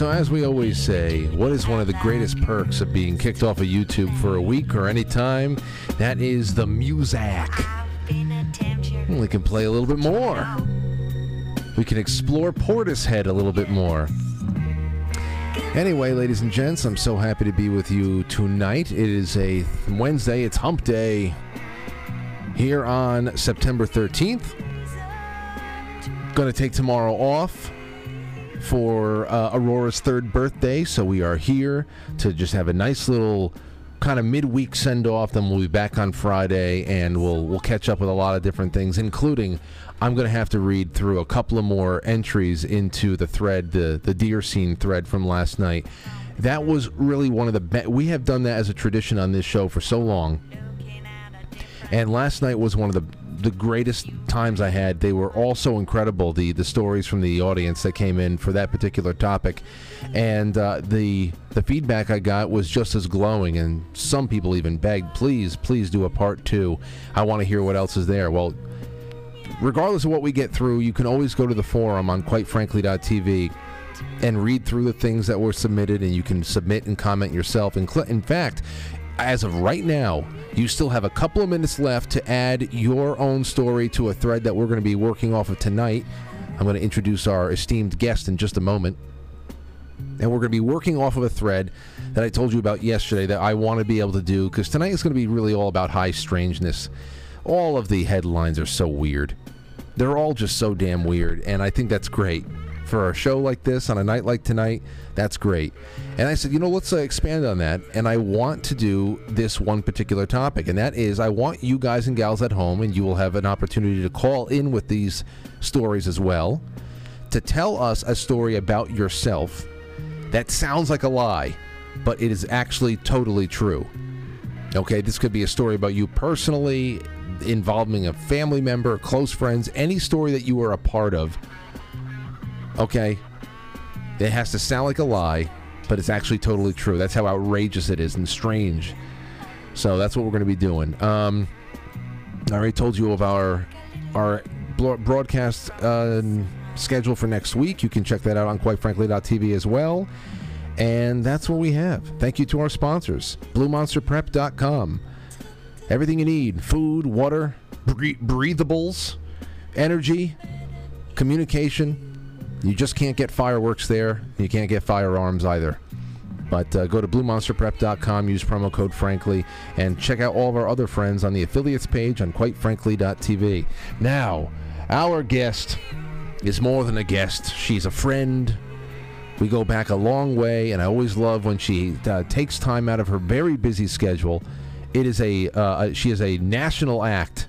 So, as we always say, what is one of the greatest perks of being kicked off of YouTube for a week or any time? That is the music. We can play a little bit more. We can explore Portishead a little bit more. Anyway, ladies and gents, I'm so happy to be with you tonight. It is a Wednesday, it's hump day here on September 13th. Going to take tomorrow off for uh, Aurora's third birthday, so we are here to just have a nice little kind of midweek send off. Then we'll be back on Friday, and we'll we'll catch up with a lot of different things, including I'm going to have to read through a couple of more entries into the thread, the the deer scene thread from last night. That was really one of the best. We have done that as a tradition on this show for so long, and last night was one of the the greatest times I had. They were all so incredible. The the stories from the audience that came in for that particular topic, and uh, the the feedback I got was just as glowing. And some people even begged, "Please, please do a part two. I want to hear what else is there." Well, regardless of what we get through, you can always go to the forum on QuiteFrankly.tv and read through the things that were submitted, and you can submit and comment yourself. Cl- in fact, as of right now, you still have a couple of minutes left to add your own story to a thread that we're going to be working off of tonight. I'm going to introduce our esteemed guest in just a moment. And we're going to be working off of a thread that I told you about yesterday that I want to be able to do because tonight is going to be really all about high strangeness. All of the headlines are so weird. They're all just so damn weird, and I think that's great for a show like this on a night like tonight, that's great. And I said, you know, let's uh, expand on that. And I want to do this one particular topic, and that is I want you guys and gals at home, and you will have an opportunity to call in with these stories as well, to tell us a story about yourself that sounds like a lie, but it is actually totally true. Okay, this could be a story about you personally, involving a family member, close friends, any story that you were a part of Okay? It has to sound like a lie, but it's actually totally true. That's how outrageous it is and strange. So that's what we're going to be doing. Um, I already told you of our our broadcast uh, schedule for next week. You can check that out on quitefrankly.tv as well. And that's what we have. Thank you to our sponsors, BlueMonsterPrep.com. Everything you need food, water, breathables, energy, communication, you just can't get fireworks there. You can't get firearms either. But uh, go to BlueMonsterPrep.com, use promo code Frankly, and check out all of our other friends on the affiliates page on QuiteFrankly.tv. Now, our guest is more than a guest. She's a friend. We go back a long way, and I always love when she uh, takes time out of her very busy schedule. It is a uh, she is a national act,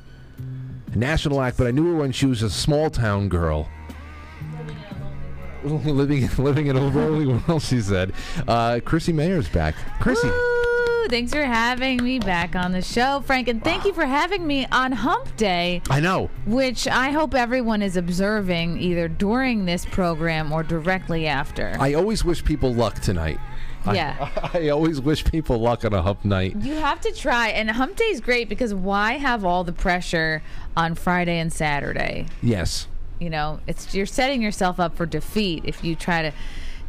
national act. But I knew her when she was a small town girl living living in a rolling world. She said, uh, "Chrissie Mayr's back." Chrissie. Woo! Thanks for having me back on the show, Frank, and thank you for having me on Hump Day. I know. Which I hope everyone is observing either during this program or directly after. I always wish people luck tonight. Yeah. I, I, always wish people luck on a hump night. You have to try. And hump day is great because why have all the pressure on Friday and Saturday? Yes. You know, it's you're setting yourself up for defeat if you try to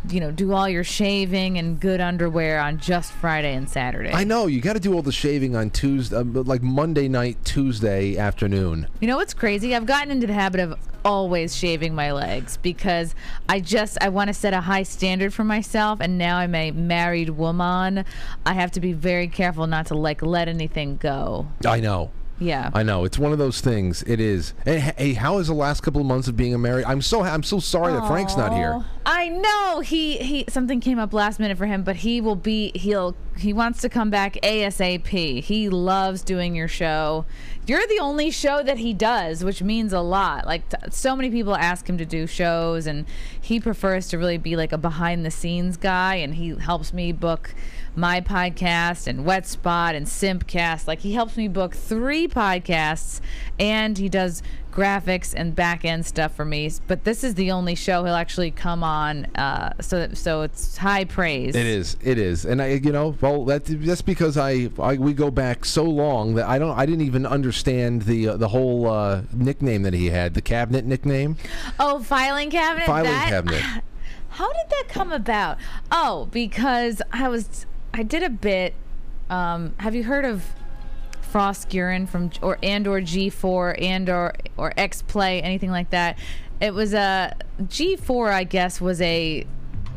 you know, do all your shaving and good underwear on just Friday and Saturday. I know you got to do all the shaving on Tuesday, uh, like Monday night, Tuesday afternoon. You know what's crazy? I've gotten into the habit of always shaving my legs because I just I want to set a high standard for myself, and now I'm a married woman. I have to be very careful not to like let anything go. I know. Yeah, I know it's one of those things. It is. Hey, hey how is the last couple of months of being a married? I'm so I'm so sorry Aww. that Frank's not here. I know he he something came up last minute for him, but he will be he'll he wants to come back ASAP. He loves doing your show. You're the only show that he does, which means a lot. Like so many people ask him to do shows, and he prefers to really be like a behind the scenes guy, and he helps me book my podcast and Wet Spot and Simpcast. Like he helps me book three podcasts and he does graphics and back end stuff for me. But this is the only show he'll actually come on. Uh, so so it's high praise. It is. It is. And I you know well that that's because I, I we go back so long that I don't I didn't even understand the uh, the whole uh, nickname that he had the cabinet nickname. Oh, filing cabinet. Filing that, cabinet. How did that come about? Oh, because I was I did a bit. Um, have you heard of Froskurinn from or and or G4 and or or X Play anything like that? It was a G4, I guess, was a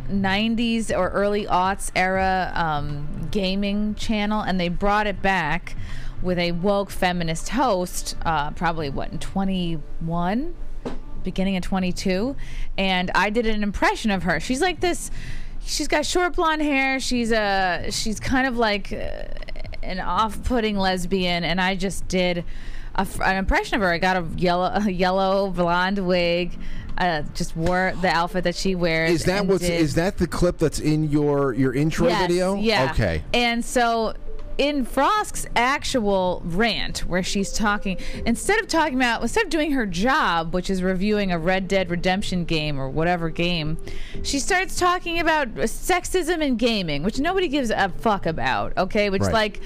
90s or early aughts era um, gaming channel, and they brought it back with a woke feminist host, uh, probably what in 21, beginning of 22, and I did an impression of her. She's like this. She's got short blonde hair. She's a. She's kind of like uh, an off-putting lesbian, and I just did a an impression of her. I got a yellow, a yellow blonde wig. Uh, just wore the outfit that she wears. Is that what's did- is that the clip that's in your your intro Yes, video? Yeah. Okay. And so in Frosk's actual rant, where she's talking, instead of talking about, instead of doing her job, which is reviewing a Red Dead Redemption game or whatever game, she starts talking about sexism in gaming, which nobody gives a fuck about, okay? Which, Right. like,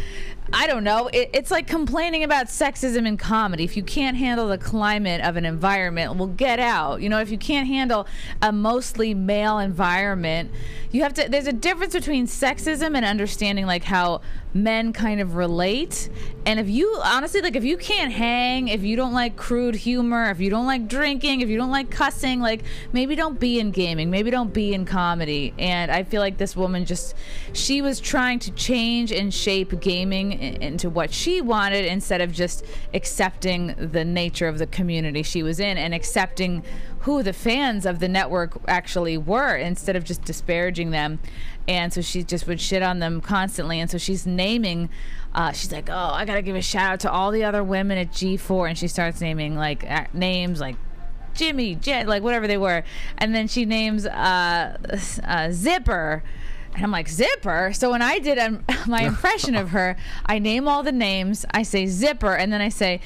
I don't know. It, it's like complaining about sexism in comedy. If you can't handle the climate of an environment, well, get out. You know, if you can't handle a mostly male environment, you have to. There's a difference between sexism and understanding like how men kind of relate. And if you honestly like, if you can't hang, if you don't like crude humor, if you don't like drinking, if you don't like cussing, like maybe don't be in gaming, maybe don't be in comedy. And I feel like this woman just, she was trying to change and shape gaming into what she wanted instead of just accepting the nature of the community she was in and accepting who the fans of the network actually were instead of just disparaging them. And so she just would shit on them constantly. And so she's naming, uh, she's like, oh, I got to give a shout out to all the other women at G4. And she starts naming like names like Jimmy, Jet, like whatever they were. And then she names uh, uh, Zipper. And I'm like, Zipper? So when I did um, my impression of her, I name all the names, I say Zipper, and then I say,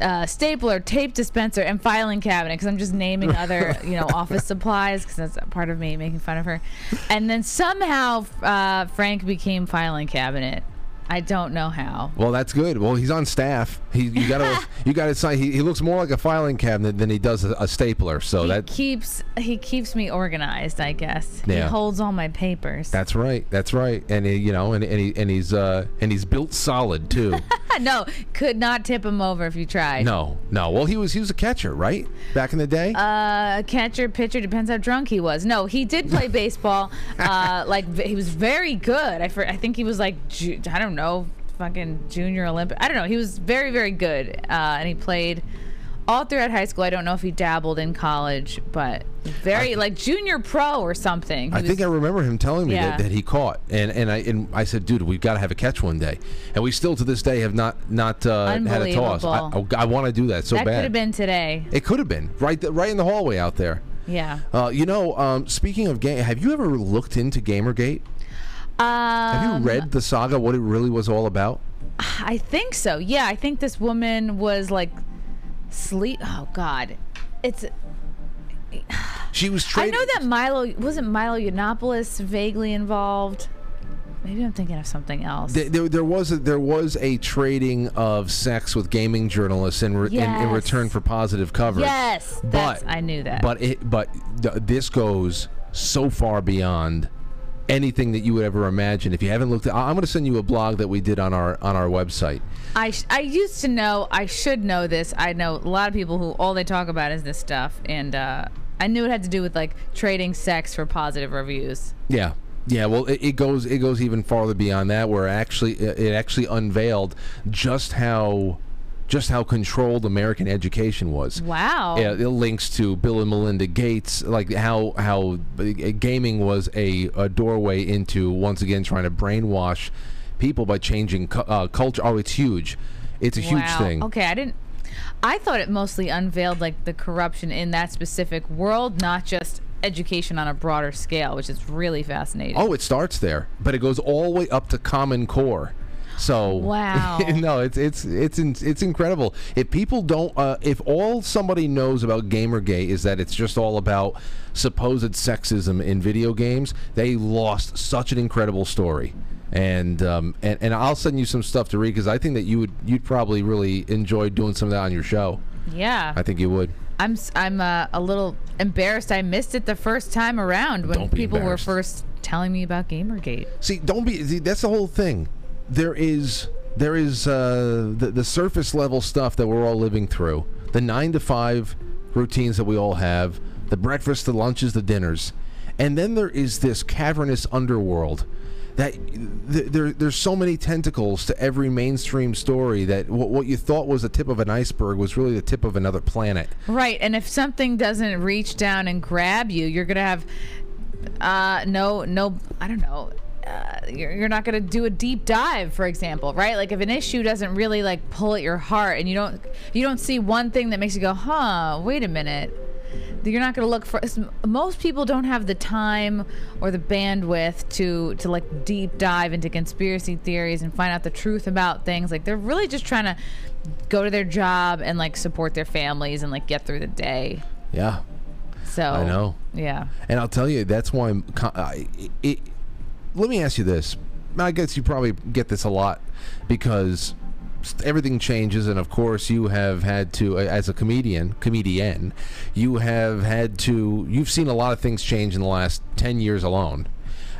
uh, stapler, tape dispenser, and filing cabinet because I'm just naming other, you know, office supplies because that's part of me making fun of her. And then somehow uh, Frank became filing cabinet. I don't know how. Well, that's good. Well, he's on staff. He you gotta you gotta say he, he looks more like a filing cabinet than he does a, a stapler. So He that keeps he keeps me organized, I guess. He holds all my papers. that's right. That's right. And he, you know, and, and he and he's uh and he's built solid too. no, could not tip him over if you tried. no, no. Well, he was he was a catcher, right? Back in the day. Uh, catcher, pitcher depends how drunk he was. No, he did play baseball. Uh, like he was very good. I for, I think he was like I don't know, fucking junior Olympic. I don't know. He was very very good. Uh, and he played all throughout high school. I don't know if he dabbled in college, but very like junior pro or something. He I was- think I remember him telling me Yeah. that, that he caught, and and I and I said, dude, we've got to have a catch one day, and we still to this day have not not uh, had a toss. I, Unbelievable. I, want to do that so that bad. could have been today. It could have been right th- right in the hallway out there. Yeah. Uh, you know, um, speaking of game, have you ever looked into GamerGate? Um, Have you read the saga? What it really was all about? I think so. Yeah, I think this woman was like sleep. Oh God, it's. She was I know that Milo wasn't Milo Yiannopoulos vaguely involved. Maybe I'm thinking of something else. There, there, there was a, there was a trading of sex with gaming journalists in, re- in, in return for positive coverage. yes, that's, I knew that. But it but th- this goes so far beyond anything that you would ever imagine. If you haven't looked, at, I'm going to send you a blog that we did on our on our website. I sh- I used to know. I should know this. I know a lot of people who all they talk about is this stuff, and uh, I knew it had to do with like trading sex for positive reviews. Yeah. Yeah, well, it, it goes it goes even farther beyond that, where actually it actually unveiled just how just how controlled American education was. Wow. Yeah, it links to Bill and Melinda Gates, like how how gaming was a, a doorway into once again trying to brainwash people by changing cu- uh, culture. Oh, it's huge. It's a huge thing. Okay, I didn't. I thought it mostly unveiled like the corruption in that specific world, not just education on a broader scale, which is really fascinating. Oh, it starts there, but it goes all the way up to Common Core. So Wow. no, it's it's it's it's incredible. If people don't, uh, if all somebody knows about GamerGate is that it's just all about supposed sexism in video games, they lost such an incredible story. And um, and and I'll send you some stuff to read because I think that you would you'd probably really enjoy doing some of that on your show. yeah. I think you would. I'm I'm uh, a little embarrassed. I missed it the first time around when people were first telling me about GamerGate. See, don't be. See, that's the whole thing. There is there is uh, the the surface level stuff that we're all living through. The nine to five routines that we all have. The breakfast, the lunches, the dinners, and then there is this cavernous underworld. That th- there, there's so many tentacles to every mainstream story that what, what you thought was the tip of an iceberg was really the tip of another planet. Right, and if something doesn't reach down and grab you, you're gonna have uh, no, no, I don't know. Uh, you're, you're not going to do a deep dive, for example, right? Like if an issue doesn't really like pull at your heart, and you don't you don't see one thing that makes you go, "Huh, wait a minute." You're not going to look for. Most people don't have the time or the bandwidth to to like deep dive into conspiracy theories and find out the truth about things. Like they're really just trying to go to their job and like support their families and like get through the day. Yeah, So I know. Yeah. And I'll tell you, that's why I'm. co- It, let me ask you this. I guess you probably get this a lot because everything changes, and of course, you have had to, as a comedian, comedian, you have had to. You've seen a lot of things change in the last ten years alone.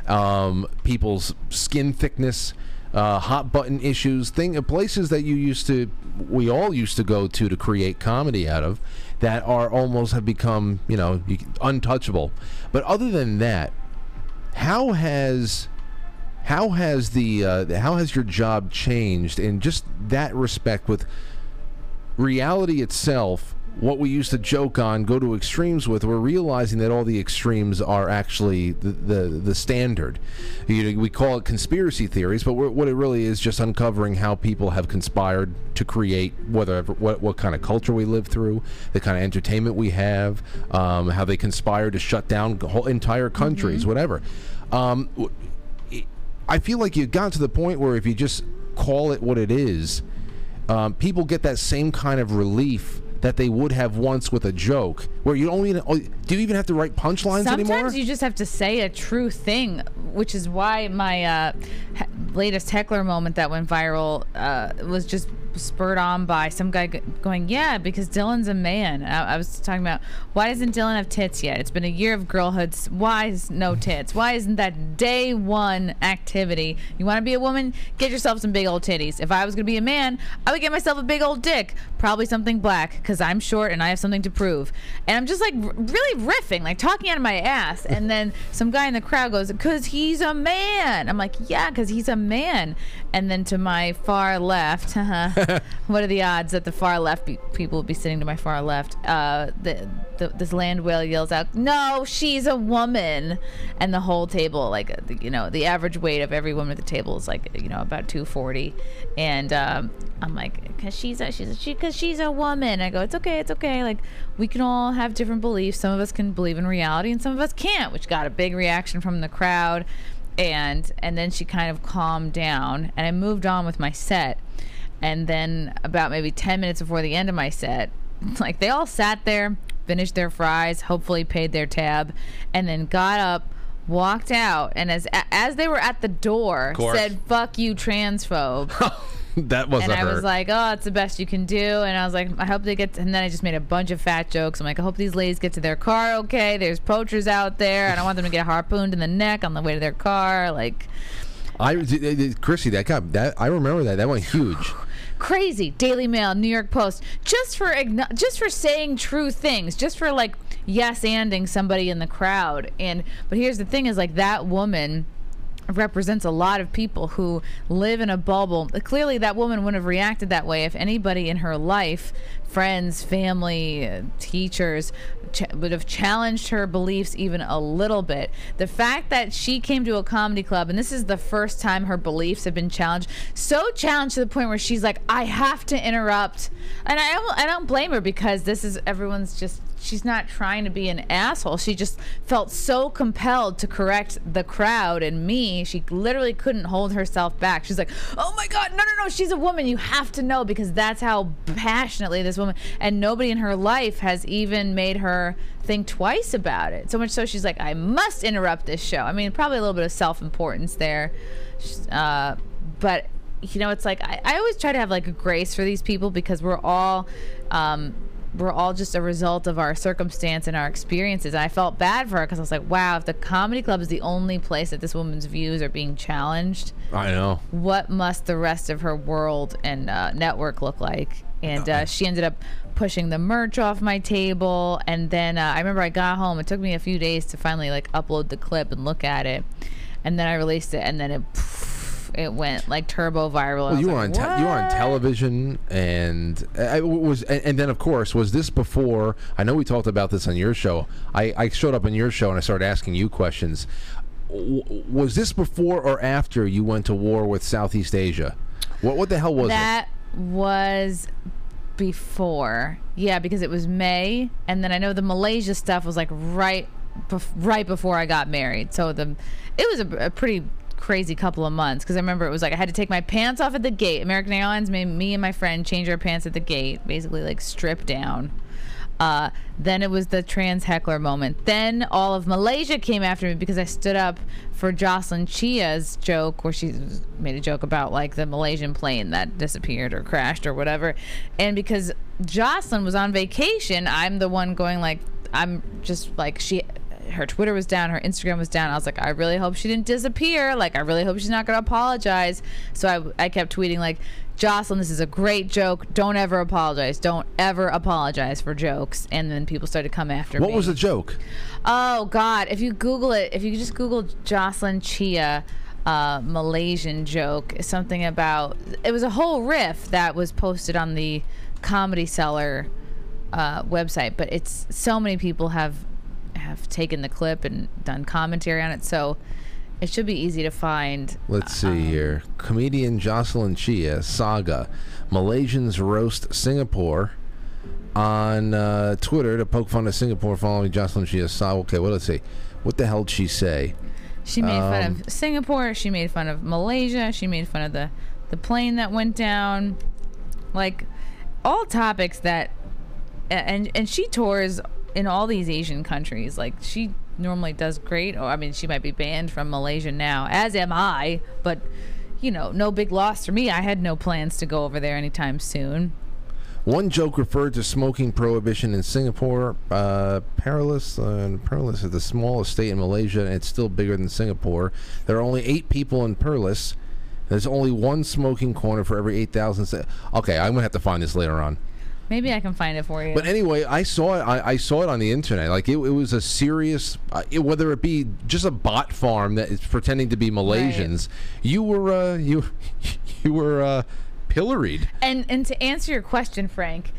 Um, people's skin thickness. Uh, hot button issues, thing places that you used to, we all used to go to to create comedy out of, that are almost have become, you know, untouchable. But other than that, how has how has the uh, how has your job changed in just that respect with reality itself what we used to joke on go to extremes with we're realizing that all the extremes are actually the the, the standard. You know, we call it conspiracy theories but what it really is just uncovering how people have conspired to create whether what, what kind of culture we live through the kind of entertainment we have um, how they conspired to shut down whole entire countries whatever. Um, I feel like you've gotten to the point where if you just call it what it is, um, people get that same kind of relief that they would have once with a joke, where you don't even oh, do you even have to write punchlines Sometimes anymore? Sometimes you just have to say a true thing, which is why my uh, latest heckler moment that went viral uh, was just spurred on by some guy going, "Yeah, because Dylan's a man." I, I was talking about why doesn't Dylan have tits yet? It's been a year of girlhood. Why is no tits? Why isn't that day one activity? You want to be a woman? Get yourself some big old titties. If I was gonna be a man, I would get myself a big old dick, probably something black, because I'm short and I have something to prove. And I'm just like really riffing, like talking out of my ass. And then some guy in the crowd goes, "Cause he's a man." I'm like, "Yeah, cause he's a man." And then to my far left, uh-huh, what are the odds that the far left be- people will be sitting to my far left? Uh, the, the this land whale yells out, "No, she's a woman!" And the whole table, like you know, the average weight of every woman at the table is like you know about 240. And um, I'm like, "Cause she's a she's a, she cause she's a woman." I go, "It's okay, it's okay. Like we can all have different beliefs. Some of us can believe in reality, and some of us can't." Which got a big reaction from the crowd. And and then she kind of calmed down, and I moved on with my set. And then about maybe 10 minutes before the end of my set, like they all sat there, finished their fries, hopefully paid their tab, and then got up, walked out, and as as they were at the door, said "fuck you, transphobe." that was and I hurt. was like, "Oh, it's the best you can do." And I was like, "I hope they get." And then I just made a bunch of fat jokes. I'm like, "I hope these ladies get to their car okay." There's poachers out there, I want them to get harpooned in the neck on the way to their car. Like, I, Chrissie, that got that. I remember that. That went huge. Crazy daily mail new york post just for just for saying true things just for like yes anding somebody in the crowd. And but here's the thing is like that woman represents a lot of people who live in a bubble. Clearly that woman wouldn't have reacted that way if anybody in her life friends family teachers would have challenged her beliefs even a little bit. The fact that she came to a comedy club and this is the first time her beliefs have been challenged so challenged to the point where she's like i have to interrupt. And i I don't blame her because this is everyone's just she's not trying to be an asshole. She just felt so compelled to correct the crowd and me. She literally couldn't hold herself back. She's like, "Oh my god, no no no, she's a woman. You have to know because that's how passionately this woman and nobody in her life has even made her think twice about it. So much so she's like, "I must interrupt this show." I mean, probably a little bit of self-importance there. Uh, but you know, it's like I, I always try to have like a grace for these people because we're all um, we're all just a result of our circumstance and our experiences. And I felt bad for her because I was like, wow, if the comedy club is the only place that this woman's views are being challenged, I know. what must the rest of her world and uh, network look like? And uh, she ended up pushing the merch off my table. And then uh, I remember I got home. It took me a few days to finally like upload the clip and look at it. And then I released it, and then it it went like turbo viral. Well, you were on te- you were on television, and I was, and, and then of course, was this before? I know we talked about this on your show. I, I showed up on your show and I started asking you questions. W- was this before or after you went to war with Southeast Asia? What what the hell was that was before. Yeah, because it was May, and then I know the Malaysia stuff was like right, bef- right before I got married. So the, it was a, a pretty crazy couple of months because I remember it was like I had to take my pants off at the gate. American Airlines made me and my friend change our pants at the gate, basically like strip down. Uh, then it was the trans heckler moment. Then all of Malaysia came after me because I stood up for Jocelyn Chia's joke, where she made a joke about like the Malaysian plane that disappeared or crashed or whatever. And because Jocelyn was on vacation, I'm the one going like, I'm just like she her Twitter was down, her Instagram was down. I was like, I really hope she didn't disappear. Like, I really hope she's not going to apologize. So I, I kept tweeting, like, Jocelyn, this is a great joke. Don't ever apologize. Don't ever apologize for jokes. And then people started to come after What me. What was the joke? Oh, God. If you Google it, if you just Google Jocelyn Chia, uh, Malaysian joke, something about it was a whole riff that was posted on the Comedy Cellar uh, website, but it's so many people have have taken the clip and done commentary on it, so it should be easy to find. Let's see Um, here. Comedian Jocelyn Chia saga. Malaysians roast Singapore on uh, Twitter to poke fun at Singapore following Jocelyn Chia saga. Okay, well, let's see. What the hell did she say? She made fun Um, of Singapore. She made fun of Malaysia. She made fun of the the plane that went down. Like all topics that, and and she tours in all these Asian countries. Like she normally does great. Or I mean, she might be banned from Malaysia now, as am I. But you know, no big loss for me. I had no plans to go over there anytime soon. One joke referred to smoking prohibition in Singapore. Uh, Perilous, uh, Perilous is the smallest state in Malaysia, and it's still bigger than Singapore. There are only eight people in Perlis. There's only one smoking corner for every 8,000. Se- okay, I'm going to have to find this later on. Maybe I can find it for you. But anyway, I saw it. I, I saw it on the internet. Like it, it was a serious, uh, it, whether it be just a bot farm that is pretending to be Malaysians. You were, uh, you, you were uh, pilloried. And and to answer your question, Frank,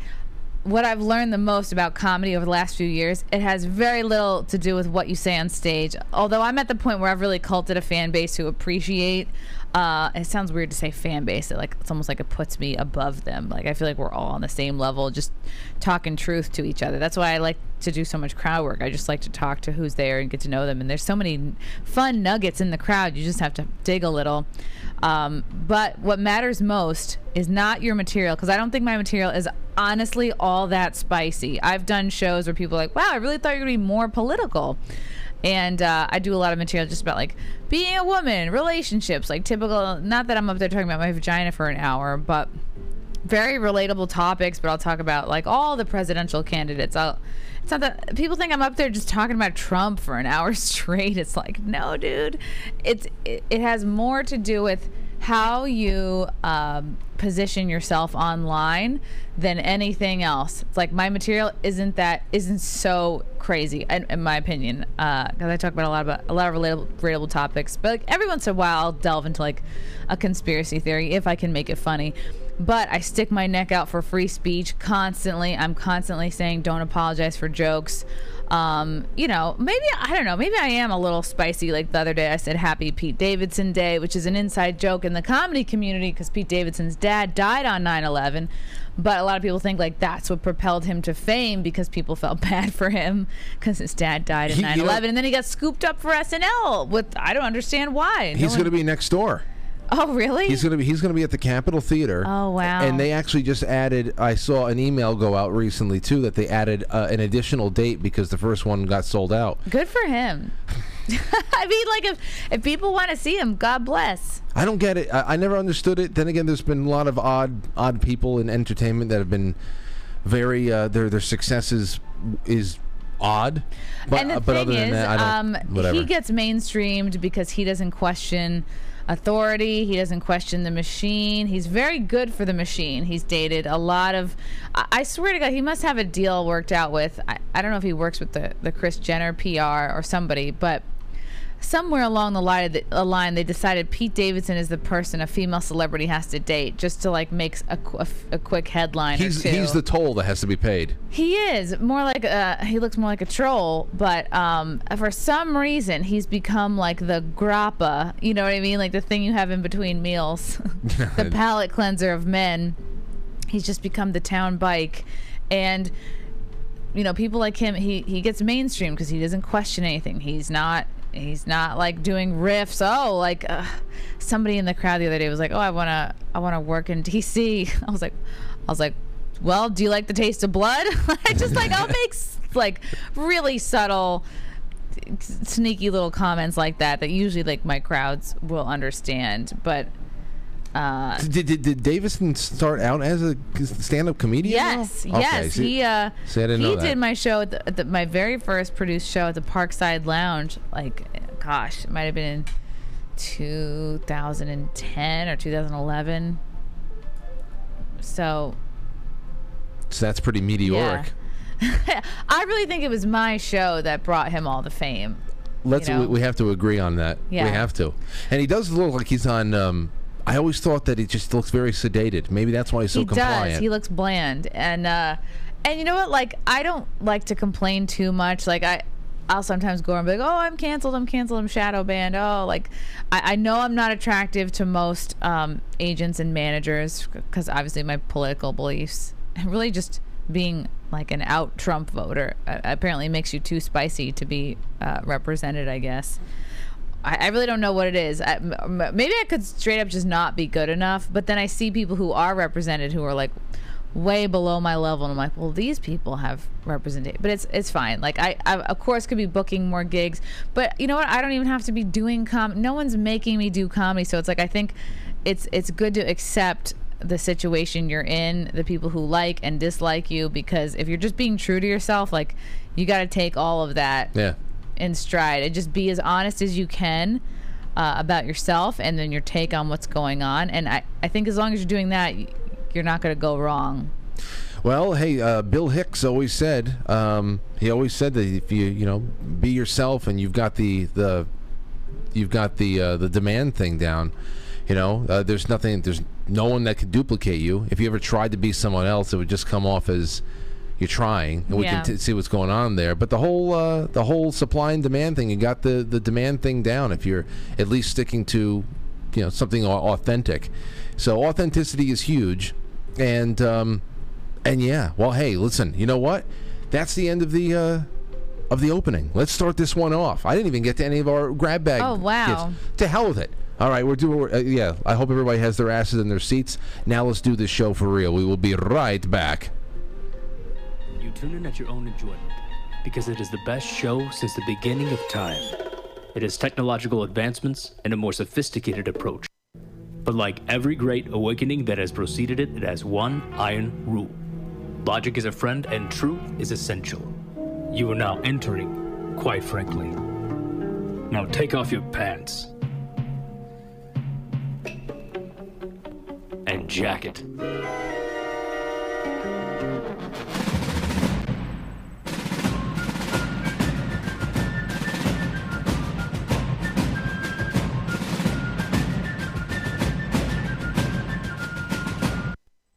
what I've learned the most about comedy over the last few years, it has very little to do with what you say on stage. Although I'm at the point where I've really culted a fan base who appreciate. Uh, it sounds weird to say fan base. It like it's almost like it puts me above them. Like I feel like we're all on the same level, just talking truth to each other. That's why I like to do so much crowd work. I just like to talk to who's there and get to know them. And there's so many fun nuggets in the crowd. You just have to dig a little. Um, but what matters most is not your material because I don't think my material is honestly all that spicy. I've done shows where people are like, wow, I really thought you were to be more political. And uh, I do a lot of material just about like being a woman, relationships, like typical. Not that I'm up there talking about my vagina for an hour, but very relatable topics. But I'll talk about like all the presidential candidates. I'll, it's not that people think I'm up there just talking about Trump for an hour straight. It's like, no, dude. It's it, it has more to do with how you um, position yourself online than anything else. It's like my material isn't that isn't so crazy in, in my opinion because I talk about a lot about a lot of relatable, relatable topics. But like every once in a while, I'll delve into like a conspiracy theory if I can make it funny. But I stick my neck out for free speech constantly. I'm constantly saying don't apologize for jokes. Um, you know, maybe I don't know. Maybe I am a little spicy. Like the other day, I said Happy Pete Davidson Day, which is an inside joke in the comedy community because Pete Davidson's dad died on 9/11. But a lot of people think like that's what propelled him to fame because people felt bad for him because his dad died in 9/11, know- and then he got scooped up for SNL. With I don't understand why. He's going to be next door. Oh really? He's going to be he's going to be at the Capitol Theater. Oh, wow. And they actually just added. I saw an email go out recently too that they added uh, an additional date because the first one got sold out. Good for him. I mean, like if if people want to see him, God bless. I don't get it. I, I never understood it. Then again, there's been a lot of odd odd people in entertainment that have been very uh, their their success is is odd. But, and the uh, but thing other than is, that, um, he gets mainstreamed because he doesn't question authority. He doesn't question the machine. He's very good for the machine. He's dated a lot of. I, I swear to God, he must have a deal worked out with. I, I don't know if he works with the the Kris Jenner PR or somebody, but somewhere along the line, the, a line they decided Pete Davidson is the person a female celebrity has to date just to like make a, a a quick headline he's he's the toll that has to be paid. He is more like a. He looks more like a troll, but um, for some reason he's become like the grappa. You know what I mean? Like the thing you have in between meals, the palate cleanser of men. He's just become the town bike, and you know people like him. He he gets mainstream because he doesn't question anything. He's not. He's not like doing riffs. Oh, like uh, somebody in the crowd the other day was like, "Oh, I wanna, I wanna work in DC." I was like, I was like, well, do you like the taste of blood? I just like I'll make like really subtle, sneaky little comments like that that usually like my crowds will understand. But uh, Did, did, did Davidson start out as a stand-up comedian? yes. Okay, yes, see- he uh, see, I didn't he that. did my show at, the, at the, my very first produced show at the Parkside Lounge. Like, gosh, it might have been in 2010 or 2011. So so that's pretty meteoric. I really think it was my show that brought him all the fame. Let's know? we, we have to agree on that. Yeah. We have to. And he does look like he's on. Um, I always thought that he just looks very sedated. Maybe that's why he's so he compliant. does. He looks bland, and uh, and you know what? Like I don't like to complain too much. Like I. I'll sometimes go and be like, "Oh, I'm canceled. I'm canceled. I'm shadow banned." Oh, like I, I know I'm not attractive to most um, agents and managers because obviously my political beliefs and really just being like an out Trump voter uh, apparently makes you too spicy to be uh, represented. I guess. I, I really don't know what it is. Maybe I could straight up just not be good enough. But then I see people who are represented who are like way below my level, and I'm like, well, these people have representation. But it's it's fine. Like I, I of course could be booking more gigs, but you know what? I don't even have to be doing com. No one's making me do comedy, so it's like I think it's it's good to accept the situation you're in, the people who like and dislike you, because if you're just being true to yourself, like you got to take all of that yeah. In stride and just be as honest as you can uh, about yourself and then your take on what's going on. And I, I think as long as you're doing that, you're not going to go wrong. Well, hey, uh, Bill Hicks always said um, he always said that if you you know be yourself and you've got the the you've got the uh, the demand thing down, you know, uh, there's nothing, there's no one that can duplicate you. If you ever tried to be someone else, it would just come off as you're trying, and we Yeah. can t- see what's going on there. But the whole uh, the whole supply and demand thing, you got the the demand thing down. If you're at least sticking to you know something authentic, so authenticity is huge, and um, and yeah, well, hey, listen, you know what? That's the end of the uh, of the opening. Let's start this one off. I didn't even get to any of our grab bag. Oh, wow. gifts. To hell with it. All right, we're doing. Uh, yeah, I hope everybody has their asses in their seats. Now let's do this show for real. We will be right back. You tune in at your own enjoyment because it is the best show since the beginning of time. It has technological advancements and a more sophisticated approach. But like every great awakening that has preceded it, it has one iron rule logic is a friend and truth is essential. You are now entering, quite frankly. Now take off your pants and jacket.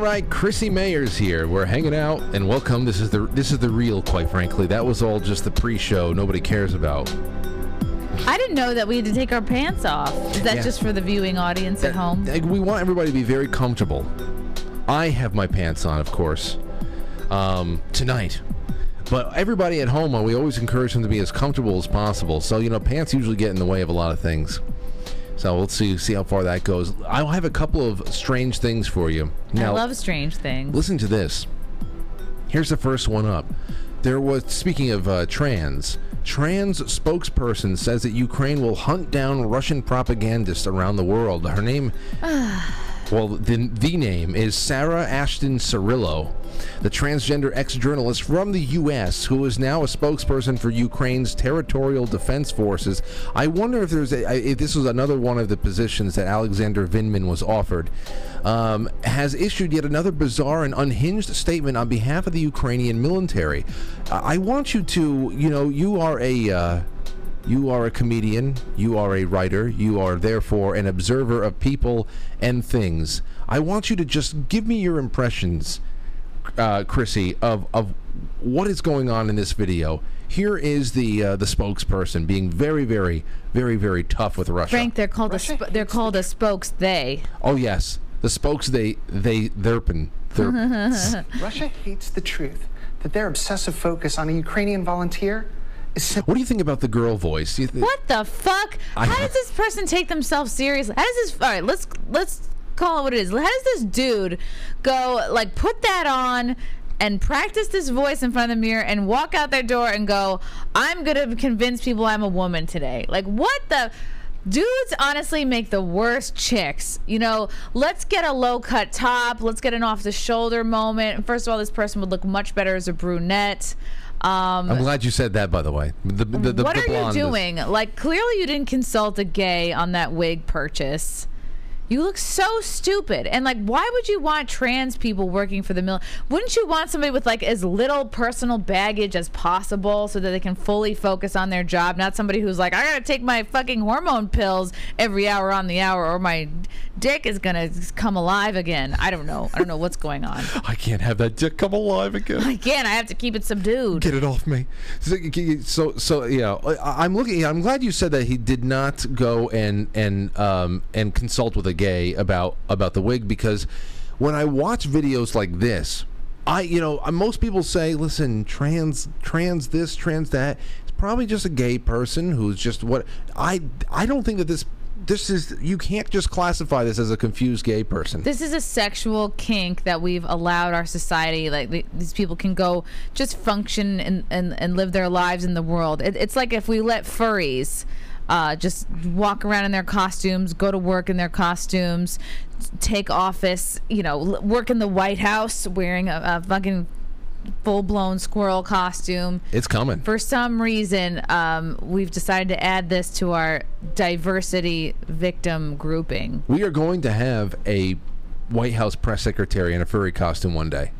All right, Chrissie Mayr's here. We're hanging out, and welcome. This is the this is the real, quite frankly. That was all just the pre-show. Nobody cares about. I didn't know that we had to take our pants off. Is that Yeah. just for the viewing audience at home? Like, We want everybody to be very comfortable. I have my pants on, of course, um, tonight. But everybody at home, uh, we always encourage them to be as comfortable as possible. So you know, pants usually get in the way of a lot of things. So let's see see how far that goes. I'll have a couple of strange things for you. I love strange things. Listen to this. Here's the first one up. There was, speaking of uh, trans, trans spokesperson says that Ukraine will hunt down Russian propagandists around the world. Her name, well, the, the name is Sarah Ashton Cirillo, the transgender ex journalist from the U.S., who is now a spokesperson for Ukraine's territorial defense forces. I wonder if there's a, if this was another one of the positions that Alexander Vindman was offered. Um, has issued yet another bizarre and unhinged statement on behalf of the Ukrainian military. I want you to, you know, you are a. Uh, you are a comedian, you are a writer, you are therefore an observer of people and things. I want you to just give me your impressions, uh, Chrissie, of, of what is going on in this video. Here is the uh, the spokesperson being very, very, very, very tough with Russia. Frank, they're called a sp- they're called a spokes they. Oh yes, the spokes they they therpin. Therp. Russia hates the truth that their obsessive focus on a Ukrainian volunteer is simply what do you think about the girl voice? Th- What the fuck? I- How does this person take themselves seriously? How does this? All right, let's let's call it what it is. How does this dude go like put that on? And practice this voice in front of the mirror and walk out their door and go, I'm gonna convince people I'm a woman today. Like, what the? Dudes honestly make the worst chicks. You know, let's get a low cut top. Let's get an off the shoulder moment. First of all, this person would look much better as a brunette. Um, I'm glad you said that, by the way. The, the, the, what are you blonde is- doing? Like, clearly you didn't consult a gay on that wig purchase. You look so stupid. And like, why would you want trans people working for the mill? Wouldn't you want somebody with like as little personal baggage as possible so that they can fully focus on their job? Not somebody who's like, I gotta take my fucking hormone pills every hour on the hour, or my dick is gonna come alive again. I don't know. I don't know what's going on. I can't have that dick come alive again. Again, I have to keep it subdued. Get it off me. So, so, so yeah. I'm looking. I'm glad you said that he did not go and and um and consult with a gay about about the wig because when I watch videos like this, I you know most people say, listen, trans trans this trans that. It's probably just a gay person who's just what I I don't think that this. This is you can't just classify this as a confused gay person. This is a sexual kink that we've allowed our society. Like these people can go just function and, and, and live their lives in the world. It, it's like if we let furries uh, just walk around in their costumes, go to work in their costumes, take office, you know, l- work in the White House wearing a, a fucking full blown squirrel costume It's coming. for some reason, um, we've decided to add this to our diversity victim grouping. We are going to have a White House press secretary in a furry costume one day.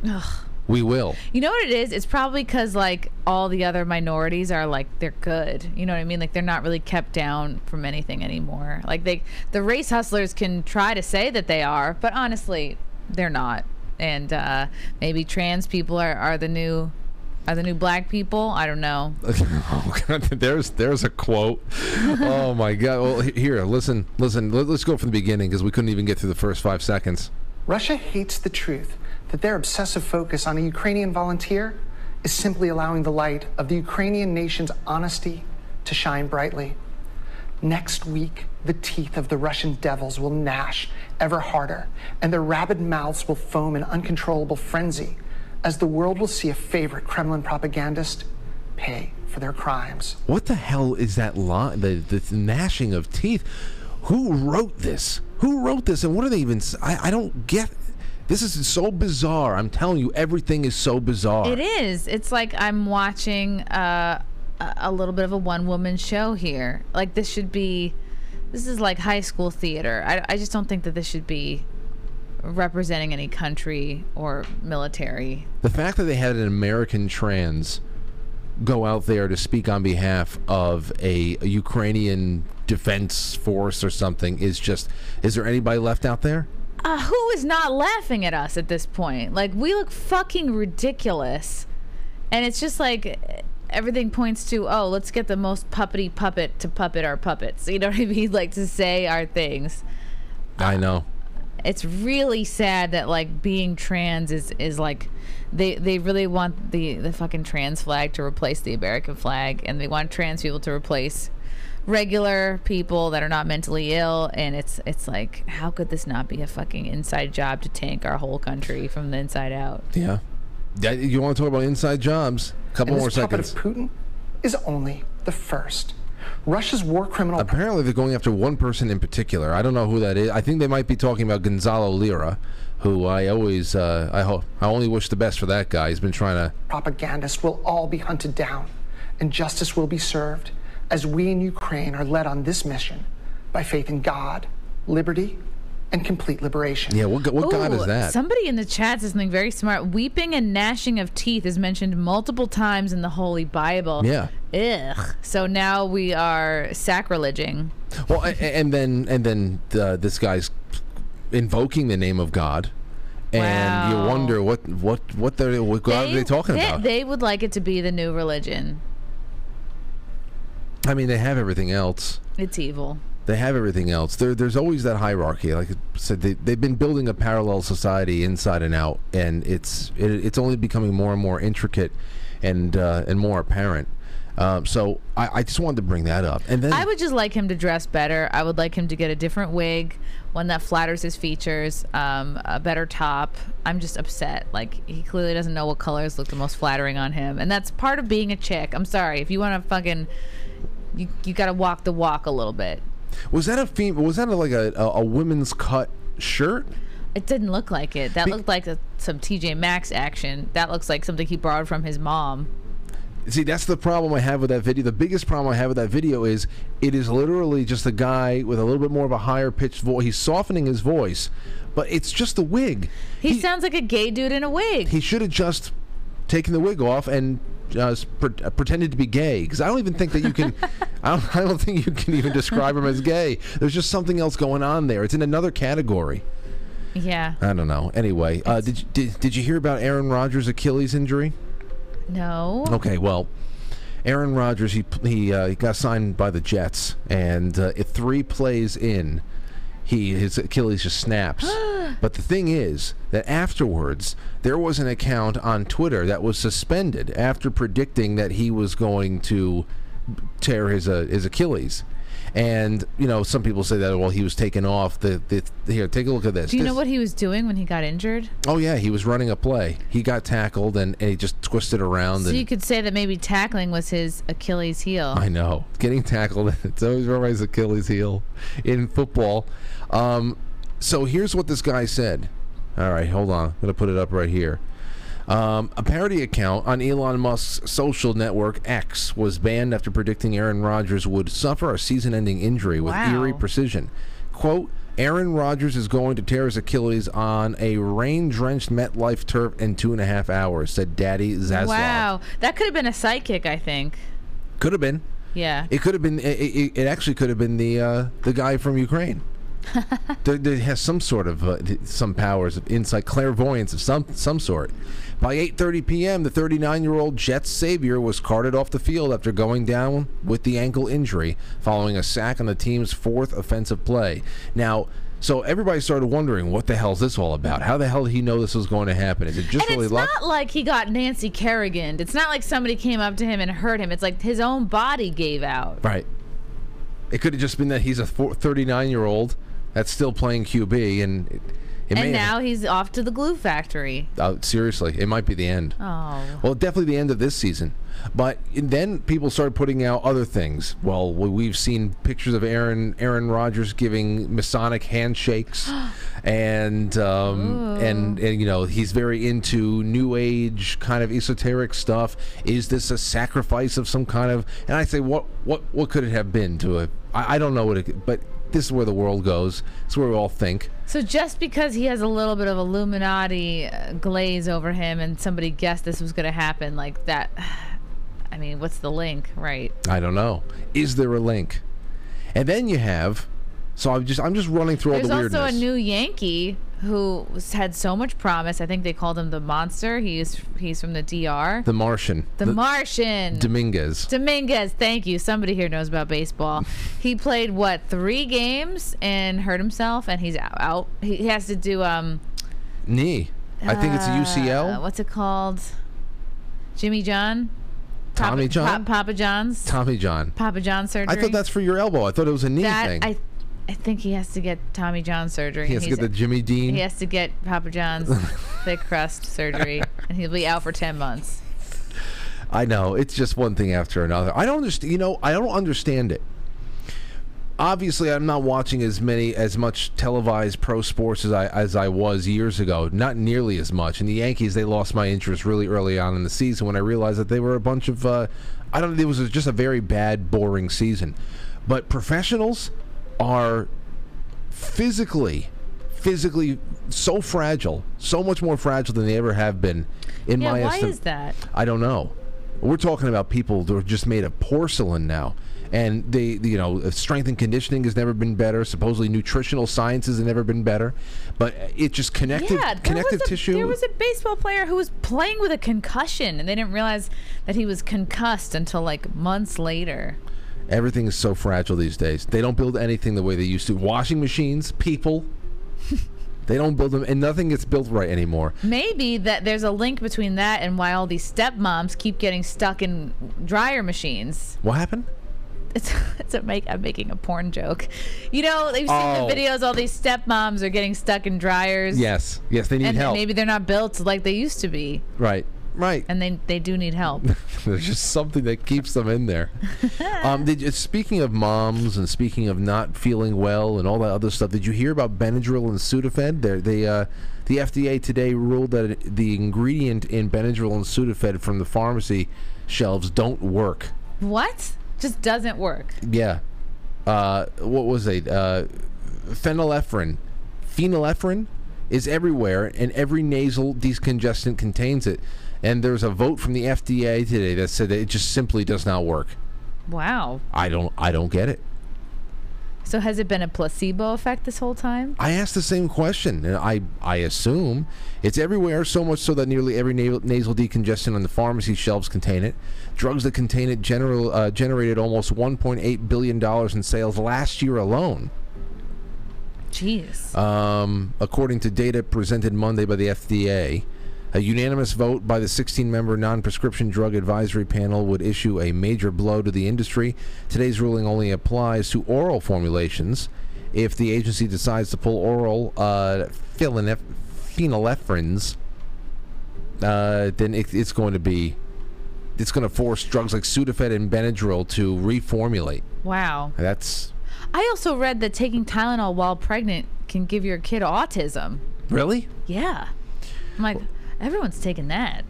We will. You know what it is? It's probably because like all the other minorities are like they're good. You know what I mean? Like they're not really kept down from anything anymore. Like they, the race hustlers can try to say that they are, but honestly, they're not. And uh, maybe trans people are, are the new are the new black people. I don't know. Oh, God, there's there's a quote. Oh my God! Well, here, listen, listen. Let, us go from the beginning because we couldn't even get through the first five seconds. Russia hates the truth that their obsessive focus on a Ukrainian volunteer is simply allowing the light of the Ukrainian nation's honesty to shine brightly. Next week, the teeth of the Russian devils will gnash ever harder, and their rabid mouths will foam in uncontrollable frenzy as the world will see a favorite Kremlin propagandist pay for their crimes. What the hell is that line? The, the gnashing of teeth. Who wrote this? Who wrote this? And what are they even? I, I don't get. This is so bizarre. I'm telling you, everything is so bizarre. It is. It's like I'm watching uh, a a little bit of a one woman show here. Like this should be. This is like high school theater. I, I just don't think that this should be representing any country or military. The fact that they had an American trans go out there to speak on behalf of a, a Ukrainian defense force or something is just. Is there anybody left out there? Uh, who is not laughing at us at this point? Like we look fucking ridiculous, and it's just like everything points to oh, let's get the most puppety puppet to puppet our puppets. You know what I mean? Like to say our things. I know. It's really sad that like being trans is is like they they really want the the fucking trans flag to replace the American flag, and they want trans people to replace regular people that are not mentally ill and it's it's like how could this not be a fucking inside job to tank our whole country from the inside out Yeah. Yeah, You want to talk about inside jobs? A couple And more this puppet seconds. of Putin is only the first. Russia's war criminal Apparently, they're going after one person in particular. I don't know who that is. I think they might be talking about Gonzalo Lira, who I always, uh, I hope, I only wish the best for that guy. He's been trying to. propagandists will all be hunted down, and justice will be served as we in Ukraine are led on this mission by faith in God, liberty, and complete liberation. Yeah, what, what god is that? Somebody in the chat says something very smart. Weeping and gnashing of teeth is mentioned multiple times in the Holy Bible. Yeah. Ugh. So now we are sacrileging. Well, a- a- and then and then uh, this guy's invoking the name of God, and you wonder what what what they're what god are they talking they, about? They would like it to be the new religion. I mean, they have everything else. It's evil. They have everything else. There, there's always that hierarchy. Like I said, they, they've been building a parallel society inside and out, and it's it, it's only becoming more and more intricate, and uh, and more apparent. Um, so I, I just wanted to bring that up. And then I would just like him to dress better. I would like him to get a different wig, one that flatters his features, um, a better top. I'm just upset. Like he clearly doesn't know what colors look the most flattering on him, and that's part of being a chick. I'm sorry if you want to fucking, you you got to walk the walk a little bit. was that a fem- Was that a, like a, a, a women's cut shirt? It didn't look like it. That Be- looked like a, some TJ Maxx action. That looks like something he borrowed from his mom. See, that's the problem I have with that video. The biggest problem I have with that video is it is literally just a guy with a little bit more of a higher pitched voice. He's softening his voice, but it's just the wig. He, sounds like a gay dude in a wig. he should have just taken the wig off and just pre- uh, pretended to be gay. Because I don't even think that you can. I don't. I don't think you can even describe him as gay. There's just something else going on there. It's in another category. yeah. I don't know. Anyway, uh, did, you, did did you hear about Aaron Rodgers' Achilles injury? No. Okay, well, Aaron Rodgers he he, uh, he got signed by the Jets, and uh, three plays in, he his Achilles just snaps. but the thing is that afterwards there was an account on Twitter that was suspended after predicting that he was going to tear his uh, his Achilles. And you know, some people say that well, he was taken off. The, the here, take a look at this. Do you This- know what he was doing when he got injured? Oh yeah, he was running a play. He got tackled and, and he just twisted around. So you could say that maybe tackling was his Achilles heel. I know. Getting tackled, it's always everybody's Achilles heel in football. Um, so here's what this guy said. All right, hold on. I'm going to put it up right here. Um, a parody account on Elon Musk's social network X was banned after predicting Aaron Rodgers would suffer a season ending injury with Wow. eerie precision. Quote, Aaron Rodgers is going to tear his Achilles on a rain drenched MetLife turf in two and a half hours, said Daddy Zaslav. Wow, that could have been a sidekick. I think. Could have been. Yeah. It could have been. It, it, it actually could have been the uh, the guy from Ukraine. there has some sort of uh, some powers of insight, clairvoyance of some some sort. By 8:30 p.m., the 39-year-old Jets savior was carted off the field after going down with the ankle injury following a sack on the team's fourth offensive play. Now. So everybody started wondering, what the hell is this all about? How the hell did he know this was going to happen? Is it just and really it's luck? not like he got Nancy Kerrigan. It's not like somebody came up to him and hurt him. It's like his own body gave out. Right. It could have just been that he's a 39 year old that's still playing QB, and it, it And have- now he's off to the glue factory. Oh, seriously, it might be the end. Oh. Well, definitely the end of this season. But then people started putting out other things. Well, we- we've seen pictures of Aaron Aaron Rodgers giving Masonic handshakes, and um, and and you know he's very into New Age kind of esoteric stuff. Is this a sacrifice of some kind of? And I say, what what what could it have been to a? I, I don't know what it, but this is where the world goes. It's where we all think. So just because he has a little bit of Illuminati uh, glaze over him and somebody guessed this was going to happen like that I mean, what's the link, right? I don't know. Is there a link? And then you have. So I'm just I'm just running through There's all the weirdness. There's also a new Yankee who was, had so much promise. I think they called him the monster. He's he's from the DR. The Martian. The, Martian. Dominguez. Dominguez, thank you. Somebody here knows about baseball. he played what three games and hurt himself, and he's out. out. He he has to do um. Knee. I think it's a uh, UCL. What's it called? Jimmy John. Tommy Papa, John? Pa- Papa John's. Tommy John. Papa John surgery. I thought that's for your elbow. I thought it was a knee that. thing. I, I think he has to get Tommy John surgery. he has to get the Jimmy Dean. He has to get Papa John's thick crust surgery, and he'll be out for ten months. I know it's just one thing after another. I don't understand. You know, I don't understand it. Obviously, I'm not watching as many as much televised pro sports as I as I was years ago. Not nearly as much. And the Yankees, they lost my interest really early on in the season when I realized that they were a bunch of. Uh, I don't. It was just a very bad, boring season. But professionals are physically, physically so fragile, so much more fragile than they ever have been. In Yeah, my why estim- is that? I don't know. We're talking about people that are just made of porcelain now. And they, you know, strength and conditioning has never been better. Supposedly, nutritional sciences have never been better. But it just connected yeah, connective a, tissue. There was a baseball player who was playing with a concussion, and they didn't realize that he was concussed until like months later. Everything is so fragile these days. They don't build anything the way they used to. Washing machines, people, they don't build them, and nothing gets built right anymore. Maybe that there's a link between that and why all these stepmoms keep getting stuck in dryer machines. What happened? It's, it's a make. I'm making a porn joke. You know, they've seen Oh. the videos. All these stepmoms are getting stuck in dryers. Yes, yes, they need and help. maybe they're not built like they used to be, right, right. and they they do need help. There's just something that keeps them in there. um, did you, speaking of moms and speaking of not feeling well and all that other stuff, did you hear about Benadryl and Sudafed? They're, they, uh, the FDA today ruled that the ingredient in Benadryl and Sudafed from the pharmacy shelves don't work. what? Just doesn't work. Yeah. Uh, what was it? Uh, phenylephrine. Phenylephrine is everywhere, and every nasal decongestant contains it. And there's a vote from the FDA today that said that it just simply does not work. Wow. I don't. I don't get it. So has it been a placebo effect this whole time? I asked the same question, and I I assume it's everywhere. So much so that nearly every na- nasal decongestant on the pharmacy shelves contain it. Drugs that contain it general uh, generated almost 1.8 billion dollars in sales last year alone. Jeez. Um, according to data presented Monday by the FDA, a unanimous vote by the 16 member non prescription drug advisory panel would issue a major blow to the industry. Today's ruling only applies to oral formulations. If the agency decides to pull oral uh, phenylep- phenylephrines, uh, then it, it's going to be. It's going to force drugs like Sudafed and Benadryl to reformulate. wow. That's I also read that taking Tylenol while pregnant can give your kid autism. really Yeah. I'm like, everyone's taking that.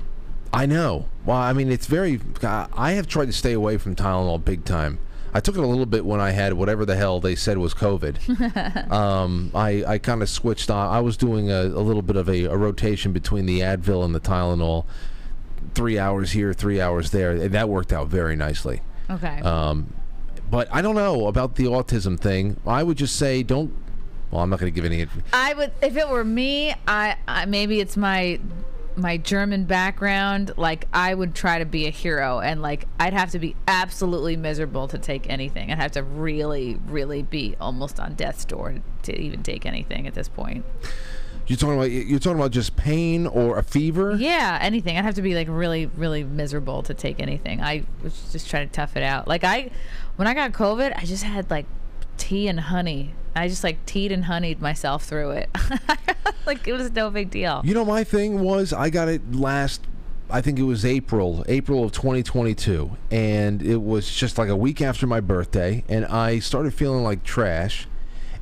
I know. Well, I mean, it's very. I have tried to stay away from Tylenol big time. I took it a little bit when I had whatever the hell they said was COVID. um, I, I kind of switched on. I was doing a, a little bit of a, a rotation between the Advil and the Tylenol. Three hours here, three hours there. and That worked out very nicely. Okay. Um, but I don't know about the autism thing. I would just say don't. Well, I'm not going to give any. I would, if it were me, I, I maybe it's my my German background. Like I would try to be a hero, and like I'd have to be absolutely miserable to take anything. I'd have to really, really be almost on death's door to even take anything at this point. You're talking about you're talking about just pain or a fever. Yeah, anything. I'd have to be like really, really miserable to take anything. I was just trying to tough it out. Like I, when I got COVID, I just had like tea and honey. I just like teed and honeyed myself through it. like it was no big deal. You know, my thing was I got it last. I think it was April, April of 2022, and it was just like a week after my birthday, and I started feeling like trash.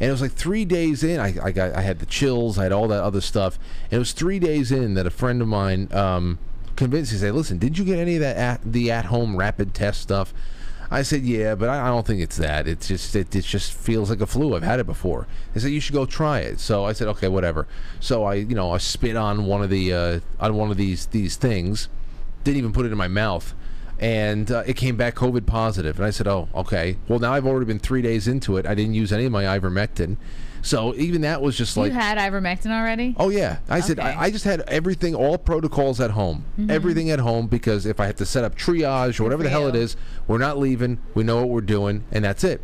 And it was like three days in, I, I got, I had the chills, I had all that other stuff. And it was three days in that a friend of mine um, convinced me, to say, "Listen, did you get any of that at, the at-home rapid test stuff?" I said, "Yeah, but I, I don't think it's that. It's just it, it just feels like a flu. I've had it before." They said you should go try it. So I said, "Okay, whatever." So I, you know, I spit on one of the uh, on one of these these things. Didn't even put it in my mouth, and uh, it came back COVID positive. And I said, "Oh, okay. Well, now I've already been three days into it. I didn't use any of my ivermectin." So even that was just like you had ivermectin already? Oh yeah, I said Okay. I, I just had everything, all protocols at home, mm-hmm. everything at home because if I have to set up triage or whatever the hell it you. is, we're not leaving. We know what we're doing, and that's it.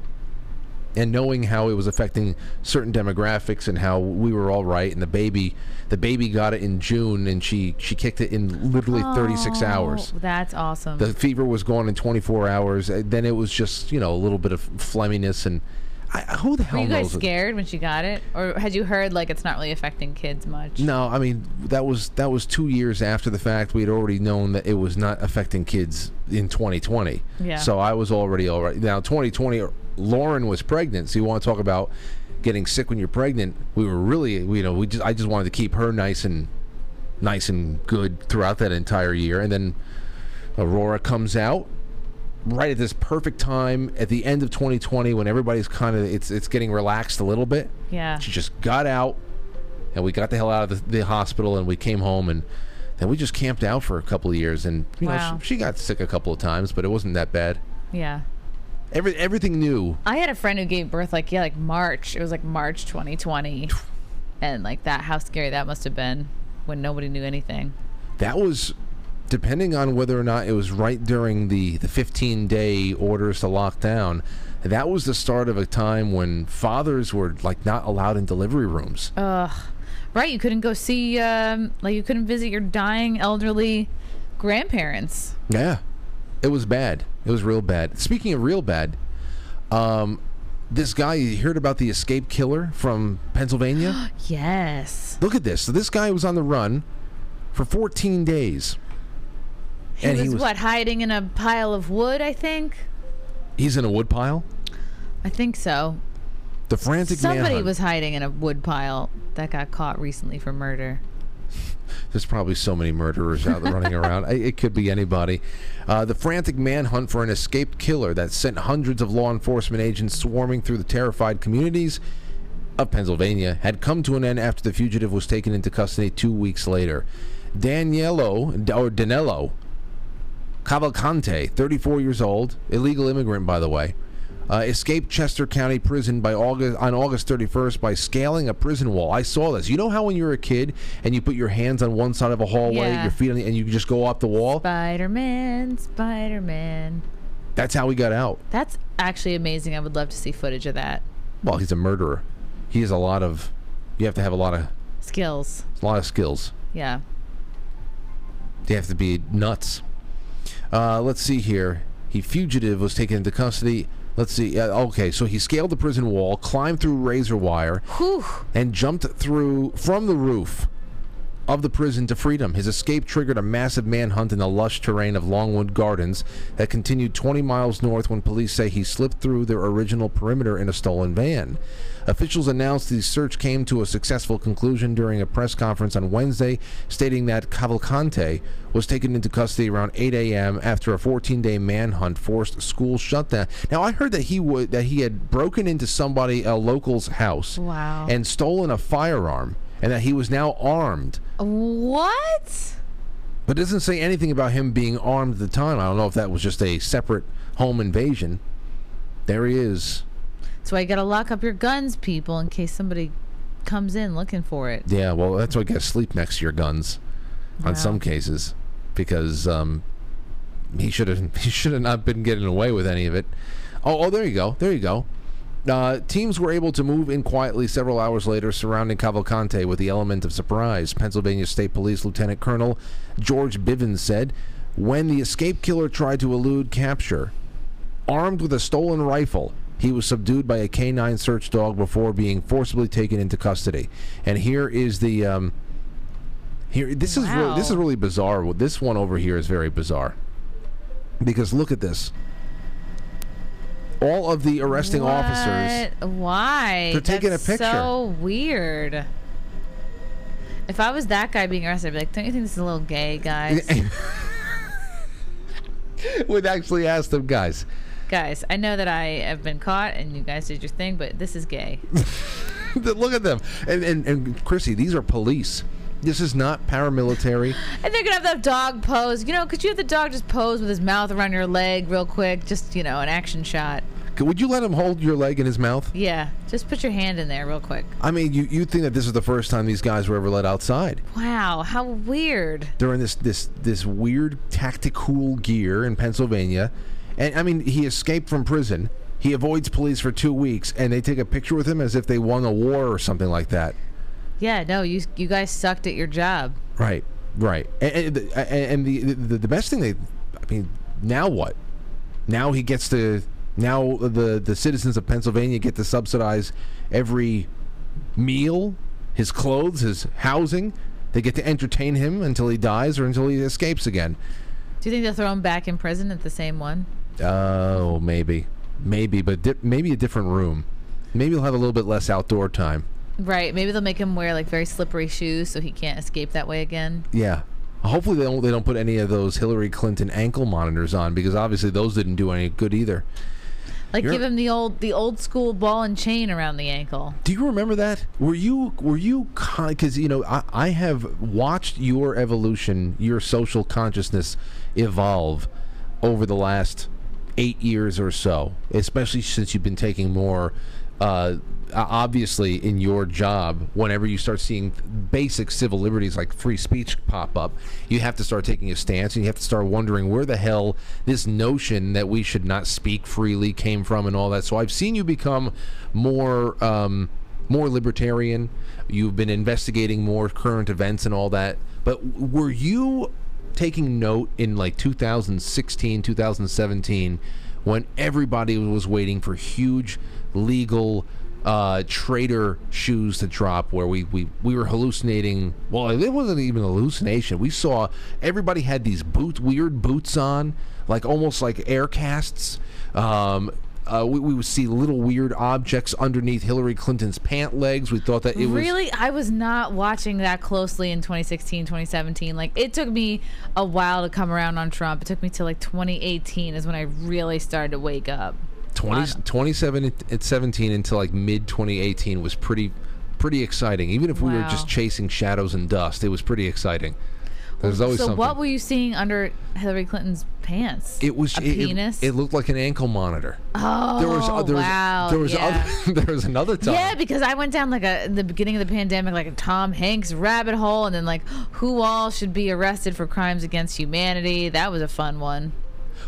And knowing how it was affecting certain demographics and how we were all right, and the baby, the baby got it in June, and she she kicked it in literally 36 Oh, hours. That's awesome. The fever was gone in 24 hours. Then it was just you know a little bit of phlegminess and. I, who the hell? Were you guys scared when she got it, or had you heard like it's not really affecting kids much? No, I mean that was that was two years after the fact. We had already known that it was not affecting kids in 2020. Yeah. So I was already all right. Now 2020, Lauren was pregnant. So you want to talk about getting sick when you're pregnant? We were really, you know, we just I just wanted to keep her nice and nice and good throughout that entire year. And then Aurora comes out right at this perfect time at the end of 2020 when everybody's kind of it's it's getting relaxed a little bit. Yeah. She just got out, and we got the hell out of the, the hospital, and we came home, and then we just camped out for a couple of years, and you Wow. know she, she got sick a couple of times, but it wasn't that bad. Yeah. Every everything new. I had a friend who gave birth like yeah, like March. It was like March 2020, and like that. How scary that must have been when nobody knew anything. That was depending on whether or not it was right during the the 15 day orders to lock down. That was the start of a time when fathers were like not allowed in delivery rooms. Ugh. Right. You couldn't go see. Um, like you couldn't visit your dying elderly grandparents. Yeah, it was bad. It was real bad. Speaking of real bad, um, this guy you heard about the escape killer from Pennsylvania. Yes. Look at this. So this guy was on the run for 14 days. He And was, he was- what hiding in a pile of wood. I think. He's in a woodpile. I think so. The frantic Somebody manhunt. was hiding in a wood pile that got caught recently for murder. There's probably so many murderers out there running around. It could be anybody. Uh, the frantic manhunt for an escaped killer that sent hundreds of law enforcement agents swarming through the terrified communities of Pennsylvania had come to an end after the fugitive was taken into custody two weeks later. Daniello, or Danello Cavalcante, 34 years old, illegal immigrant, by the way, uh, escaped Chester County Prison by August on August 31st by scaling a prison wall. I saw this. You know how when you're a kid and you put your hands on one side of a hallway, Yeah. your feet on the, and you just go off the wall? Spider Man, Spider Man. That's how he got out. That's actually amazing. I would love to see footage of that. Well, he's a murderer. He has a lot of. You have to have a lot of Skills. a lot of skills. Yeah. You have to be nuts. Uh, let's see here. He fugitive was taken into custody. Let's see. Uh, okay, so he scaled the prison wall, climbed through razor wire, Whew. and jumped through from the roof of the prison to freedom. His escape triggered a massive manhunt in the lush terrain of Longwood Gardens that continued 20 miles north when police say he slipped through their original perimeter in a stolen van. Officials announced the search came to a successful conclusion during a press conference on Wednesday, stating that Cavalcante was taken into custody around 8 a.m. after a 14-day manhunt forced school shutdown. Now, I heard that he would that he had broken into somebody a local's house Wow. and stolen a firearm, and that he was now armed. What? But it doesn't say anything about him being armed at the time. I don't know if that was just a separate home invasion. There he is. That's why you gotta lock up your guns, people, in case somebody comes in looking for it. Yeah, well, that's why you got to sleep next to your guns, on Wow. some cases, because um, he should have he should have not been getting away with any of it. Oh, oh, there you go, there you go. Uh, teams were able to move in quietly several hours later, surrounding Cavalcante with the element of surprise. Pennsylvania State Police Lieutenant Colonel George Bivens said, "When the escape killer tried to elude capture, armed with a stolen rifle." He was subdued by a canine search dog before being forcibly taken into custody. And here is the um, here. This is really, this is really bizarre. This one over here is very bizarre because look at this. All of the arresting officers. Why? They're taking a That's picture. So weird. If I was that guy being arrested, I'd be like, "Don't you think this is a little gay, guys? would actually ask them guys. Guys, I know that I have been caught and you guys did your thing, but this is gay." Look at them. And, and and Chrissie, these are police. This is not paramilitary. And they're gonna have that dog pose. You know, could you have the dog just pose with his mouth around your leg real quick? Just you know, an action shot. Would you let him hold your leg in his mouth? Yeah, just put your hand in there real quick. I mean, you you think that this is the first time these guys were ever let outside? Wow, how weird. They're in this this this weird tactical gear in Pennsylvania, and I mean, he escaped from prison. He avoids police for two weeks, and they take a picture with him as if they won a war or something like that. Yeah, no, you you guys sucked at your job. Right, right. And, and, the- and the, the the best thing they, I mean, now what? Now he gets to. Now the the citizens of Pennsylvania get to subsidize every meal, his clothes, his housing. They get to entertain him until he dies or until he escapes again. Do you think they'll throw him back in prison at the same one? Oh, maybe, maybe, but di- maybe a different room. Maybe he'll have a little bit less outdoor time. Right. Maybe they'll make him wear like very slippery shoes so he can't escape that way again. Yeah. Hopefully they don't they don't put any of those Hillary Clinton ankle monitors on because obviously those didn't do any good either. Like You're- give him the old the old school ball and chain around the ankle. Do you remember that? Were you were you because you know I, I have watched your evolution, your social consciousness evolve over the last eight years or so, especially since you've been taking more. Uh, obviously, in your job, whenever you start seeing basic civil liberties like free speech pop up, you have to start taking a stance, and you have to start wondering where the hell this notion that we should not speak freely came from, and all that. So I've seen you become more. Um, more libertarian. You've been investigating more current events and all that. But were you taking note in like 2016, 2017 when everybody was waiting for huge legal uh, trader shoes to drop where we, we, we were hallucinating. Well, it wasn't even hallucination. We saw everybody had these boots, weird boots on, like almost like air casts. Um, uh, we, we would see little weird objects underneath Hillary Clinton's pant legs. We thought that it was really, I was not watching that closely in 2016, 2017. Like it took me a while to come around on Trump. It took me till like 2018 is when I really started to wake up. 20, 27 at 17 until like mid 2018 was pretty pretty exciting. Even if we were just chasing shadows and dust, it was pretty exciting. There's always so something. what were you seeing under Hillary Clinton's pants? it was a it, it- penis. It, looked like an ankle monitor. oh, there was uh, there wow. was there was yeah. other, there was another time. Yeah, because I went down like a in the beginning of the pandemic, like a Tom Hanks rabbit hole, and then like who all should be arrested for crimes against humanity. That was a fun one.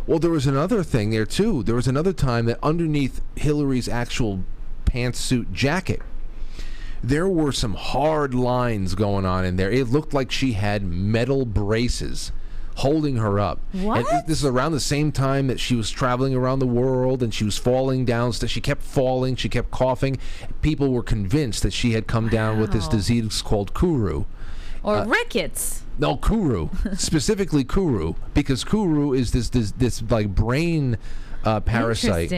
Well, there was another thing there too. There was another time that underneath Hillary's actual pantsuit jacket, there were some hard lines going on in there. It looked like she had metal braces holding her up. What? it- this is around the same time that she was traveling around the world and she was falling down. She kept falling. She kept coughing. People were convinced that she had come down with this disease called Kuru. Or Uh, rickets. No, Kuru, specifically Kuru, because Kuru is this this this like brain uh, parasite,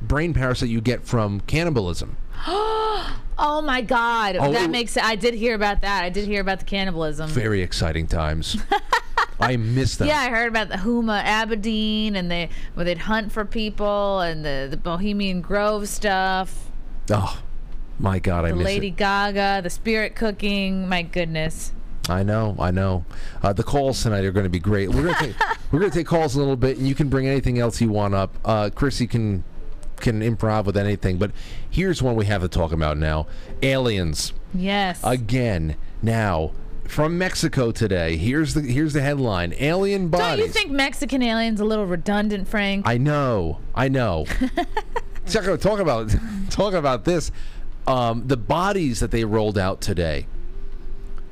brain parasite you get from cannibalism. Oh my God, Oh, that makes. I did hear about that. I did hear about the cannibalism. Very exciting times. I miss that. Yeah, I heard about the Huma Abedin and they where they'd hunt for people and the the Bohemian Grove stuff, Oh, my God, I the miss Lady it. Gaga, the spirit cooking. My goodness. I know, I know. Uh, the calls tonight are going to be great. We're going to take we're going to take calls a little bit, and you can bring anything else you want up. Uh, Chrissie can can improv with anything, but here's one we have to talk about now: aliens. Yes. again now from Mexico today. Here's the here's the headline: Alien Don't you think Mexican aliens a little redundant, Frank? I know, I know. talk, about- talk about talk about this. Um, the bodies that they rolled out today.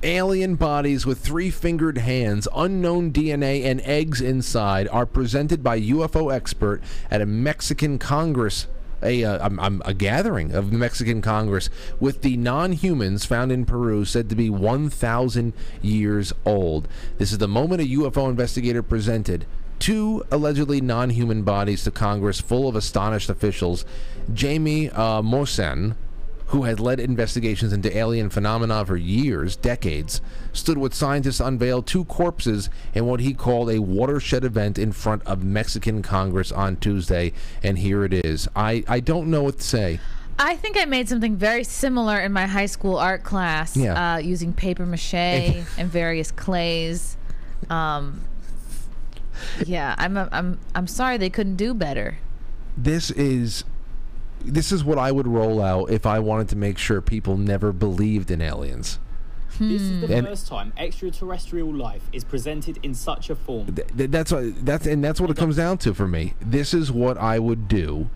Alien bodies with three fingered hands, unknown DNA, and eggs inside are presented by UFO expert at a Mexican Congress. A, uh, a gathering of the Mexican Congress with the non humans found in Peru said to be 1,000 years old. This is the moment a UFO investigator presented two allegedly non human bodies to Congress full of astonished officials. Jamie uh, Maussan, who had led investigations into alien phenomena for years, decades, stood with scientists unveiled two corpses in what he called a watershed event in front of Mexican Congress on Tuesday. And here it is. I, I don't know what to say. I think I made something very similar in my high school art class Yeah. uh, using paper mache and various clays. Um, yeah, I'm, I'm I'm sorry they couldn't do better. this is this is what I would roll out if I wanted to make sure people never believed in aliens. This is the hmm. And- first time extraterrestrial life is presented in such a form. Th- th- that's what that's and that's what it comes down to for me. This is what I would do.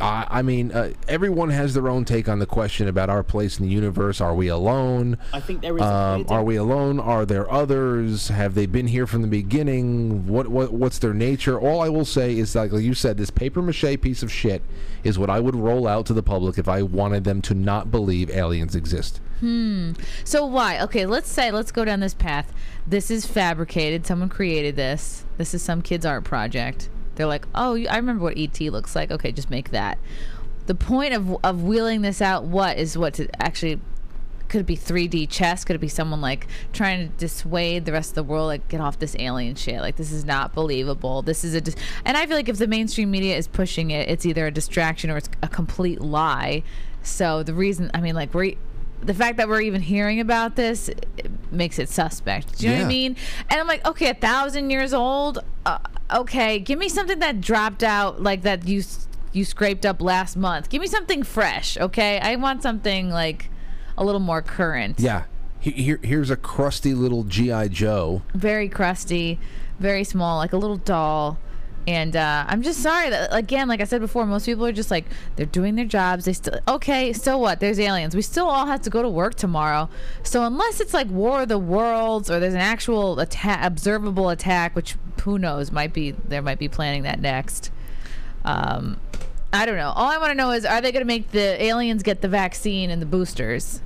I, I mean, uh, everyone has their own take on the question about our place in the universe. Are we alone? I think there is Um, clear are we alone? Are there others? Have they been here from the beginning? What what what's their nature? All I will say is like, like you said, this paper mache piece of shit is what I would roll out to the public if I wanted them to not believe aliens exist. Hmm. So why? Okay, let's say let's go down this path. This is fabricated. Someone created this. This is some kid's art project. They're like, "Oh, I remember what ET looks like. Okay, just make that." The point of of wheeling this out what is what to actually could it be 3D chess? Could it be someone like trying to dissuade the rest of the world, like get off this alien shit? Like this is not believable. This is a, dis- and I feel like if the mainstream media is pushing it, it's either a distraction or it's a complete lie. So the reason, I mean, like we're the fact that we're even hearing about this it makes it suspect. Do you know what I mean? And I'm like, okay, a thousand years old. Uh, okay, give me something that dropped out like that you you scraped up last month. Give me something fresh. Okay, I want something like a little more current. Yeah. Here, here's a crusty little GI Joe. Very crusty, very small, like a little doll. And uh, I'm just sorry that again, like I said before, most people are just like they're doing their jobs. They still okay. So what? There's aliens. We still all have to go to work tomorrow. So unless it's like War of the Worlds or there's an actual attack, observable attack, which who knows might be there might be planning that next. Um, I don't know. All I want to know is are they going to make the aliens get the vaccine and the boosters?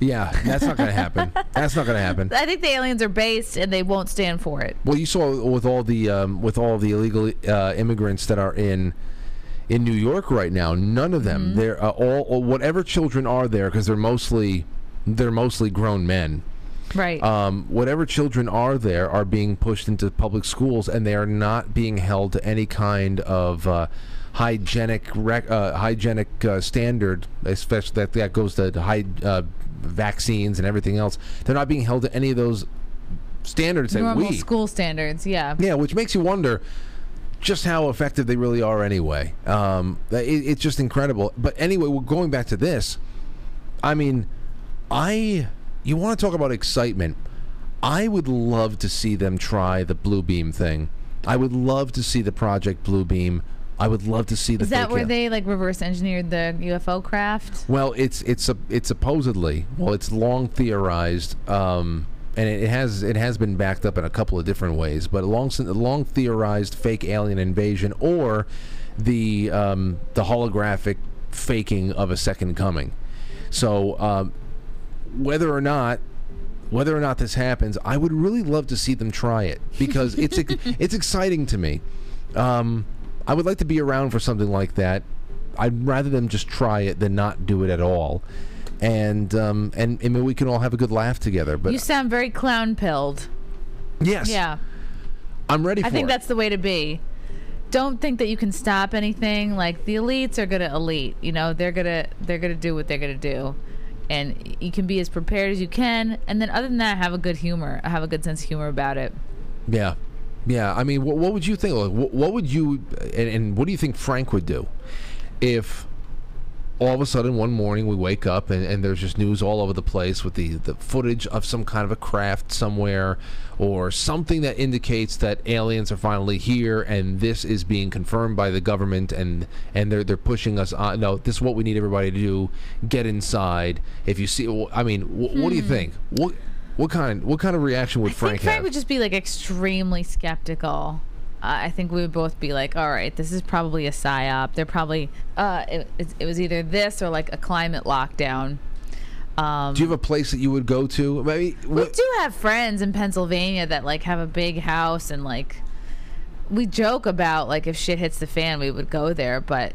Yeah, that's not going to happen. That's not going to happen. I think the aliens are based and they won't stand for it. Well, you saw with all the um, with all the illegal uh, immigrants that are in in New York right now. None of them. They're uh, all or whatever children are there because they're mostly they're mostly grown men. Right. Um, whatever children are there are being pushed into public schools, and they are not being held to any kind of uh, hygienic rec- uh, hygienic uh, standard, especially that that goes to high uh, vaccines and everything else. They're not being held to any of those standards that Normal we school standards. Yeah. yeah, which makes you wonder just how effective they really are anyway. Um, it, it's just incredible. But anyway, well, going back to this, I mean, I you want to talk about excitement? I would love to see them try the blue beam thing. I would love to see the project blue beam. I would love to see the. Is that where they like reverse engineered the UFO craft? well, it's it's a, it's supposedly well, it's long theorized, um, and it, has it has been backed up in a couple of different ways. But long long theorized fake alien invasion or the um, the holographic faking of a second coming. So um, whether or not whether or not this happens, I would really love to see them try it because it's it's exciting to me. Um, I would like to be around for something like that. I'd rather them just try it than not do it at all, and um, and, and maybe we can all have a good laugh together. But You sound very clown pilled. yes, Yeah. I'm ready I think it. that's the way to be. Don't think that you can stop anything. Like the elites are gonna elite. You know, they're gonna they're gonna do what they're gonna do. And you can be as prepared as you can, and then other than that, have a good humor, have a good sense of humor about it. Yeah, yeah. I mean, what, what would you think? Like, what, what would you and, and what do you think Frank would do if all of a sudden one morning we wake up and, and there's just news all over the place with the, the footage of some kind of a craft somewhere or something that indicates that aliens are finally here and this is being confirmed by the government and and they're they're pushing us on no this is what we need everybody to do get inside if you see I mean wh- what do you hmm. think what what kind what kind of reaction would. I Frank think Frank have would just be like extremely skeptical. Uh, I think we would both be like, "All right, this is probably a psyop. They're probably uh, it, it, it was either this or like a climate lockdown." Um, Do you have a place that you would go to? Maybe we do have friends in Pennsylvania that like have a big house and like we joke about like if shit hits the fan, we would go there. But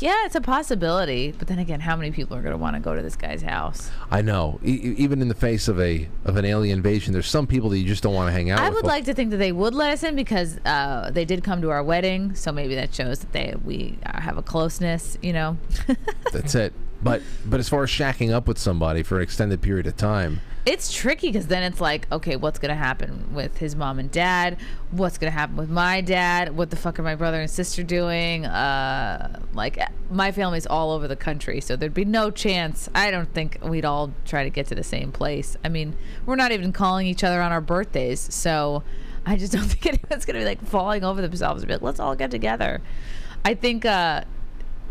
yeah, it's a possibility. But then again, how many people are going to want to go to this guy's house? I know. E- even in the face of a of an alien invasion, there's some people that you just don't want to hang out I with. would like to think that they would let us in because uh, they did come to our wedding, so maybe that shows that they we uh, have a closeness, you know. That's it. But but as far as shacking up with somebody for an extended period of time, it's tricky because then it's like, okay, what's gonna happen with his mom and dad? What's gonna happen with my dad? What the fuck are my brother and sister doing? Uh, like my family's all over the country, so there'd be no chance. I don't think we'd all try to get to the same place. I mean, we're not even calling each other on our birthdays, so I just don't think anyone's gonna be like falling over themselves and be like, let's all get together. I think uh,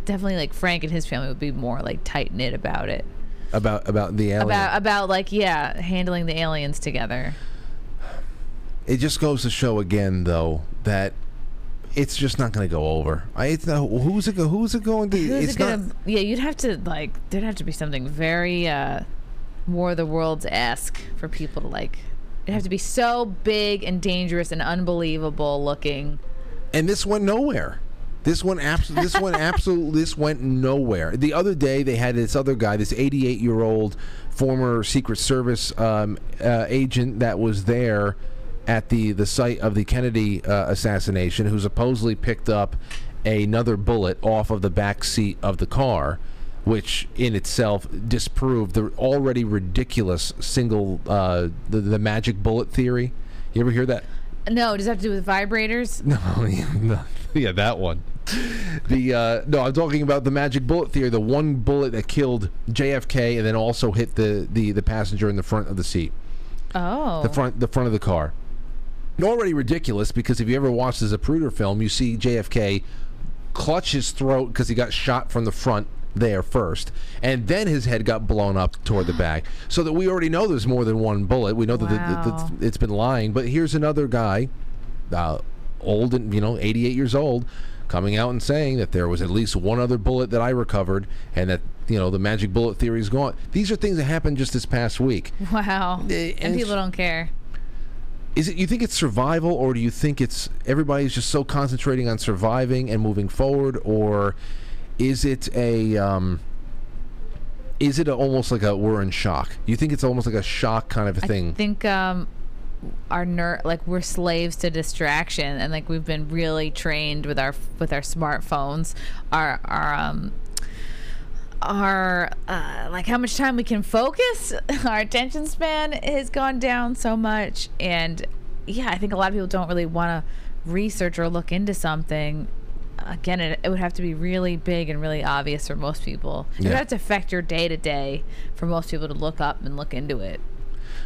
definitely like Frank and his family would be more like tight knit about it about about the alien. about about like yeah handling the aliens together it just goes to show again, though, that it's just not going to go over. I, it's not, who's it? Who's it going to? Who's it's it gonna not. yeah you'd have to like there'd have to be something very uh war of the worlds esque for people to like it'd have to be so big and dangerous and unbelievable looking And this went nowhere. This one, abs- this one, absolutely, this went nowhere. The other day, they had this other guy, this 88 year old former Secret Service um, uh, agent that was there at the the site of the Kennedy uh, assassination, who supposedly picked up another bullet off of the back seat of the car. Which in itself disproved the already ridiculous single uh, the, the magic bullet theory. You ever hear that? No does it have to do with vibrators No, yeah, no, yeah, that one. The uh, no, I'm talking about the magic bullet theory, the one bullet that killed JFK and then also hit the the, the passenger in the front of the seat, oh the front the front of the car. Already ridiculous because if you ever watched the Zapruder film, you see JFK clutch his throat because he got shot from the front there first, and then his head got blown up toward the back. So that we already know there's more than one bullet. We know that, that, Wow. that it's been lying. But here's another guy, uh, old and you know, 88 years old, coming out and saying that there was at least one other bullet that I recovered, and that you know the magic bullet theory is gone. These are things that happened just this past week. wow Eh, and and people don't care Is it you think it's survival, or do you think it's everybody's just so concentrating on surviving and moving forward, or is it a um, is it a, almost like a we're in shock? You think it's almost like a shock kind of a thing? I think um our ner- like we're slaves to distraction and like we've been really trained with our with our smartphones our our um our uh, like how much time we can focus our attention span has gone down so much and yeah i think a lot of people don't really want to research or look into something again it, it would have to be really big and really obvious for most people it Yeah. would have to affect your day to day for most people to look up and look into it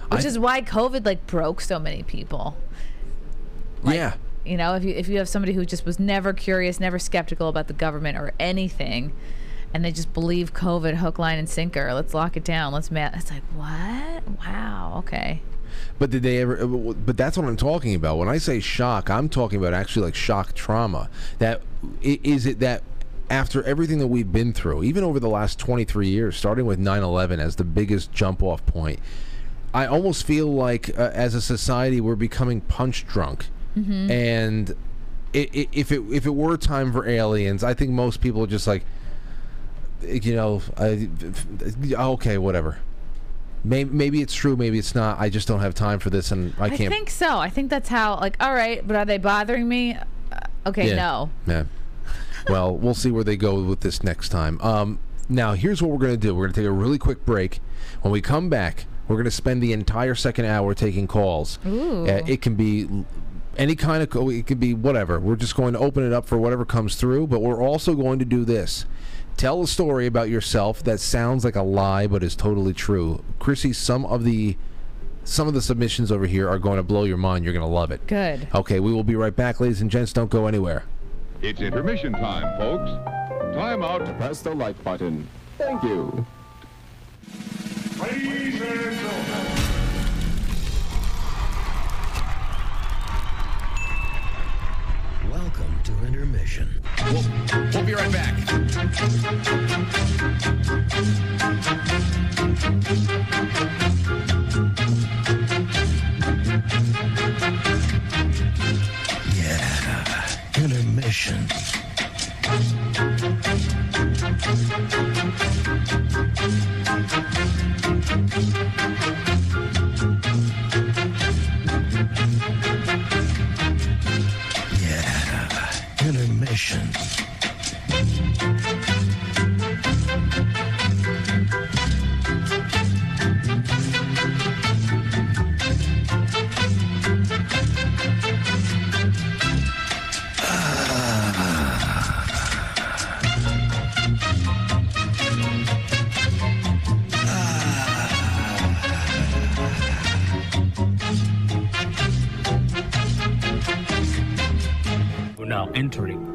which I- is why covid like broke so many people yeah, you know, if you if you have somebody who just was never curious, never skeptical about the government or anything, and they just believe COVID hook, line, and sinker. Let's lock it down. Let's ma It's like what? Wow. Okay. But did they ever? But that's what I'm talking about. When I say shock, I'm talking about actually like shock trauma. That is it that after everything that we've been through, even over the last 23 years, starting with 9/11 as the biggest jump off point, I almost feel like uh, as a society we're becoming punch drunk, and i i if it if it were time for aliens, I think most people are just like, you know, I, okay, whatever. Maybe, maybe it's true, maybe it's not. I just don't have time for this, and I can't. I think so. I think that's how. Like, all right, but are they bothering me? Uh, okay, Yeah. no. Yeah. Well, we'll see where they go with this next time. Um, now, here's what we're going to do. We're going to take a really quick break. When we come back, we're going to spend the entire second hour taking calls. Ooh. Uh, it can be l- any kind of. co- It could be whatever. We're just going to open it up for whatever comes through. But we're also going to do this. Tell a story about yourself that sounds like a lie but is totally true. Chrissie, some of the some of the submissions over here are going to blow your mind. You're going to love it. Good. Okay, we will be right back, ladies and gents. Don't go anywhere. It's intermission time, folks. Time out to press the like button. Thank you. Ladies and gentlemen. Welcome intermission. We'll be right back. Yeah, intermission. cushion. entering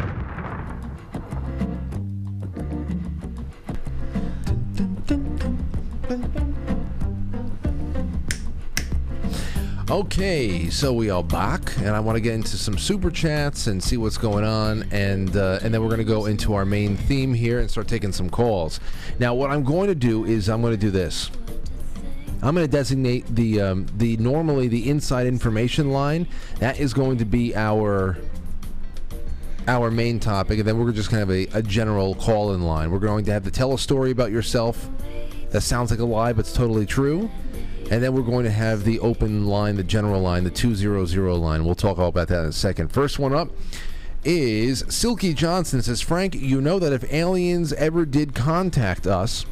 Okay, so we are back, and I want to get into some super chats and see what's going on, and uh, and then we're going to go into our main theme here and start taking some calls. Now, what I'm going to do is I'm going to do this. I'm going to designate the um, the normally the inside information line. That is going to be our our main topic, and then we're just going to have a, a general call in line. We're going to have to tell a story about yourself that sounds like a lie, but it's totally true. And then we're going to have the open line, the general line, the 200 line. We'll talk all about that in a second. First one up is Silky Johnson says, Frank, you know that if aliens ever did contact us,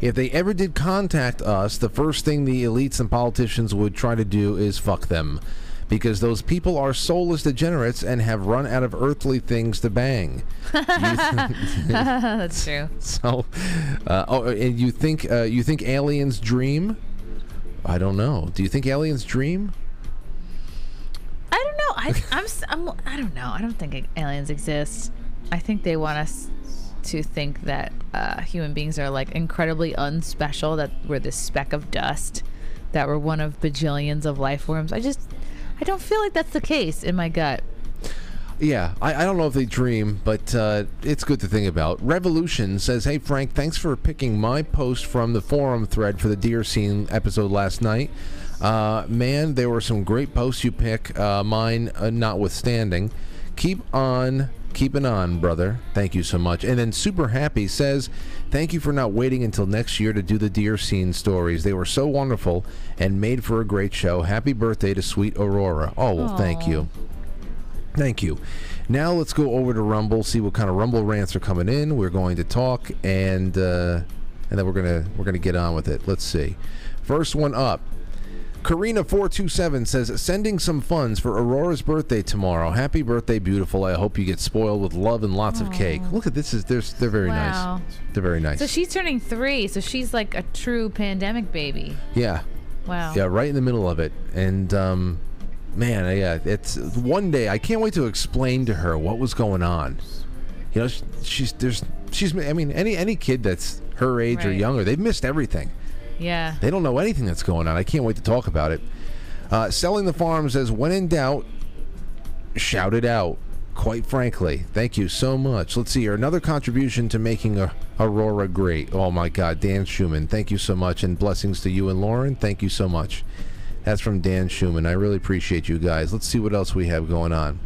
if they ever did contact us, the first thing the elites and politicians would try to do is fuck them. Because those people are soulless degenerates and have run out of earthly things to bang. That's true. So, uh, oh, and you think uh, you think aliens dream? I don't know. Do you think aliens dream? I don't know. I, I'm, I'm. I don't know. I don't think aliens exist. I think they want us to think that uh, human beings are like incredibly unspecial. That we're this speck of dust. That we're one of bajillions of life forms. I just, I don't feel like that's the case in my gut. Yeah, I, I don't know if they dream, but uh, it's good to think about. Revolution says, "Hey Frank, thanks for picking my post from the forum thread for the deer scene episode last night. Uh, man, there were some great posts you pick. Uh, mine uh, notwithstanding. Keep on." Keeping on, brother. Thank you so much. And then Super Happy says, Thank you for not waiting until next year to do the deer scene stories. They were so wonderful and made for a great show. Happy birthday to sweet Aurora. Oh, well, thank you. Thank you. Now let's go over to Rumble, see what kind of Rumble rants are coming in. We're going to talk, and uh, and then we're gonna we're gonna get on with it. Let's see. First one up. Karina four two seven says sending some funds for Aurora's birthday tomorrow. Happy birthday, beautiful. I hope you get spoiled with love and lots of cake. Look at this is they're they're very Wow. nice. They're very nice. So she's turning three. So she's like a true pandemic baby. yeah. Wow. Yeah, right in the middle of it. And um, man, yeah, it's one day. I can't wait to explain to her what was going on. You know, she's there's she's. I mean, any any kid that's her age or younger, they've missed everything. Yeah. They don't know anything that's going on. I can't wait to talk about it. Uh, Selling the farm says, when in doubt, shout it out. Quite frankly, thank you so much. Let's see here. Another contribution to making a, Aurora great. Oh my God, Dan Schumann. Thank you so much, and blessings to you and Lauren. Thank you so much. That's from Dan Schumann. I really appreciate you guys. Let's see what else we have going on.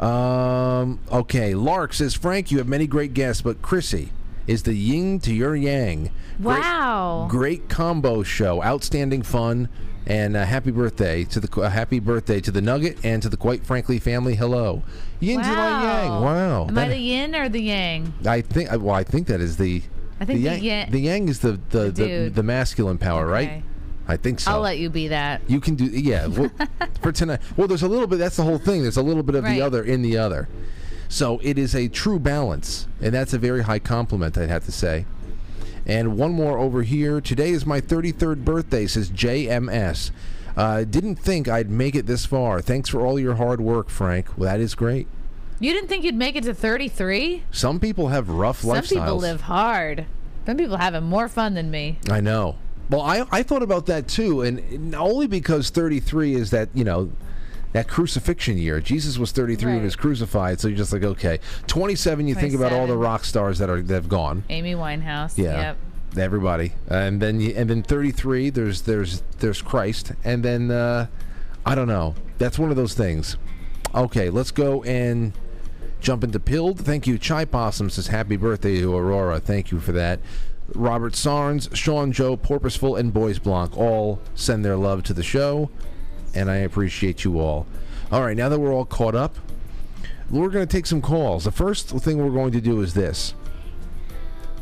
Um. Okay. Lark says, Frank, you have many great guests, but Chrissie is the yin to your yang. Great- Wow. Great combo show, outstanding fun, and uh, happy birthday to the uh, happy birthday to the Nugget and to the quite frankly family. Hello, yin to my yang. Wow, Am I the yin or the yang? I think uh, well, I think that is the. I think the yang, yang- the yang is the the, the, the masculine power, Okay. right? I think so. I'll let you be that. You can do yeah well, for tonight. Well, there's a little bit. That's the whole thing. There's a little bit of Right. the other in the other. So it is a true balance, and that's a very high compliment, I'd have to say. And one more over here. Today is my 33rd birthday, says JMS. Uh, didn't think I'd make it this far. Thanks for all your hard work, Frank. Well, that is great. You didn't think you'd make it to 33? Some people have rough Some lifestyles. Some people live hard. Some people having more fun than me. I know. Well, I, I thought about that too, and only because 33 is that, you know, that crucifixion year. Jesus was 33 when he was crucified, so you're just like, okay. 27, you think about all the rock stars that are that have gone. Amy Winehouse. Yeah. Yep. Everybody, and then you, and then 33. There's there's there's Christ, and then uh, I don't know. That's one of those things. Okay, let's go and jump into Pilled. Thank you. Chai Possum says happy birthday to Aurora. Thank you for that. Robert Sarnes, Sean Joe, Porpoiseful, and Boys Blanc all send their love to the show, and I appreciate you all. All right, now that we're all caught up, we're going to take some calls. The first thing we're going to do is this.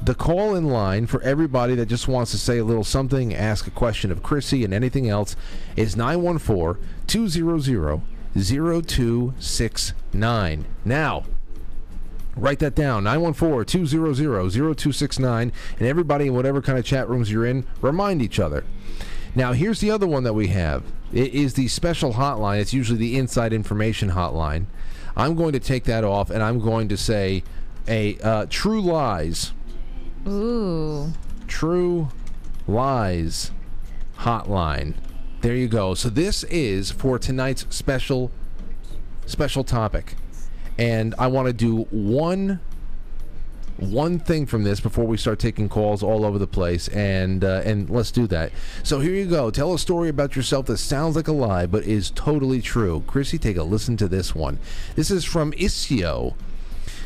The call in line for everybody that just wants to say a little something, ask a question of Chrissie and anything else is 914 200 0269. Now, write that down 914 200 0269. And everybody in whatever kind of chat rooms you're in, remind each other. Now, here's the other one that we have. It is the special hotline. It's usually the inside information hotline. I'm going to take that off and I'm going to say a uh, true lies. Ooh. True lies hotline. There you go. So this is for tonight's special special topic. And I want to do one one thing from this before we start taking calls all over the place and uh, and let's do that. So here you go. Tell a story about yourself that sounds like a lie but is totally true. Chrissie, take a listen to this one. This is from Isio.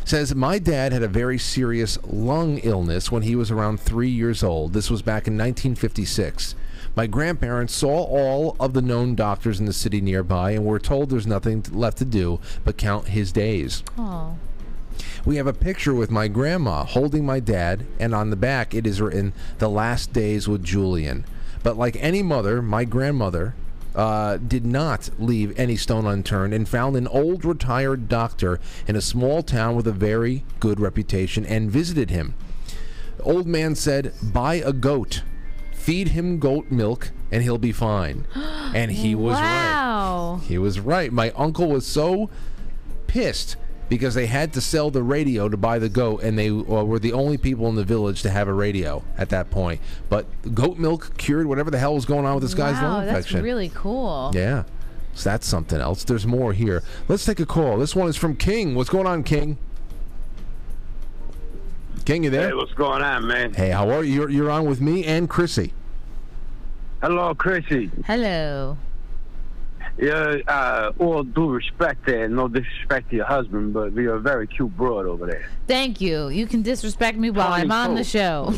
Says my dad had a very serious lung illness when he was around 3 years old. This was back in 1956. My grandparents saw all of the known doctors in the city nearby and were told there's nothing left to do but count his days. Oh. We have a picture with my grandma holding my dad, and on the back it is written, The Last Days with Julian. But like any mother, my grandmother uh, did not leave any stone unturned and found an old retired doctor in a small town with a very good reputation and visited him. The old man said, Buy a goat, feed him goat milk, and he'll be fine. And he was right. wow. He was right. My uncle was so pissed because they had to sell the radio to buy the goat, and they uh, were the only people in the village to have a radio at that point. But goat milk cured whatever the hell was going on with this guy's wow, lung that's infection. really cool. yeah. So that's something else. There's more here. Let's take a call. This one is from King. What's going on, King? King, you there? Hey, what's going on, man? Hey, how are you? You're, you're on with me and Chrissie. Hello, Chrissie. Hello. Yeah, uh, all due respect there, no disrespect to your husband, but you're a very cute broad over there. Thank you. You can disrespect me while I'm on the show.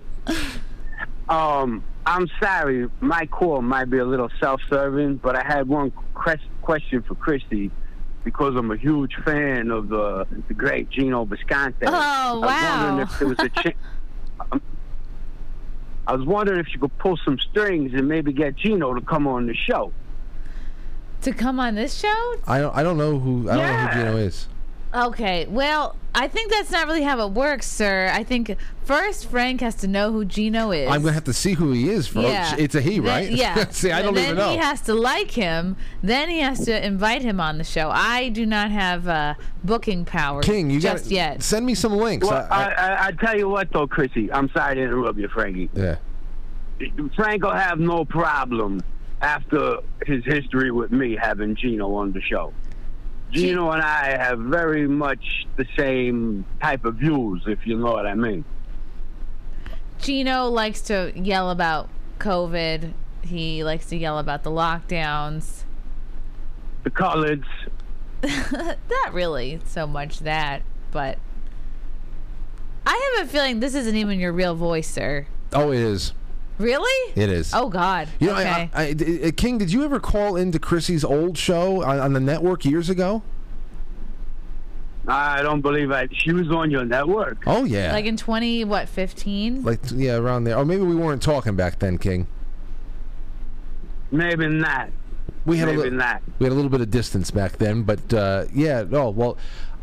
Um, I'm sorry, my call might be a little self-serving, but I had one question for Christy because I'm a huge fan of the the great Gino Visconti. Oh, wow! I was wondering if there was a chance. I was wondering if you could pull some strings and maybe get Gino to come on the show. to come on this show? I don't, I don't know who I don't know who Gino is. Okay, well, I think that's not really how it works, sir. I think first Frank has to know who Gino is. I'm gonna have to see who he is. For, Yeah. It's a he, Then- right? yeah. see, I don't then even know. Then he has to like him. Then he has to invite him on the show. I do not have uh, booking power King, you just gotta yet. send me some links. Well, I- I, I, I tell you what, though, Chrissie, I'm sorry to interrupt you, Frankie. yeah. Frank will have no problem after his history with me having Gino on the show. Gino and I have very much the same type of views, if you know what I mean. Gino likes to yell about COVID. He likes to yell about the lockdowns. The college. not really so much that, but I have a feeling this isn't even your real voice, sir. Oh, it is. Really? It is. Oh God. You know, okay. I, I, I- uh, King, did you ever call into Chrissie's old show on, on the network years ago? I don't believe I. She was on your network. Oh yeah. Like in twenty what fifteen? Like yeah, around there. Or maybe we weren't talking back then, King. Maybe not. We had a Maybe not. we had a little bit of distance back then, but uh, yeah. Oh well.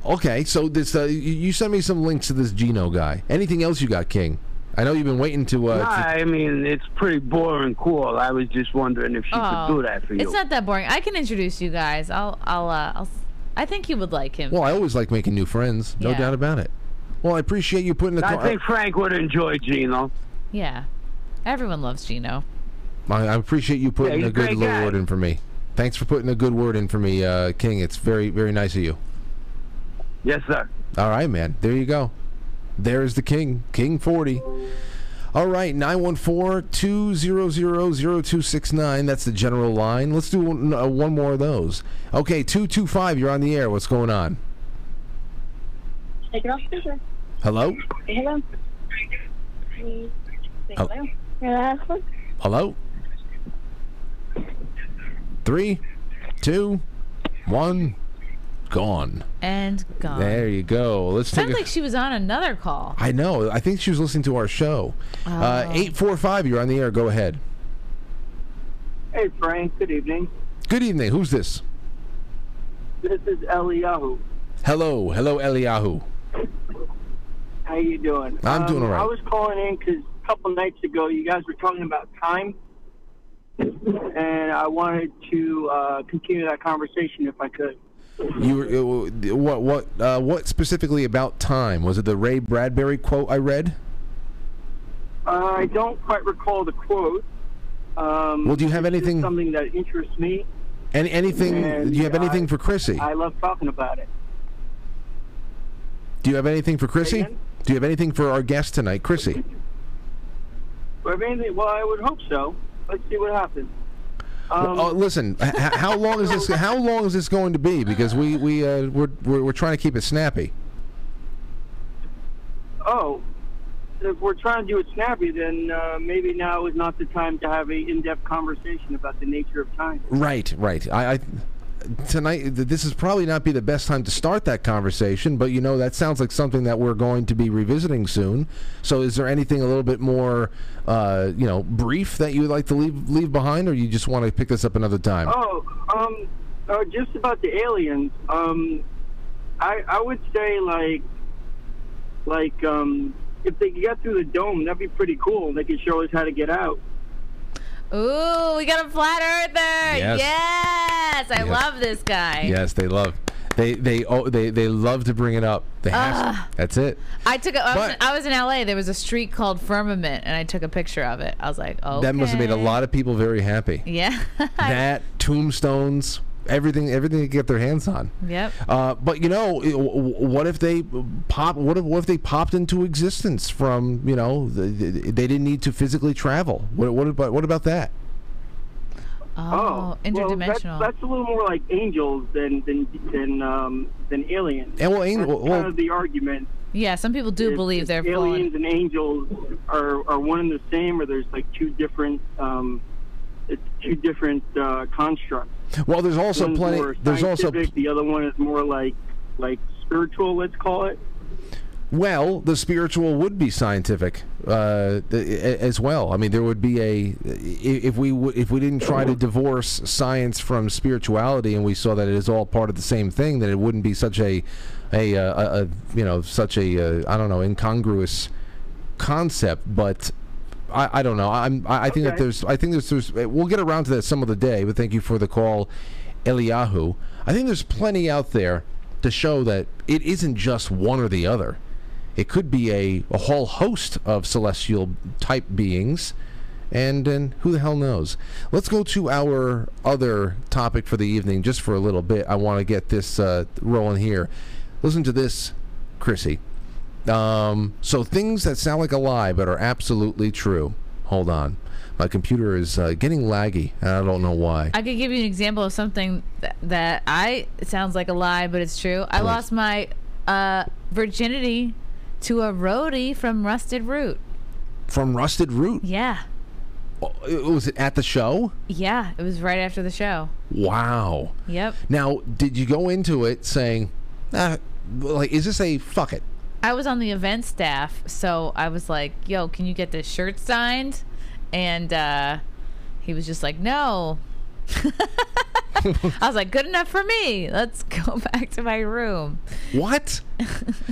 Okay, so this uh, you, you sent me some links to this Gino guy. Anything else you got, King? I know you've been waiting to. Uh, no, to- I mean it's pretty boring. Cool. I was just wondering if she Oh, could do that for you. It's not that boring. I can introduce you guys. I'll I'll uh, I'll. I think you would like him. well, I always like making new friends. No Yeah. doubt about it. Well, I appreciate you putting the. I co- think Frank would enjoy Gino. Yeah. Everyone loves Gino. I, I appreciate you putting he's a a good little guy. word in for me. Thanks for putting a good word in for me, uh, King. It's very, very nice of you. Yes, sir. All right, man. There you go. There's the king, King 40. All right, 914-200-0269. That's the general line. Let's do one, uh, one more of those. Okay, 225, you're on the air. What's going on? Take it off speaker. Hello? Hello. Hello. Hello. Hello? Three, two, one, gone. And gone. There you go. Let's take Sounds a like she was on another call. I know. I think she was listening to our show. Uh, Oh. 845, you're on the air. Go ahead. Hey, Frank. Good evening. Good evening. Who's this? This is Eliyahu. Hello. Hello, Eliyahu. How you doing? I'm doing all right. I was calling in because a couple nights ago you guys were talking about time, and I wanted to uh, continue that conversation if I could. You were, what what uh, what specifically about time? Was it the Ray Bradbury quote I read? Uh, I don't quite recall the quote. Um, Well, do you have anything- Something that interests me. Any anything? and do you have anything I- for Chrissie? I love talking about it. do you have anything for Chrissie? Do you have anything for our guest tonight, Chrissie? But if anything, well, I would hope so. Let's see what happens. Um, oh, listen. how long is this? How long is this going to be? Because we we uh, we're, we're we're trying to keep it snappy. oh, if we're trying to do it snappy, then uh, maybe now is not the time to have a in-depth conversation about the nature of time. Right, right. I, I tonight this is probably not be the best time to start that conversation, but you know that sounds like something that we're going to be revisiting soon. So, is there anything a little bit more, uh, you know, brief that you would like to leave leave behind, or you just want to pick this up another time? Oh, um, uh, just about the aliens. Um, I I would say like, like um, if they could get through the dome, that'd be pretty cool. They could show us how to get out. Ooh, we got a flat earther. Yes. Yes, I Yes. love this guy. Yes, they love. They they oh, they they love to bring it up. They have to. That's it. I took a, I, was in, I was in LA. There was a street called Firmament, and I took a picture of it. I was like, oh, That must have made a lot of people very happy. Yeah. that tombstones, everything, everything they get their hands on. Yep. Uh, but you know, i- w- w- what if they pop? What if, what if they popped into existence from you know the, the, they didn't need to physically travel? What, what about what about that? Oh, interdimensional. Well, that's, that's a little more like angels than than than um, than aliens. And well, angel- That's well- kind of the argument. yeah, some people do If- believe if they're aliens fallen. and angels are, are one and the same, or there's like two different um, it's two different uh, constructs. Well, there's also One's plenty. There's also the other one is more like like spiritual. Let's call it. Well, the spiritual would be scientific uh, as well. I mean, there would be a if we if we didn't try to divorce science from spirituality, and we saw that it is all part of the same thing, then it wouldn't be such a a, uh, a, a you know such a uh, don't know incongruous concept. But I, I don't know. I'm I, I think that there's I think there's, there's we'll get around to that some of the day. But thank you for the call, Eliyahu. I think there's plenty out there to show that it isn't just one or the other. It could be a, a whole host of celestial type beings, and and who the hell knows? Let's go to our other topic for the evening, just for a little bit. I want to get this uh, rolling here. Listen to this, Chrissie. Um, so things that sound like a lie but are absolutely true. Hold on, my computer is uh, getting laggy, and I don't know why. I could give you an example of something that, that I sounds like a lie, but it's true. I Please. lost my uh, virginity to a roadie from Rusted Root. From Rusted Root. Yeah, Oh, Was it at the show? yeah, it was right after the show. Wow. Yep. Now, did you go into it saying, ah, like, is this a fuck it? I was on the event staff, so I was like, "Yo, can you get this shirt signed?" And uh, he was just like, "No." I was like, "Good enough for me. Let's go back to my room." What?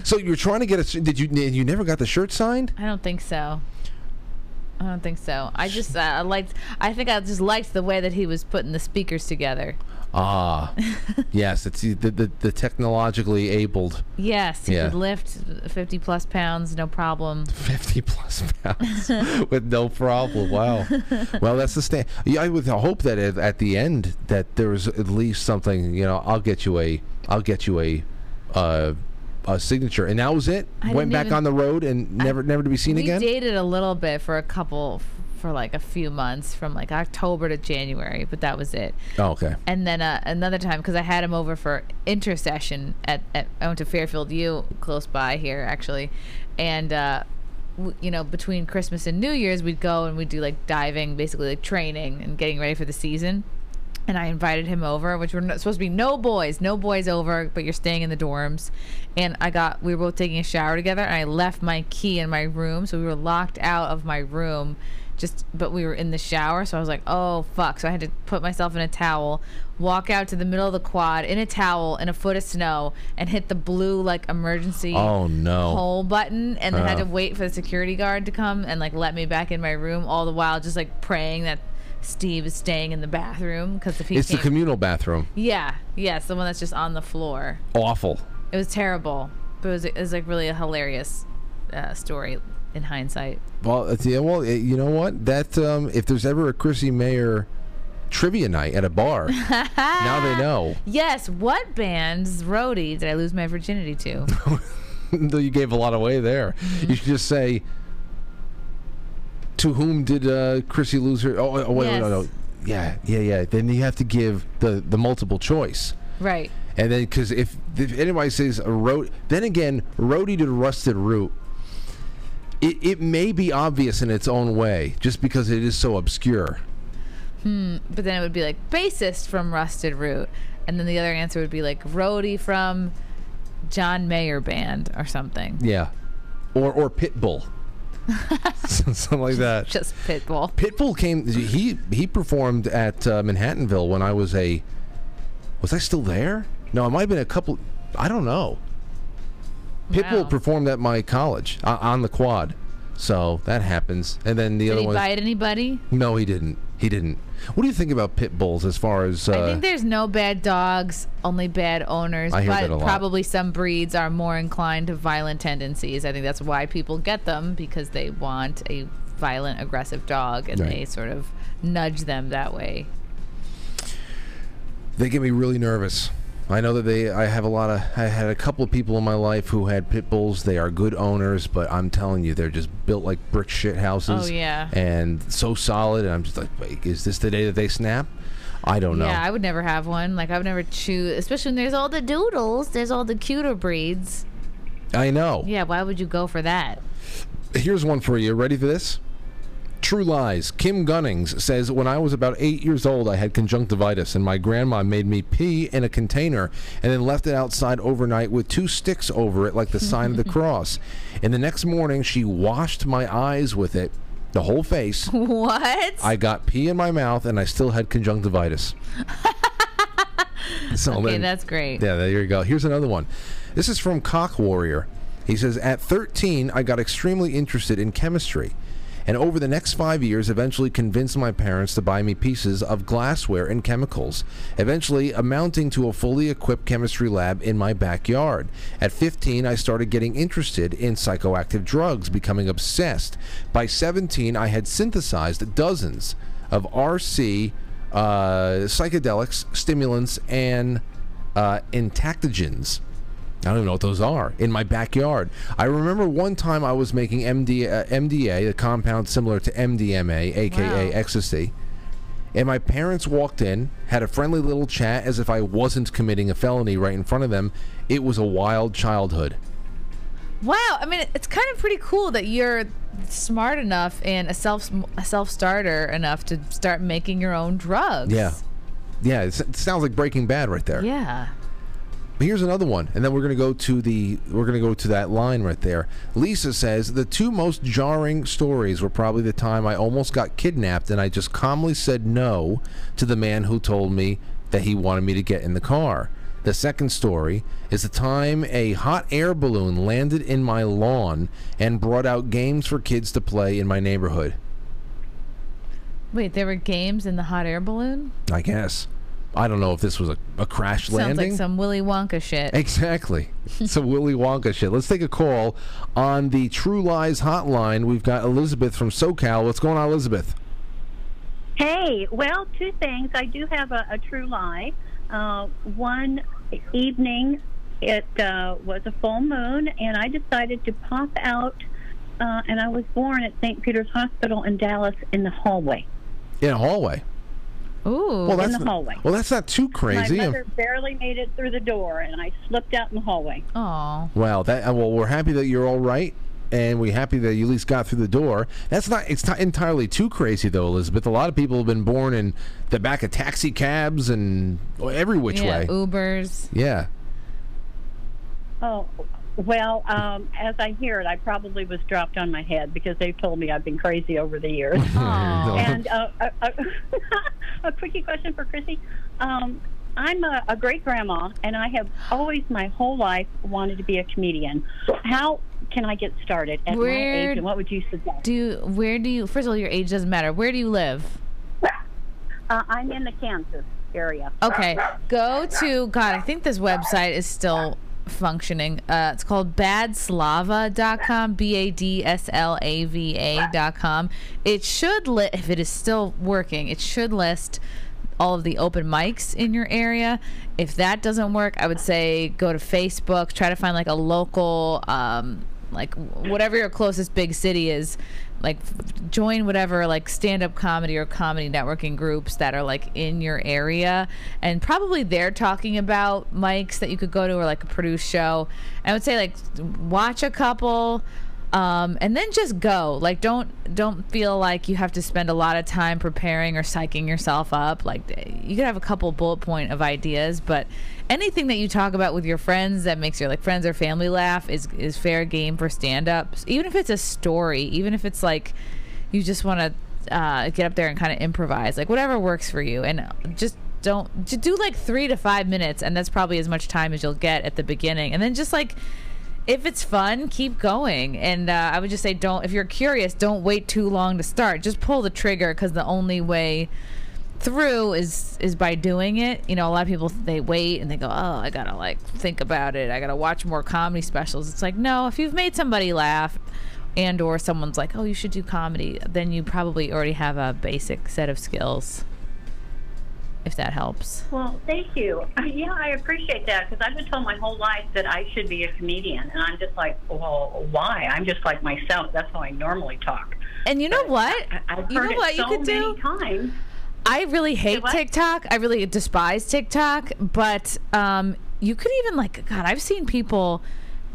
so you're trying to get a? Did you? You never got the shirt signed? I don't think so. I don't think so. I just uh, I liked. I think I just liked the way that he was putting the speakers together. Ah, yes. It's the, the the technologically abled. Yes, he Yeah. could lift fifty plus pounds, no problem. Fifty plus pounds with no problem. Wow. well, that's the stand. Yeah, I would hope that at, at the end that there was at least something. You know, I'll get you a. I'll get you a. Uh, a signature, and that was it. I Went back even- on the road and never never to be seen we again. dated a little bit for a couple for like a few months from like October to January, but that was it. Oh, okay. And then uh, another time because I had him over for intercession at, at I went to Fairfield U close by here actually, and uh, w- you know between Christmas and New Year's we'd go and we'd do like diving, basically like training and getting ready for the season. And I invited him over, which were supposed to be no boys, no boys over, but you're staying in the dorms. And I got, we were both taking a shower together, and I left my key in my room, so we were locked out of my room just but we were in the shower so i was like oh fuck so i had to put myself in a towel walk out to the middle of the quad in a towel in a foot of snow and hit the blue like emergency Oh, no. hole button and then had to Oh. wait for the security guard to come and like let me back in my room all the while just like praying that steve is staying in the bathroom because if he It's the communal bathroom. yeah yes the one that's just on the floor Awful. it was terrible but it was, it was like really a hilarious uh, story in hindsight Well, yeah. Well, you know what? That um, if there's ever a Chrissie Mayr trivia night at a bar, now they know. Yes. What band's roadie did I lose my virginity to? Though you gave a lot away there. Mm-hmm. You should just say, "To whom did uh, Chrissy lose her?" Oh, oh wait, wait, no, no. Yes. Yeah, yeah, yeah. Then you have to give the the multiple choice. right. And then, because if, if anybody says a road, then again, roadie to rusted root, it, it may be obvious in its own way, just because it is so obscure. Hmm. But then it would be like bassist from Rusted Root, and then the other answer would be like roadie from John Mayer band or something. Yeah, or or Pitbull, something like that. Just Pitbull. Pitbull came. He he performed at uh, Manhattanville when I was a. Was I still there? No, it might have been a couple. I don't know. Pitbull Wow. performed at my college uh, on the quad, so that happens. And then the Did other he one. bite anybody? No, he didn't. He didn't. What do you think about pit bulls as far as? Uh, I think there's no bad dogs, only bad owners. I hear but that a lot. probably some breeds are more inclined to violent tendencies. I think that's why people get them because they want a violent, aggressive dog, and Right. they sort of nudge them that way. They get me really nervous. I know that they. I have a lot of. I had a couple of people in my life who had pit bulls. They are good owners, but I'm telling you, they're just built like brick shit houses. Oh, yeah. And so solid. And I'm just like, wait, is this the day that they snap? I don't know. Yeah, I would never have one. Like I would never choose, especially when there's all the doodles. There's all the cuter breeds. I know. Yeah, why would you go for that? Here's one for you. Ready for this? True Lies. Kim Gunnings says, When I was about eight years old, I had conjunctivitis, and my grandma made me pee in a container and then left it outside overnight with two sticks over it, like the sign of the cross. And the next morning, she washed my eyes with it, the whole face. What? I got pee in my mouth, and I still had conjunctivitis. so okay, then- that's great. yeah, there you go. Here's another one. This is from Cock Warrior. He says, At 13, I got extremely interested in chemistry. And over the next five years, eventually convinced my parents to buy me pieces of glassware and chemicals, eventually amounting to a fully equipped chemistry lab in my backyard. At 15, I started getting interested in psychoactive drugs, becoming obsessed. By 17, I had synthesized dozens of RC uh, psychedelics, stimulants, and uh, entactogens. I don't even know what those are in my backyard. I remember one time I was making MD, uh, MDA, a compound similar to MDMA, aka Wow. ecstasy. And my parents walked in, had a friendly little chat as if I wasn't committing a felony right in front of them. It was a wild childhood. Wow, I mean, it's kind of pretty cool that you're smart enough and a self a self starter enough to start making your own drugs. Yeah. Yeah, it, sounds like Breaking Bad right there. Yeah. Here's another one, and then we're gonna go to the we're gonna go to that line right there. Lisa says the two most jarring stories were probably the time I almost got kidnapped and I just calmly said no to the man who told me that he wanted me to get in the car. The second story is the time a hot air balloon landed in my lawn and brought out games for kids to play in my neighborhood. Wait, there were games in the hot air balloon? I guess. I don't know if this was a, a crash Sounds landing. like some Willy Wonka shit. Exactly. some Willy Wonka shit. Let's take a call on the True Lies hotline. We've got Elizabeth from SoCal. What's going on, Elizabeth? Hey, well, two things. I do have a, a true lie. Uh, one evening, it uh, was a full moon, and I decided to pop out. Uh, and I was born at St. Peter's Hospital in Dallas in the hallway. In a hallway. Ooh. Well, in that's the hallway. Well, that's not too crazy. My mother barely made it through the door, and I slipped out in the hallway. Oh. Well, that uh, well, we're happy that you're all right, and we're happy that you at least got through the door. That's not it's not entirely too crazy though, Elizabeth. A lot of people have been born in the back of taxi cabs and every which yeah, way. Ubers. Yeah. Oh, well, um, as I hear it, I probably was dropped on my head because they've told me I've been crazy over the years. and uh, a, a, a quickie question for Chrissie. Um, I'm a, a great grandma, and I have always my whole life wanted to be a comedian. How can I get started at my age, and what would you suggest? Do you, where do you? First of all, your age doesn't matter. Where do you live? Uh, I'm in the Kansas area. Okay, go to God. I think this website is still functioning. Uh, it's called badslava.com. B A D S L A V A.com. It should li- if it is still working. It should list all of the open mics in your area. If that doesn't work, I would say go to Facebook. Try to find like a local, um, like whatever your closest big city is. Like join whatever like stand up comedy or comedy networking groups that are like in your area, and probably they're talking about mics that you could go to or like a produced show. I would say like watch a couple um, and then just go. Like don't don't feel like you have to spend a lot of time preparing or psyching yourself up. Like you could have a couple bullet point of ideas but anything that you talk about with your friends that makes your like friends or family laugh is is fair game for stand-ups. Even if it's a story even if it's like you just want to uh, get up there and kind of improvise like whatever works for you. And just don't do like three to five minutes and that's probably as much time as you'll get at the beginning. And then just like if it's fun, keep going. And uh, I would just say, don't. If you're curious, don't wait too long to start. Just pull the trigger because the only way through is is by doing it. You know, a lot of people they wait and they go, oh, I gotta like think about it. I gotta watch more comedy specials. It's like no, if you've made somebody laugh. And or someone's like, oh, you should do comedy. Then you probably already have a basic set of skills. If that helps. Well, thank you. Yeah, I appreciate that because I've been told my whole life that I should be a comedian, and I'm just like, well, why? I'm just like myself. That's how I normally talk. And you know what? I, I've You know it what you so could many do? times. I really hate? TikTok. I really despise TikTok. But um, you could even like God. I've seen people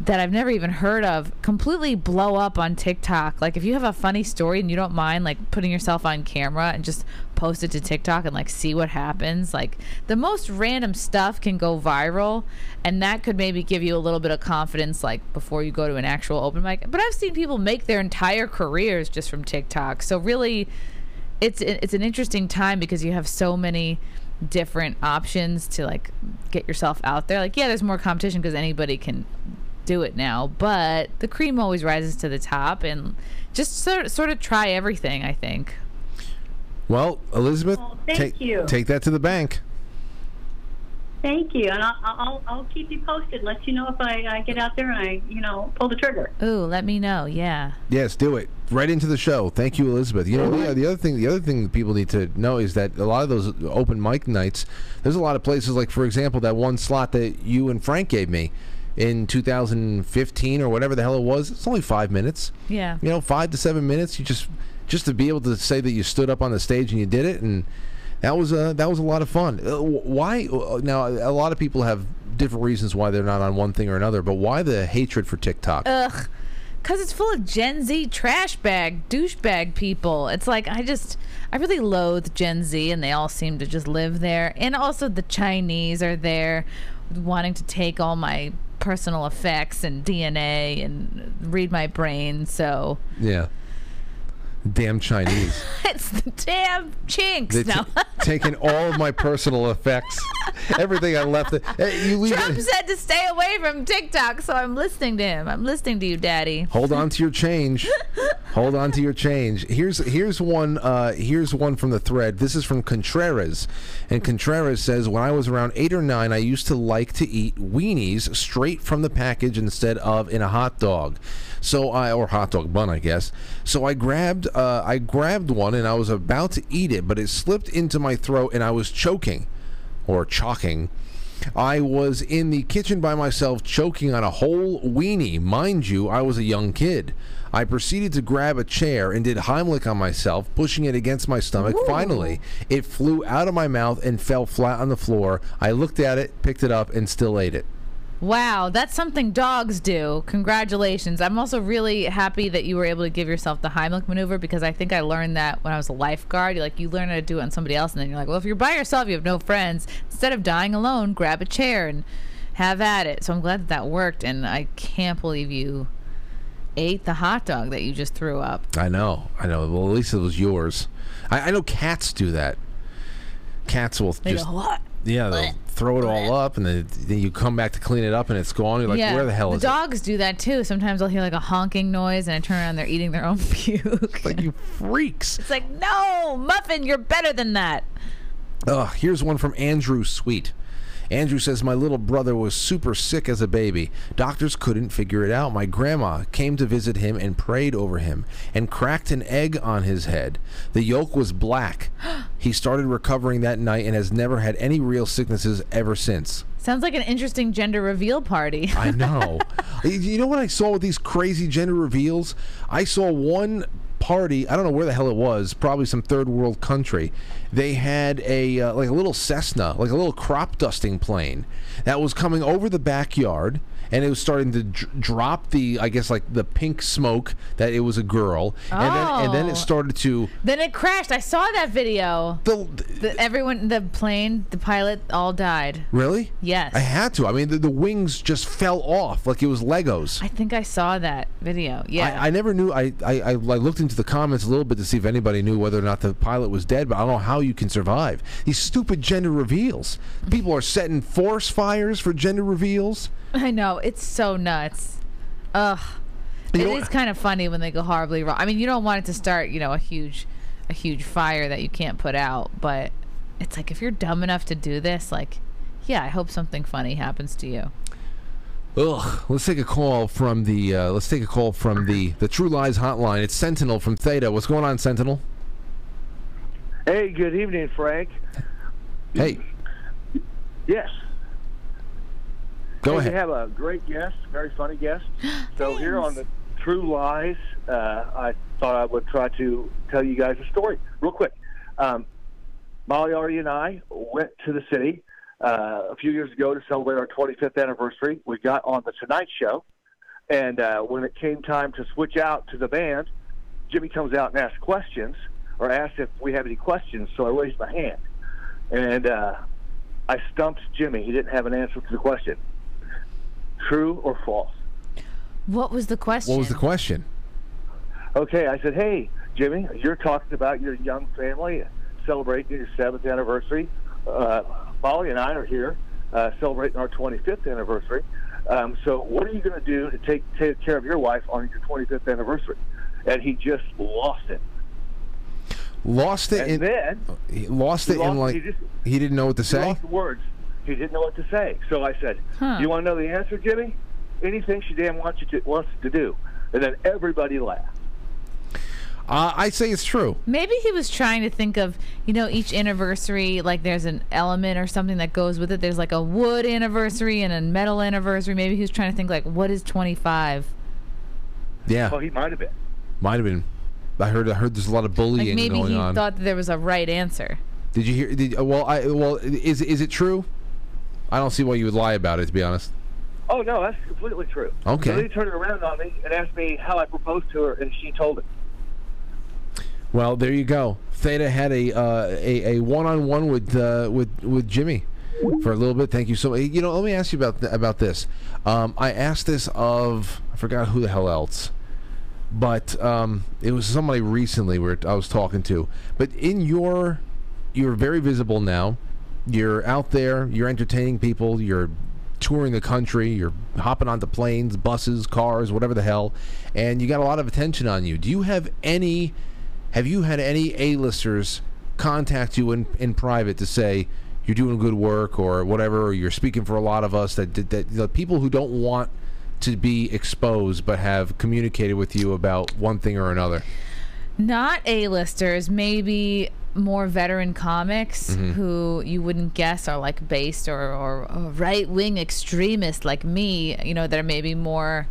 that I've never even heard of completely blow up on TikTok. Like if you have a funny story and you don't mind like putting yourself on camera and just post it to TikTok and like see what happens. Like the most random stuff can go viral and that could maybe give you a little bit of confidence like before you go to an actual open mic. But I've seen people make their entire careers just from TikTok. So really it's it's an interesting time because you have so many different options to like get yourself out there. Like yeah, there's more competition because anybody can do it now, but the cream always rises to the top and just sort of, sort of try everything, I think. Well, Elizabeth, thank take you. take that to the bank. Thank you, and I'll, I'll I'll keep you posted. Let you know if I, I get out there and I you know pull the trigger. Ooh, let me know. Yeah. Yes, do it right into the show. Thank you, Elizabeth. You know the, the other thing, the other thing that people need to know is that a lot of those open mic nights, there's a lot of places like, for example, that one slot that you and Frank gave me in 2015 or whatever the hell it was. It's only five minutes. Yeah. You know, five to seven minutes. You just just to be able to say that you stood up on the stage and you did it, and that was a that was a lot of fun. Uh, Why uh, now? A lot of people have different reasons why they're not on one thing or another, but why the hatred for TikTok? Ugh. Cause it's full of Gen Z trash bag, douchebag people. It's like I just, I really loathe Gen Z, and they all seem to just live there. And also the Chinese are there, wanting to take all my personal effects and DNA and read my brain. So yeah. Damn Chinese. it's the damn chinks. Now. t- taking all of my personal effects, everything I left. It, Hey, you leave Trump it. said to stay away from TikTok, so I'm listening to him. I'm listening to you, Daddy. Hold on to your change. Hold on to your change. Here's here's one. Uh, here's one from the thread. This is from Contreras, and Contreras says, "When I was around eight or nine, I used to like to eat weenies straight from the package instead of in a hot dog. So I or hot dog bun, I guess. So I grabbed uh, I grabbed one and I was about to eat it, but it slipped into my throat and I was choking, or chalking." I was in the kitchen by myself choking on a whole weenie. Mind you, I was a young kid. I proceeded to grab a chair and did Heimlich on myself, pushing it against my stomach. Finally, it flew out of my mouth and fell flat on the floor. I looked at it, picked it up, and still ate it. Wow, that's something dogs do. Congratulations. I'm also really happy that you were able to give yourself the Heimlich maneuver because I think I learned that when I was a lifeguard. You like you learn how to do it on somebody else and then you're like, well, if you're by yourself, you have no friends. Instead of dying alone, grab a chair and have at it. So I'm glad that that worked and I can't believe you ate the hot dog that you just threw up. I know, I know. Well, at least it was yours. I, I know cats do that. Cats will They just go, "What?" yeah, they'll throw it all up, and then, then you come back to clean it up, and it's gone. You're like, where the hell the is dogs do that too. Sometimes I'll hear like a honking noise and I turn around, they're eating their own puke. like you freaks. It's like, no, Muffin, you're better than that. it? Ugh, here's one from Andrew Sweet. Andrew says, My little brother was super sick as a baby. Doctors couldn't figure it out. My grandma came to visit him and prayed over him and cracked an egg on his head. The yolk was black. he started recovering that night and has never had any real sicknesses ever since. Sounds like an interesting gender reveal party. I know. you know what I saw with these crazy gender reveals? I saw one party. I don't know where the hell it was. Probably some third world country. They had a uh, like a little Cessna, like a little crop dusting plane that was coming over the backyard. And it was starting to dr- drop the, I guess, like the pink smoke that it was a girl, and then and then Oh. it started to Then it crashed. I saw that video. The, everyone, the plane, the pilot, all died. really. Yes. I had to. I mean, the, the wings just fell off like it was Legos. I think I saw that video. Yeah. I, I never knew. I, I, I, I looked into the comments a little bit to see if anybody knew whether or not the pilot was dead, but I don't know how you can survive these stupid gender reveals. Mm-hmm. People are setting forest fires for gender reveals. I know it's so nuts. Ugh. You It know is what- kind of funny when they go horribly wrong. I mean, you don't want it to start, you know, a huge, a huge fire that you can't put out. But it's like if you're dumb enough to do this, like, yeah, I hope something funny happens to you. Ugh. Let's take a call from the. Uh, let's take a call from the the True Lies hotline. It's Sentinel from Theta. What's going on, Sentinel? Hey, good evening, Frank. Hey, Yes. Go ahead. We have a great guest, very funny guest. So here on the True Lies, uh, I thought I would try to tell you guys a story real quick. Um, Molly, Artie, and I went to the city uh, a few years ago to celebrate our 25th anniversary. We got on the Tonight Show, and uh, when it came time to switch out to the band, Jimmy comes out and asks questions, or asks if we have any questions. So I raised my hand, and uh, I stumped Jimmy. He didn't have an answer to the question. True or false? What was the question? what was the question? Okay, I said, hey, Jimmy, you're talking about your young family celebrating your seventh anniversary. Uh, Molly and I are here uh, celebrating our 25th anniversary. Um, so, what are you going to do to take take care of your wife on your 25th anniversary? And he just lost it. Lost it And in. then he lost he it lost- in like he just- he didn't know what to he say. lost words. He didn't know what to say. So I said, Huh. "You want to know the answer, Jimmy? Anything she damn wants you to wants to do." And then everybody laughed. Uh, I say it's true. Maybe he was trying to think of, you know, each anniversary, like there's an element or something that goes with it. There's like a wood anniversary and a metal anniversary. Maybe he was trying to think, like, what is 25? Yeah, Well, he might have been. might have been. I heard. I heard there's a lot of bullying Like maybe going he on. thought that there was a right answer. Did you hear? Did, uh, well, I well is is it true? I don't see why you would lie about it. To be honest. Oh no, that's completely true. Okay. So then he turned it around on me and asked me how I proposed to her, and she told him. Well, there you go. Theta had a uh, a, a one-on-one with uh, with with Jimmy for a little bit. Thank you so much. You know, let me ask you about th- about this. Um, I asked this of I forgot who the hell else, but um, it was somebody recently where I was talking to. But in your, you're very visible now. You're out there. You're entertaining people. You're touring the country. You're hopping onto planes, buses, cars, whatever the hell, and you got a lot of attention on you. Do you have any? Have you had any A-listers contact you in, in private to say you're doing good work or whatever, or you're speaking for a lot of us that that, that the people who don't want to be exposed but have communicated with you about one thing or another? Not A-listers, maybe more veteran comics Mhm. who you wouldn't guess are like based or, or, or right wing extremists like me, you know, that are maybe more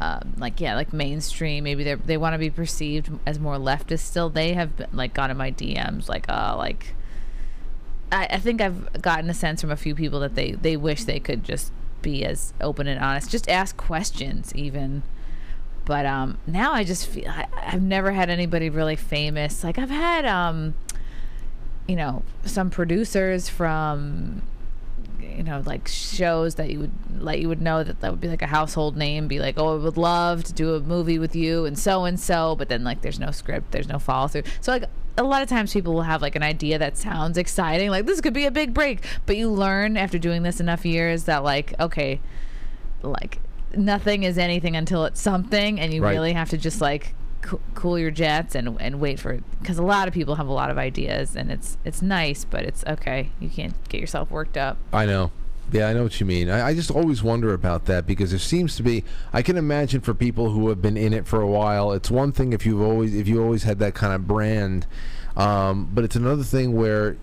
um, like yeah, like mainstream. Maybe they they want to be perceived as more leftist. Still, they have been, like gotten in my DMs like uh like. I, I think I've gotten a sense from a few people that they they wish they could just be as open and honest, just ask questions even. But um, now I just feel I, I've never had anybody really famous. Like I've had um, you know, some producers from you know like shows that you would like you would know that that would be like a household name be like oh i would love to do a movie with you and so and so but then like there's no script there's no follow through so like a lot of times people will have like an idea that sounds exciting like this could be a big break but you learn after doing this enough years that like okay like nothing is anything until it's something and you Right. really have to just like coo- cool your jets and and wait for because a lot of people have a lot of ideas and it's it's nice but it's okay you can't get yourself worked up I know. Yeah, I know what you mean. I, I just always wonder about that because there seems to be. I can imagine for people who have been in it for a while, it's one thing if you've always if you always had that kind of brand, um, but it's another thing where,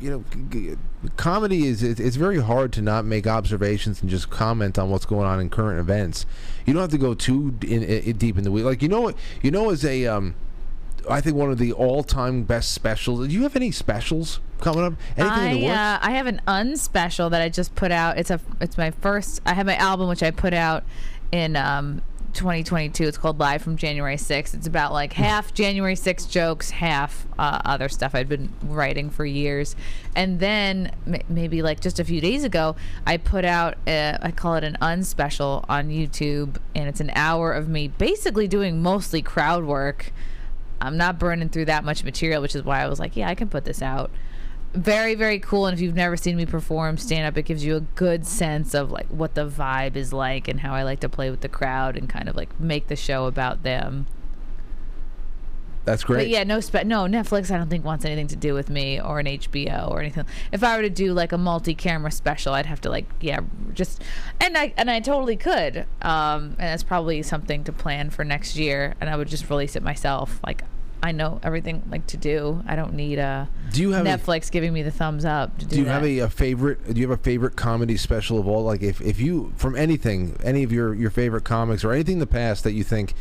you know, g- g- comedy is it, it's very hard to not make observations and just comment on what's going on in current events. You don't have to go too in, in, deep in the weed. Like you know what you know as a. Um, I think one of the all-time best specials. Do you have any specials coming up? Anything in the I works? uh, I have an unspecial that I just put out. It's a it's my first. I have my album which I put out in um 2022. It's called Live from January 6th. It's about like half January 6th jokes, half uh, other stuff I'd been writing for years. And then m- maybe like just a few days ago, I put out a, I call it an unspecial on YouTube, and it's an hour of me basically doing mostly crowd work. I'm not burning through that much material, which is why I was like, yeah, I can put this out. Very, very cool. And if you've never seen me perform stand up, it gives you a good sense of like what the vibe is like and how I like to play with the crowd and kind of like make the show about them. That's great. But yeah, no spe- no Netflix. I don't think wants anything to do with me or an HBO or anything. If I were to do like a multi-camera special, I'd have to like yeah, just and I and I totally could. Um, and that's probably something to plan for next year. And I would just release it myself. Like I know everything like to do. I don't need a Do you have a- Netflix giving me the thumbs up to do, Do you that. have a, a favorite? Do you have a favorite comedy special of all? Like, if, if you from anything, any of your your favorite comics or anything in the past that you think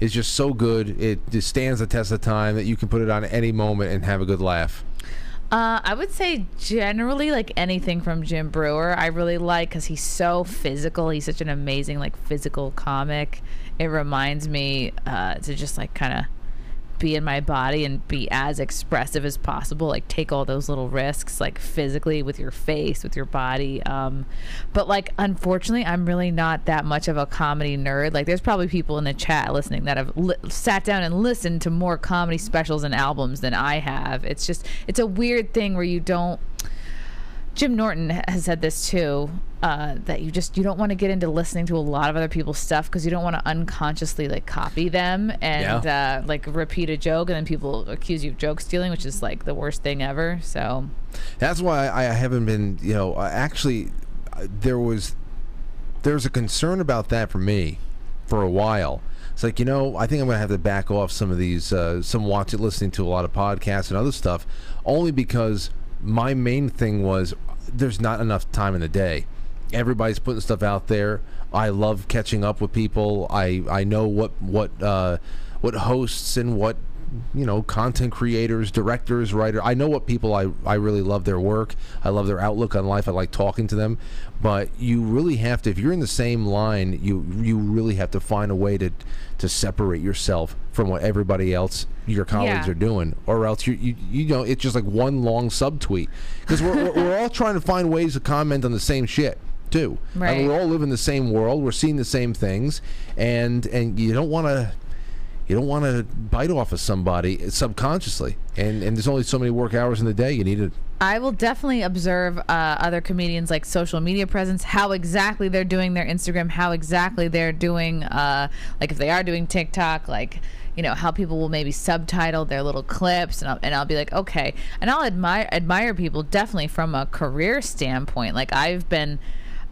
is just so good, it just stands the test of time that you can put it on any moment and have a good laugh. Uh, I would say generally like anything from Jim Breuer. I really like because he's so physical. He's such an amazing like physical comic. It reminds me uh, to just like kind of be in my body and be as expressive as possible. Like take all those little risks, like physically with your face, with your body. Um, but like unfortunately, I'm really not that much of a comedy nerd. Like there's probably people in the chat listening that have li- sat down and listened to more comedy specials and albums than I have. It's just it's a weird thing where you don't. Jim Norton has said this too. Uh, that you just you don't want to get into listening to a lot of other people's stuff because you don't want to unconsciously like copy them and uh, like repeat a joke and then people accuse you of joke stealing, which is like the worst thing ever. So That's why I, haven't been. You know, actually, there was there's a concern about that for me for a while. It's like you know, I think I'm gonna have to back off some of these, uh, some watching listening to a lot of podcasts and other stuff, only because my main thing was there's not enough time in the day. Everybody's putting stuff out there. I love catching up with people. I I know what what uh, what hosts and what you know content creators directors writer. I know what people i i really love their work. I love their outlook on life. I like talking to them. But you really have to if you're in the same line you you really have to find a way to to separate yourself from what everybody else your colleagues Yeah. are doing. Or else you you, you know it's just like one long subtweet. Because we're, we're, we're all trying to find ways to comment on the same shit too. Right. I mean, we're all living the same world. We're seeing the same things. And and you don't want to you don't want to bite off of somebody subconsciously and and there's only so many work hours in the day you need to I will definitely observe uh, other comedians like social media presence, how exactly they're doing their Instagram, how exactly they're doing, uh, like if they are doing TikTok, like you know how people will maybe subtitle their little clips, and I'll, and I'll be like, okay, and I'll admire admire people definitely from a career standpoint. Like I've been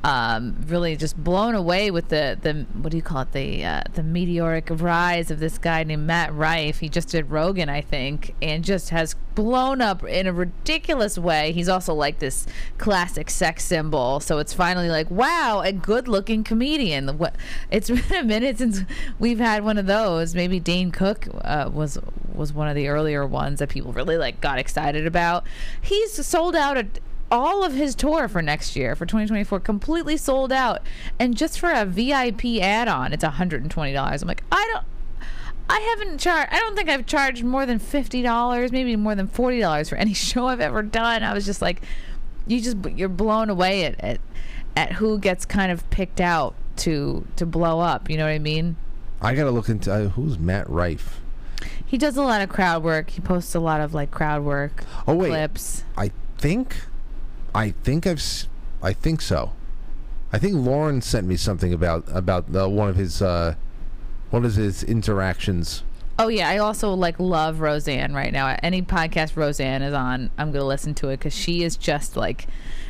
um, really just blown away with the the what do you call it the uh, the meteoric rise of this guy named Matt Rife. He just did Rogan, I think, and just has blown up in a ridiculous way. He's also like this classic sex symbol, so it's finally like wow, a good-looking comedian. What it's been a minute since we've had one of those. Maybe Dane Cook uh, was was one of the earlier ones that people really like got excited about. He's sold out a all of his tour for next year for 2024 completely sold out. And just for a vip add-on it's $120 i'm like i don't i haven't charged i don't think i've charged more than $50 maybe more than $40 for any show i've ever done. I was just like you just you're blown away at at, at who gets kind of picked out to to blow up you know what i mean? I gotta look into uh, who's Matt Rife. he does a lot of crowd work. He posts a lot of like crowd work Oh wait, clips. I think, I think I've, I think so. I think Lauren sent me something about about uh, one of his, uh, one of his interactions. Oh yeah, I also like love Roseanne right now. Any podcast Roseanne is on, I'm gonna listen to it because she is just like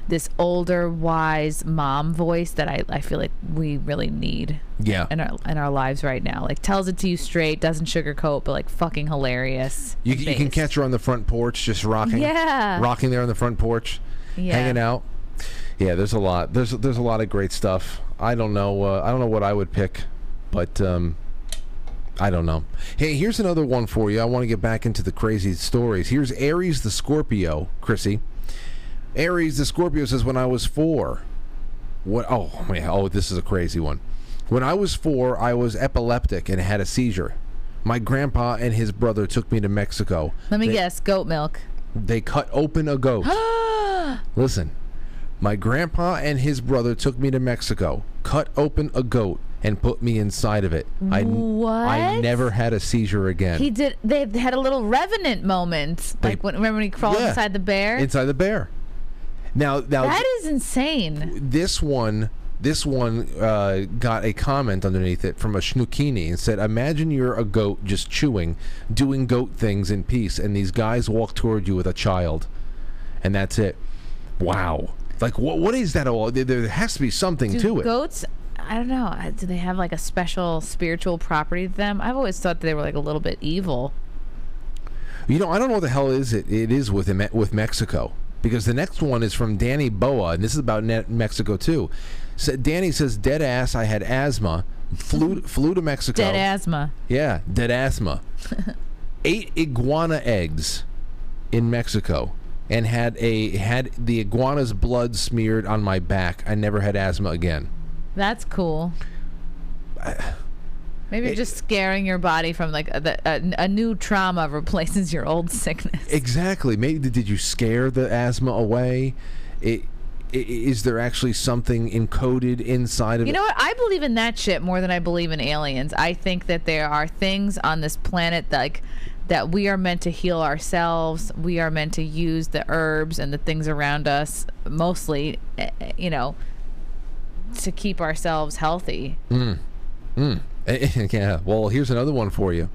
this older, wise mom voice that I, I feel like we really need. Yeah. In our in our lives right now, like tells it to you straight, doesn't sugarcoat, but like fucking hilarious. You, you can catch her on the front porch, just rocking. Yeah. Rocking there on the front porch, Yeah. hanging out. Yeah, there's a lot. There's there's a lot of great stuff. I don't know. Uh, I don't know what I would pick, but um, I don't know. Hey, here's another one for you. I want to get back into the crazy stories. Here's Aries the Scorpio, Chrissie. Aries the Scorpio says, "When I was four, what? Oh man, oh this is a crazy one. When I was four, I was epileptic and had a seizure. My grandpa and his brother took me to Mexico. Let me They- guess, goat milk. They cut open a goat. Listen, my grandpa and his brother took me to Mexico, cut open a goat, and put me inside of it. I, what? I never had a seizure again. He did. They had a little revenant moment, like when remember when he crawled Yeah. inside the bear. inside the bear. Now, now that is insane. this one this one uh, got a comment underneath it from a schnookini and said imagine you're a goat just chewing doing goat things in peace and these guys walk toward you with a child and that's it wow like what what is that all there, there has to be something Do to it goats? I don't know. uh, Do they have like a special spiritual property to them? I've always thought they were like a little bit evil. you know i don't know what the hell is it it is with with mexico because the next one is from danny boa and this is about mexico too so danny says dead ass i had asthma flew flew to mexico Dead asthma. Yeah, dead asthma. Ate iguana eggs in Mexico and had a had the iguana's blood smeared on my back. I never had asthma again. That's cool. Maybe you're just scaring your body from like a, a, a new trauma replaces your old sickness. Exactly. Maybe did you scare the asthma away? It, is there actually something encoded inside of You know what? I believe in that shit more than I believe in aliens. I think that there are things on this planet that, like that we are meant to heal ourselves. We are meant to use the herbs and the things around us, mostly, eh, eh, you know, to keep ourselves healthy. Mm. Mm. yeah. Well, here's another one for you.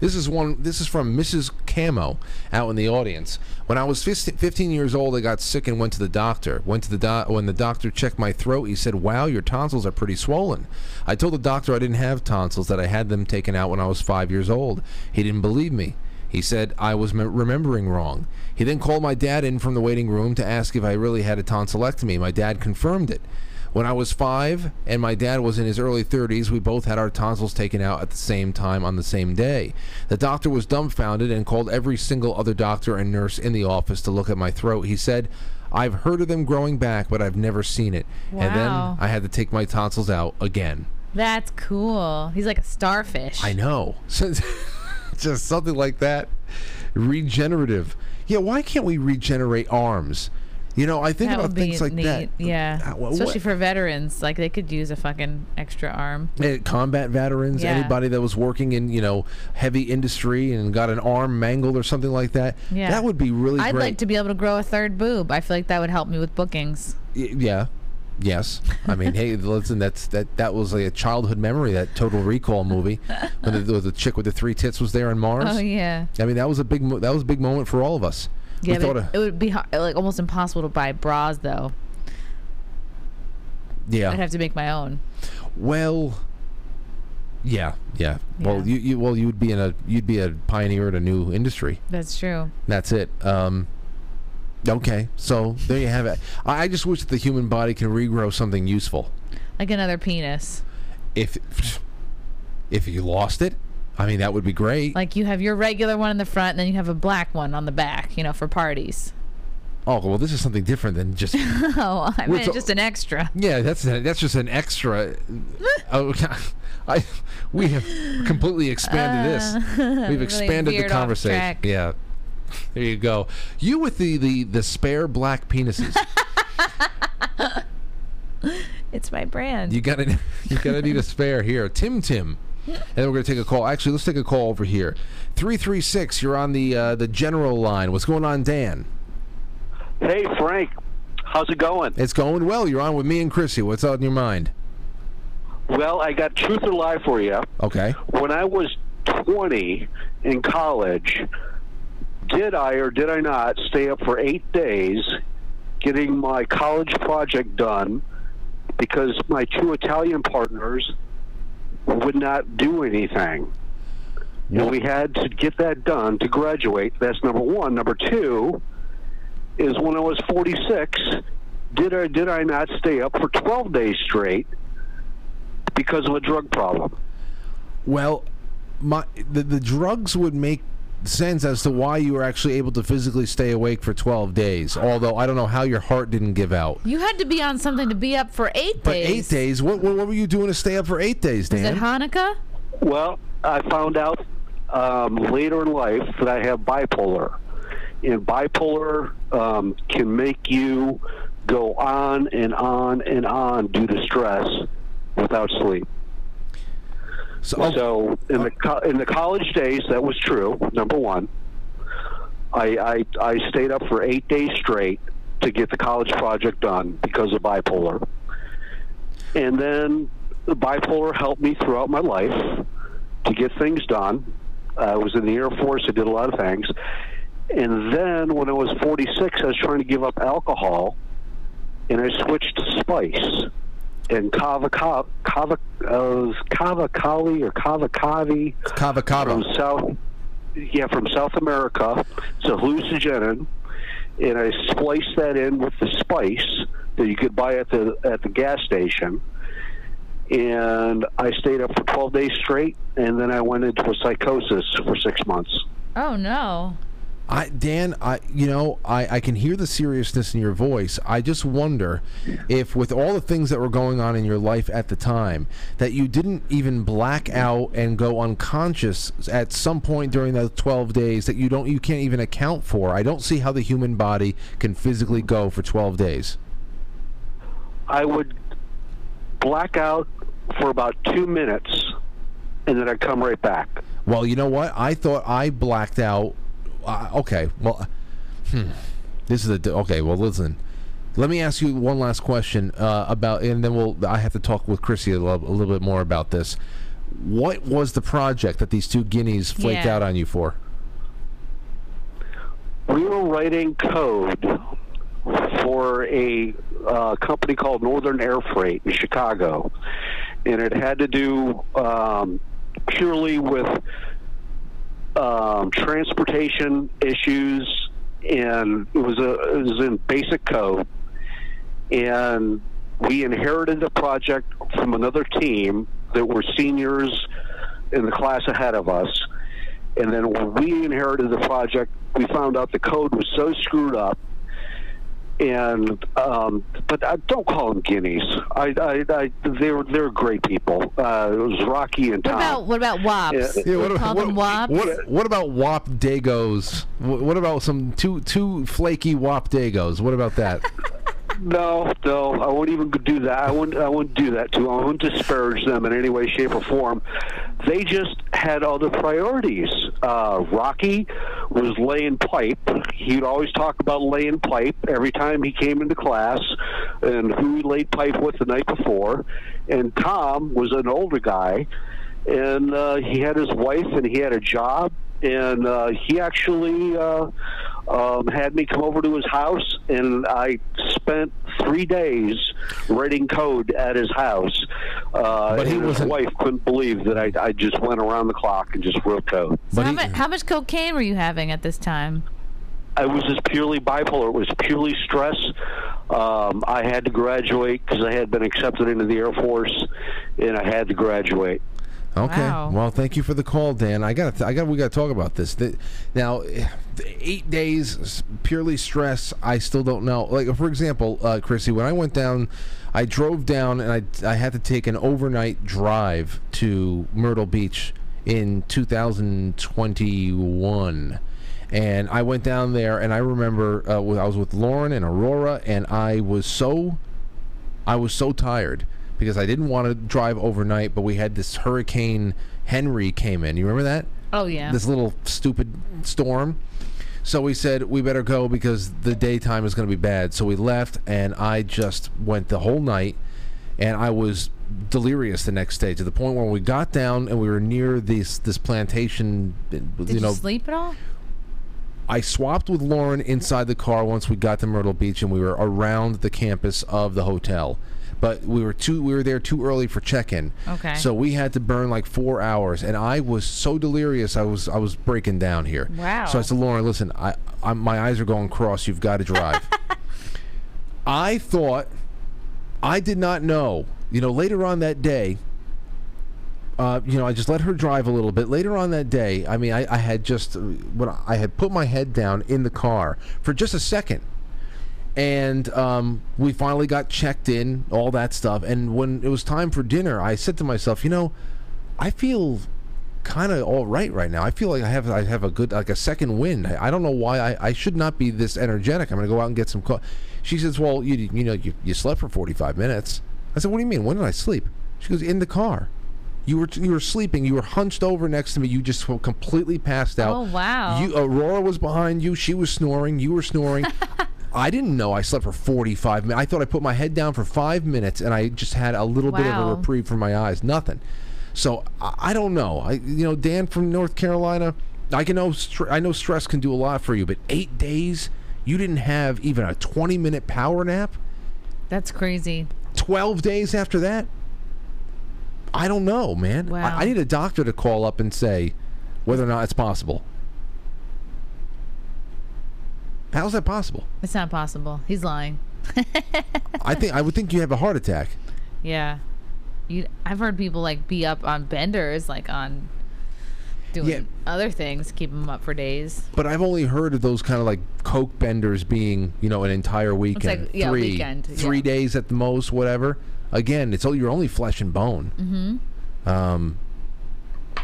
This is one. This is from Mrs. Camo out in the audience. When I was 15 15 years old, I got sick and went to the doctor. Went to the doc. When the doctor checked my throat, he said, "Wow, your tonsils are pretty swollen." I told the doctor I didn't have tonsils; that I had them taken out when I was five years old. He didn't believe me. He said I was me- remembering wrong. He then called my dad in from the waiting room to ask if I really had a tonsillectomy. My dad confirmed it. When I was five and my dad was in his early 30s, we both had our tonsils taken out at the same time on the same day. The doctor was dumbfounded and called every single other doctor and nurse in the office to look at my throat. He said, I've heard of them growing back, but I've never seen it. And then I had to take my tonsils out again. That's cool. He's like a starfish. I know. Just something like that. Regenerative. Yeah, why can't we regenerate arms? You know, I think that about things like neat. that. Yeah, Uh, wha- especially what- for veterans, like they could use a fucking extra arm. Eh, combat veterans, Yeah. anybody that was working in you know heavy industry and got an arm mangled or something like that. Yeah, that would be really I'd great. like to be able to grow a third boob. I feel like that would help me with bookings. Y- yeah, yes. I mean, hey, listen, that's that that was like a childhood memory. That Total Recall movie when the, the chick with the three tits was there on Mars. Oh yeah. I mean, that was a big mo- that was a big moment for all of us. Yeah, but of- it would be har- like almost impossible to buy bras though. Yeah. I'd have to make my own. Well, yeah, yeah. Well, you, you well you'd be in a you'd be a pioneer in a new industry. That's true. That's it. Um, okay, so there you have it. I, I just wish that the human body can regrow something useful. Like another penis. If if you lost it, I mean that would be great. Like you have your regular one in the front, and then you have a black one on the back. You know, for parties. Oh well, this is something different than just. oh, I it's- just an extra. Yeah, that's that's just an extra. oh, I we have completely expanded this. Uh, We've really expanded the veered off conversation. Yeah, there you go. You with the the the spare black penises. It's my brand. you gotta you gotta need a spare here. Tim Tim. And then we're gonna take a call. Actually, let's take a call over here. Three three six. You're on the uh, the general line. What's going on, Dan? Hey, Frank. How's it going? It's going well. You're on with me and Chrissie. What's on your mind? Well, I got truth or lie for you. Okay. When I was 20 in college, did I or did I not stay up for eight days getting my college project done because my two Italian partners would not do anything? And we had to get that done to graduate. That's number one. Number two is when I was 46, did I did I not stay up for 12 days straight because of a drug problem? Well, my the, the drugs would make sense as to why you were actually able to physically stay awake for 12 days. Although I don't know how your heart didn't give out. You had to be on something to be up for eight But days. eight days. What, what what were you doing to stay up for eight days, Dan? Is it Hanukkah? Well, I found out um, later in life that I have bipolar. And bipolar um, can make you go on and on and on due to stress without sleep. So, in the co- in the college days, that was true. Number one, I, I I stayed up for eight days straight to get the college project done because of bipolar, and then the bipolar helped me throughout my life to get things done. Uh, I was in the Air Force. I did a lot of things, and then when I was 46, I was trying to give up alcohol, and I switched to spice and kava kava kava uh, kava kali or kava kavi kava kava from south yeah from South America. It's a hallucinogen, and I spliced that in with the spice that you could buy at the at the gas station. And I stayed up for 12 days straight, and then I went into a psychosis for six months. Oh no. I Dan, I you know, I, I can hear the seriousness in your voice. I just wonder if with all the things that were going on in your life at the time, that you didn't even black out and go unconscious at some point during those twelve days that you don't you can't even account for. I don't see how the human body can physically go for twelve days. I would black out for about two minutes, and then I'd come right back. Well, you know what? I thought I blacked out. Uh, okay, well, hmm. this is a okay. Well, listen. Let me ask you one last question uh, about, and then we'll. I have to talk with Chrissie a little, a little bit more about this. What was the project that these two guineas flaked Yeah. out on you for? We were writing code for a uh, company called Northern Air Freight in Chicago, and it had to do um, purely with um, transportation issues, and it was a it was in basic code, and we inherited the project from another team that were seniors in the class ahead of us. And then when we inherited the project, we found out the code was so screwed up. And um, but I don't call them guineas. I, I, I they're they're great people. Uh, it was Rocky and What Tom. about what about wops? Yeah, what, Call them wops. what, what about Wop Dagos? What, what about some two two flaky Wop Dagos? What about that? No, no, I won't even do that. I wouldn't. I wouldn't do that to. I wouldn't disparage them in any way, shape, or form. They just had other priorities. Uh, Rocky was laying pipe. He'd always talk about laying pipe every time he came into class, and who he laid pipe with the night before. And Tom was an older guy, and uh, he had his wife, and he had a job, and uh, he actually uh, um, had me come over to his house, and I spent three days writing code at his house. Uh, But he and his wasn't- wife couldn't believe that I, I just went around the clock and just wrote code. So how, mu- how much cocaine were you having at this time? I was just purely bipolar. It was purely stress. Um, I had to graduate because I had been accepted into the Air Force, and I had to graduate. Okay. Wow. Well, thank you for the call, Dan. I got. I got. We got to talk about this. The, now, eight days purely stress. I still don't know. Like for example, uh, Chrissie, when I went down, I drove down and I I had to take an overnight drive to Myrtle Beach in 2021. And I went down there, and I remember uh, I was with Lauren and Aurora, and I was so I was so tired because I didn't want to drive overnight, but we had this hurricane Henry came in. You remember that? Oh yeah. This little stupid storm. So we said we better go because the daytime is going to be bad. So we left, and I just went the whole night, and I was delirious the next day to the point where we got down and we were near this this plantation. Did you you, sleep at all? I swapped with Lauren inside the car once we got to Myrtle Beach and we were around the campus of the hotel. But we were too we were there too early for check-in. Okay. So we had to burn like 4 hours and I was so delirious I was I was breaking down here. Wow. So I said Lauren, listen, I I'm, my eyes are going cross. You've got to drive. I thought I did not know. You know, later on that day, uh, you know, I just let her drive a little bit. Later on that day, I mean, I, I had just uh, when I had put my head down in the car for just a second, and um, we finally got checked in, all that stuff. And when it was time for dinner, I said to myself, you know, I feel kind of all right right now. I feel like I have I have a good like a second wind. I, I don't know why I, I should not be this energetic. I'm gonna go out and get some coffee. She says, well, you you know you, you slept for 45 minutes. I said, what do you mean? When did I sleep? She goes, in the car. You were you were sleeping. You were hunched over next to me. You just completely passed out. Oh, wow. You Aurora was behind you. She was snoring. You were snoring. I didn't know I slept for 45 minutes. I thought I put my head down for five minutes and I just had a little bit of a reprieve from my eyes. Nothing. So I, I don't know. I you know Dan from North Carolina. I can know str- I know stress can do a lot for you, but eight days you didn't have even a 20 minute power nap. That's crazy. 12 days after that. I don't know, man. Wow. I, I need a doctor to call up and say whether or not it's possible. How's that possible? It's not possible. He's lying. I think I would think you have a heart attack. Yeah. You I've heard people like be up on benders, like on doing Yeah. other things, keep them up for days. But I've only heard of those kind of like coke benders being, you know, an entire weekend, like, yeah, three, weekend, three yeah. days at the most, whatever. Again, it's all you're only flesh and bone. Mm-hmm. Um.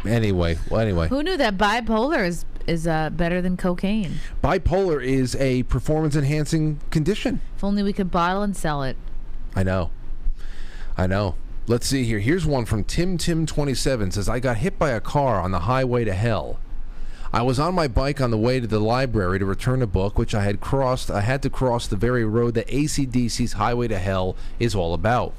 Anyway, well, anyway, Who knew that bipolar is is uh, better than cocaine? bipolar is a performance enhancing condition. If only we could bottle and sell it. I know. I know. Let's see here. Here's one from Tim Tim 27 says I got hit by a car on the highway to hell. I was on my bike on the way to the library to return a book which I had crossed. I had to cross the very road that ACDC's Highway to Hell is all about.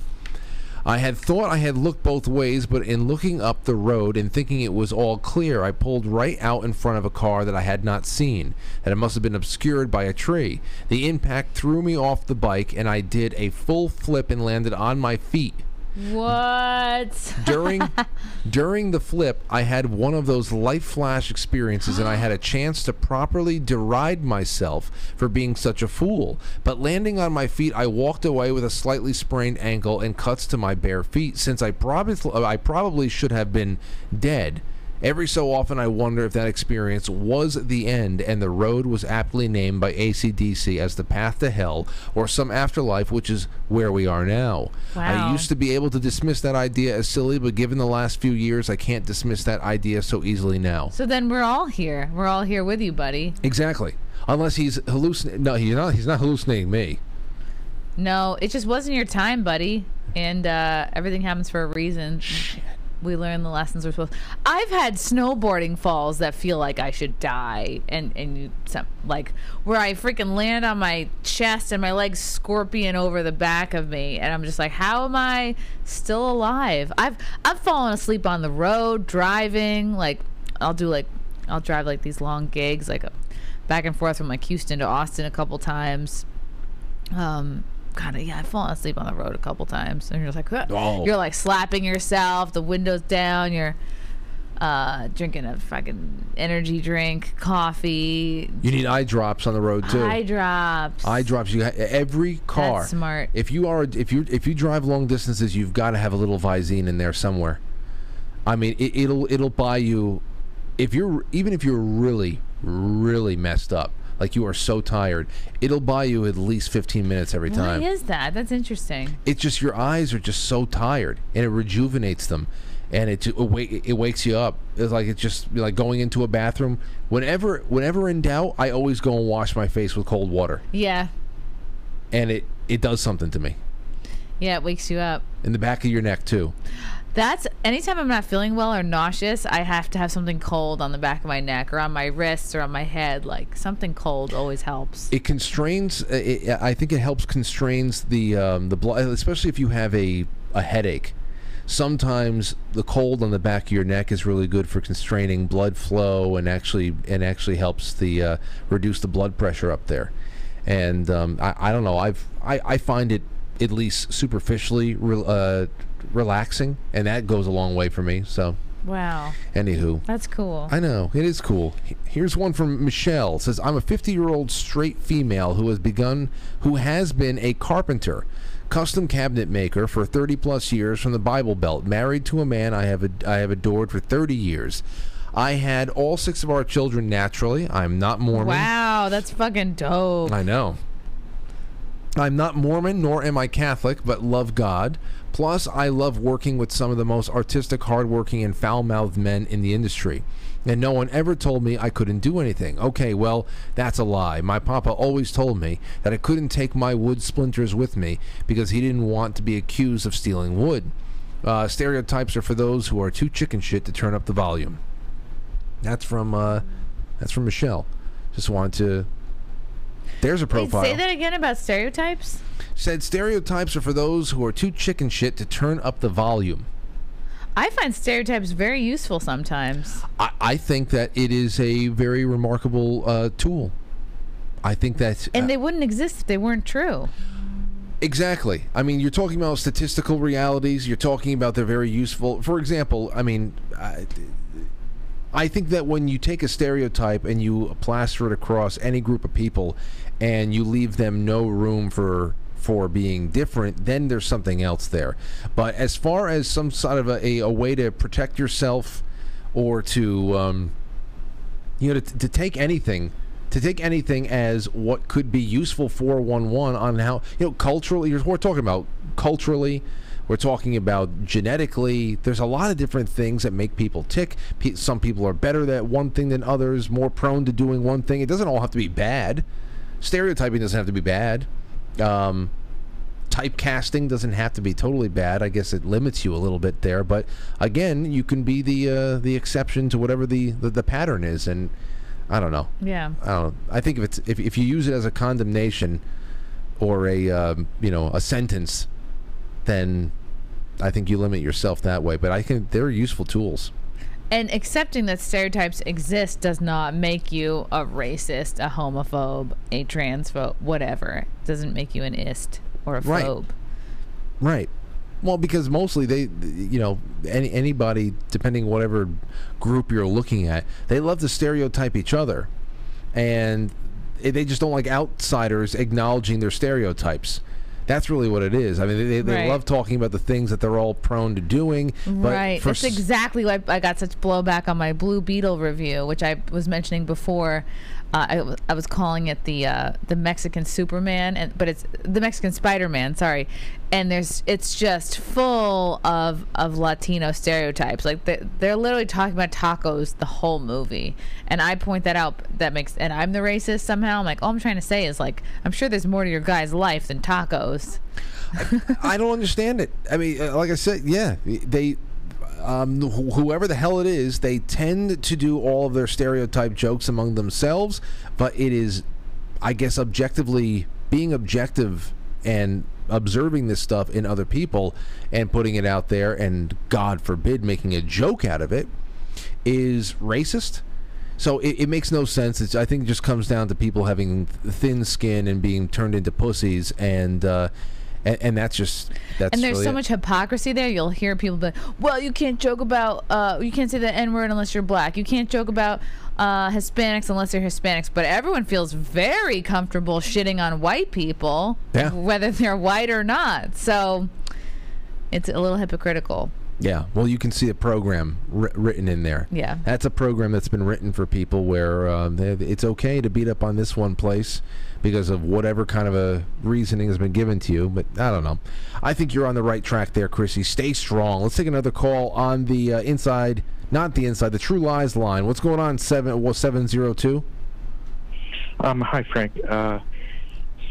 I had thought I had looked both ways, but in looking up the road and thinking it was all clear, I pulled right out in front of a car that I had not seen, that it must have been obscured by a tree. The impact threw me off the bike, and I did a full flip and landed on my feet. What? During during the flip, I had one of those light flash experiences, and I had a chance to properly deride myself for being such a fool. But landing on my feet, I walked away with a slightly sprained ankle and cuts to my bare feet. Since I probably I probably should have been dead. Every so often, I wonder if that experience was the end and the road was aptly named by ACDC as the path to hell or some afterlife, which is where we are now. I used to be able to dismiss that idea as silly, but given the last few years, I can't dismiss that idea so easily now. So then we're all here. We're all here with you, buddy. Exactly. Unless he's hallucinating. No, he's not. He's not hallucinating me. No, it just wasn't your time, buddy. And uh, everything happens for a reason. We learn the lessons we're supposed. To I've had snowboarding falls that feel like I should die, and and you like where I freaking land on my chest and my legs scorpion over the back of me, and I'm just like, how am I still alive? I've I've fallen asleep on the road driving. Like I'll do like I'll drive like these long gigs, like back and forth from like Houston to Austin a couple times um kind of yeah, I've fallen asleep on the road a couple times, and you're just like. Oh. you're like slapping yourself, the windows down, you're uh, drinking a fucking energy drink, coffee, You need eye drops on the road too. eye drops. Eye drops. You ha- every car. That's smart. If you are if you if you drive long distances, you've got to have a little Visine in there somewhere. I mean, it, it'll it'll buy you. If you're even if you're really really messed up, like you are so tired, it'll buy you at least 15 minutes every time. Why is that? That's interesting. it's just your eyes are just so tired, and it rejuvenates them, and it ju- it, wa- it wakes you up. It's like it's just like going into a bathroom. Whenever whenever in doubt, I always go and wash my face with cold water, Yeah, and it it does something to me yeah, it wakes you up. in the back of your neck too. That's anytime I'm not feeling well or nauseous, I have to have something cold on the back of my neck or on my wrists or on my head. Like something cold always helps. It constrains. uh, It, I think it helps constrains the um, the blood, especially if you have a a headache. Sometimes the cold on the back of your neck is really good for constraining blood flow and actually and actually helps the uh, reduce the blood pressure up there. And um, I, I don't know. I've I, I find it at least superficially uh, relaxing, and that goes a long way for me. So, Wow, anywho, that's cool. I know it is cool. Here's one from Michelle. It says, "I'm a 50 year old straight female who has begun, who has been a carpenter, custom cabinet maker for 30 plus years from the Bible Belt. Married to a man I have ad- I have adored for 30 years. I had all six of our children naturally. I'm not Mormon. Wow, that's fucking dope. I know. I'm not Mormon nor am I Catholic, but love God. Plus, I love working with some of the most artistic, hardworking, and foul mouthed men in the industry. And no one ever told me I couldn't do anything. Okay, well, that's a lie. My papa always told me that I couldn't take my wood splinters with me because he didn't want to be accused of stealing wood. Uh, stereotypes are for those who are too chicken shit to turn up the volume. That's from uh, that's from Michelle. Just wanted to. There's a Wait, profile. say that again about stereotypes. Said stereotypes are for those who are too chicken shit to turn up the volume. I find stereotypes very useful sometimes. I, I think that it is a very remarkable uh, tool. I think that And they wouldn't exist if they weren't true. Exactly. I mean, you're talking about statistical realities. You're talking about they're very useful. For example, I mean, I, I think that when you take a stereotype and you plaster it across any group of people, and you leave them no room for for being different, then there's something else there. But as far as some sort of a, a, way to protect yourself, or to um, you know, to, to take anything, to take anything as what could be useful for one one on how you know culturally. We're talking about culturally. We're talking about genetically. There's a lot of different things that make people tick. Some people are better at one thing than others, more prone to doing one thing. It doesn't all have to be bad. Stereotyping doesn't have to be bad. Um, typecasting doesn't have to be totally bad. I guess it limits you a little bit there, but again, you can be the uh, the exception to whatever the, the the pattern is, and I don't know. Yeah. I don't. I think if it's if if you use it as a condemnation or a um, you know a sentence, then I think you limit yourself that way. But I think they're useful tools. And accepting that stereotypes exist does not make you a racist, a homophobe, a transphobe, whatever. It doesn't make you an ist or a Right. phobe. Right. Well, because mostly they, you know, any anybody, depending whatever group you're looking at, they love to stereotype each other, and they just don't like outsiders acknowledging their stereotypes. That's really what it is. I mean, they, they Right. love talking about the things that they're all prone to doing. But right. That's exactly why I got such blowback on my Blue Beetle review, which I was mentioning before. Uh, I, I was calling it the uh, the Mexican Superman, and but it's the Mexican Spider Man. Sorry, and there's it's just full of of Latino stereotypes. Like they, they're literally talking about tacos the whole movie, and I point that out. That makes and I'm the racist somehow. I'm like, all I'm trying to say is like, I'm sure there's more to your guy's life than tacos. I don't understand it. I mean, uh, like I said, yeah, they, um, wh- whoever the hell it is, they tend to do all of their stereotype jokes among themselves. But it is, I guess, objectively being objective and observing this stuff in other people and putting it out there, and God forbid, making a joke out of it, is racist. So it, it makes no sense. It's I think it just comes down to people having th- thin skin and being turned into pussies, and uh, and, and that's just that's. and there's really so it. much hypocrisy there. You'll hear people be, "Well, you can't joke about, uh, you can't say the N word unless you're black. You can't joke about uh, Hispanics unless you're Hispanics." But everyone feels very comfortable shitting on white people, Yeah. whether they're white or not. So it's a little hypocritical. Yeah, well, you can see a program wri- written in there. Yeah. That's a program that's been written for people where uh, it's okay to beat up on this one place because of whatever kind of a reasoning has been given to you. But I don't know. I think you're on the right track there, Chrissie. Stay strong. Let's take another call on the uh, inside, not the inside, the True Lies line. What's going on? Seven, well, seven zero two. Um, hi, Frank. Uh,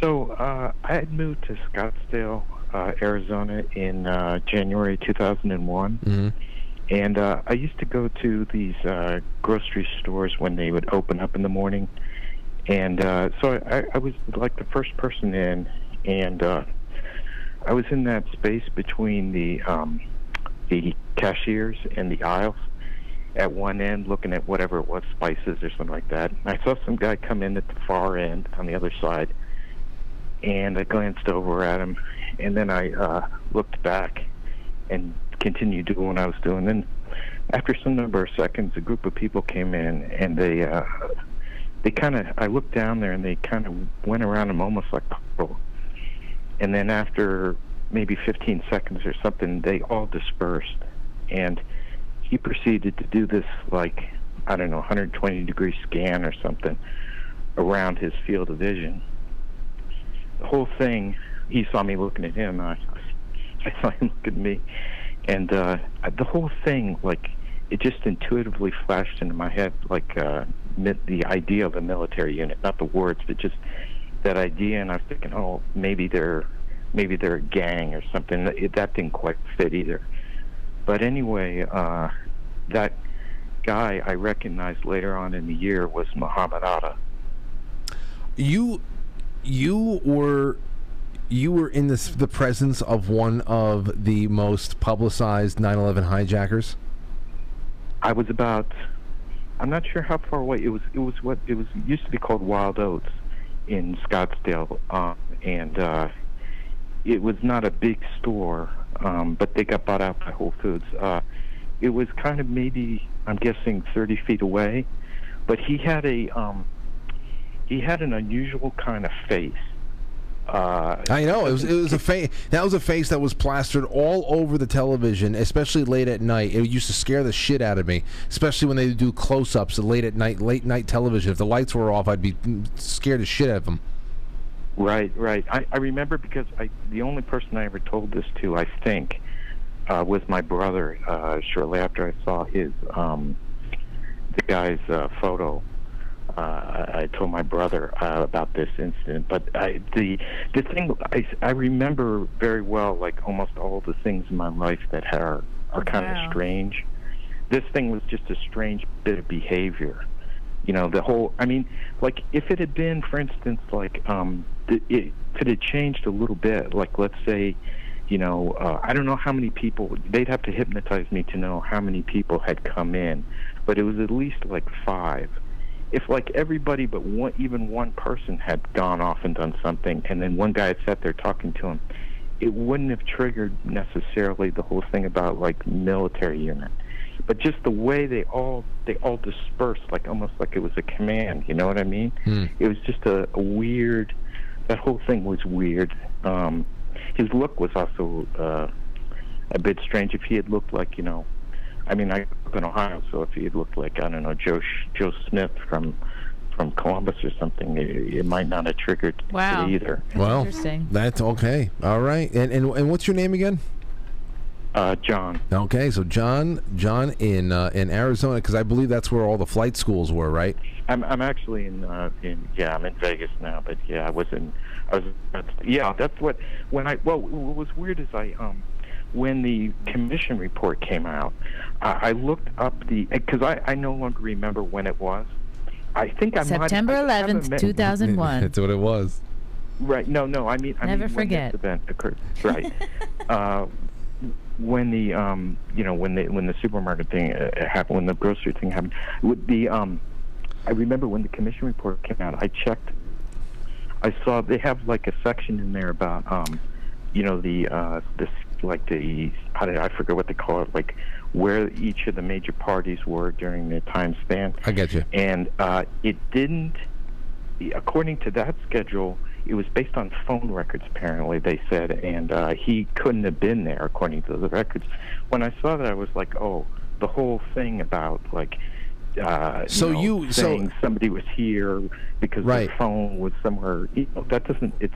so uh, I had moved to Scottsdale, uh, Arizona in uh, January 2001. Mm-hmm. And uh, I used to go to these uh, grocery stores when they would open up in the morning. And uh, so I, I was like the first person in, and uh, I was in that space between the um, the cashiers and the aisles at one end looking at whatever it was, spices or something like that. And I saw some guy come in at the far end on the other side, and I glanced over at him, and then I uh, looked back and continued doing what I was doing. Then, after some number of seconds, a group of people came in, and they uh, they kind of I looked down there, and they kind of went around him almost like purple. And then after maybe 15 seconds or something, they all dispersed, and he proceeded to do this like I don't know 120 degree scan or something around his field of vision. The whole thing, he saw me looking at him. I, I saw him look at me, and uh, the whole thing, like it just intuitively flashed into my head, like uh, the idea of a military unit, not the words, but just that idea. And I was thinking, oh, maybe they're maybe they're a gang or something. That didn't quite fit either. But anyway, uh, that guy I recognized later on in the year was Muhammad Atta. You, you were, you were in this the presence of one of the most publicized 9/11 hijackers. I was about, I'm not sure how far away. It was. It was what it was used to be called Wild Oats in Scottsdale, um, and uh, it was not a big store, um, but they got bought out by Whole Foods. Uh, it was kind of maybe I'm guessing 30 feet away, but he had a um, he had an unusual kind of face. Uh, I know it was it was a face that was a face that was plastered all over the television, especially late at night. It used to scare the shit out of me, especially when they do close-ups at late at night, late night television. If the lights were off, I'd be scared the shit out of them. Right, right. I, I remember because I the only person I ever told this to, I think, uh, was my brother. Uh, shortly after I saw his um, the guy's uh, photo, I, I told my brother uh, about this incident. But I, the the thing I, I remember very well, like almost all the things in my life that are are kind Wow. of strange. This thing was just a strange bit of behavior you know the whole i mean like if it had been for instance like um it, if it had changed a little bit like let's say you know uh, i don't know how many people they'd have to hypnotize me to know how many people had come in but it was at least like five if like everybody but one even one person had gone off and done something and then one guy had sat there talking to him it wouldn't have triggered necessarily the whole thing about like military unit. But just the way they all they all dispersed like almost like it was a command you know what i mean? It was just a, a weird that whole thing was weird. Um his look was also uh a bit strange if he had looked like you know i mean i grew up in ohio so if he looked like i don't know joe joe smith from from columbus or something it, it might not have triggered Wow. it either well, interesting. that's okay. All right, and and and what's your name again? Uh, John. Okay, so John, John in uh, in Arizona, because I believe that's where all the flight schools were, right? I'm I'm actually in uh in yeah I'm in Vegas now but yeah I was in I was yeah that's what when I well what was weird is I um when the commission report came out I, I looked up the because I I no longer remember when it was I think I might- September I have a 11th, 2001. That's what it was. Right. No, no. I mean, I Never mean forget. when this event occurred. Right. uh, when the um, you know, when the when the supermarket thing uh, happened, when the grocery thing happened, with the um, I remember when the commission report came out, I checked. I saw they have like a section in there about, um, you know, the uh, this like the how did I forget what they call it, like where each of the major parties were during their time span. I get you. And uh, it didn't, according to that schedule, it was based on phone records. Apparently, they said, and uh, he couldn't have been there according to the records. When I saw that, I was like, oh, the whole thing about like. Uh, So know, you- so- saying somebody was here because Right. their phone was somewhere. You know, that doesn't. It's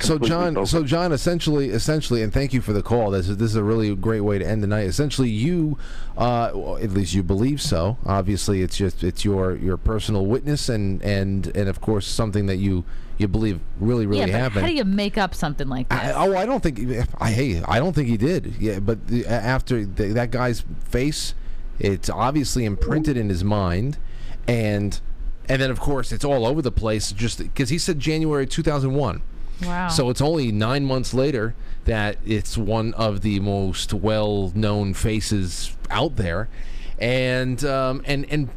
So John, bogus. so John, essentially, essentially, and thank you for the call. This is this is a really great way to end the night. Essentially, you, uh, well, at least you believe so. Obviously, it's just it's your your personal witness, and and and of course something that you you believe really really yeah, but happened. how do you make up something like that? I, oh, I don't think. I hey, I don't think he did. Yeah, but the, after the, that guy's face, it's obviously imprinted in his mind, and and then of course it's all over the place. Just because he said January two thousand one. Wow. So it's only nine months later that it's one of the most well-known faces out there, and um, and and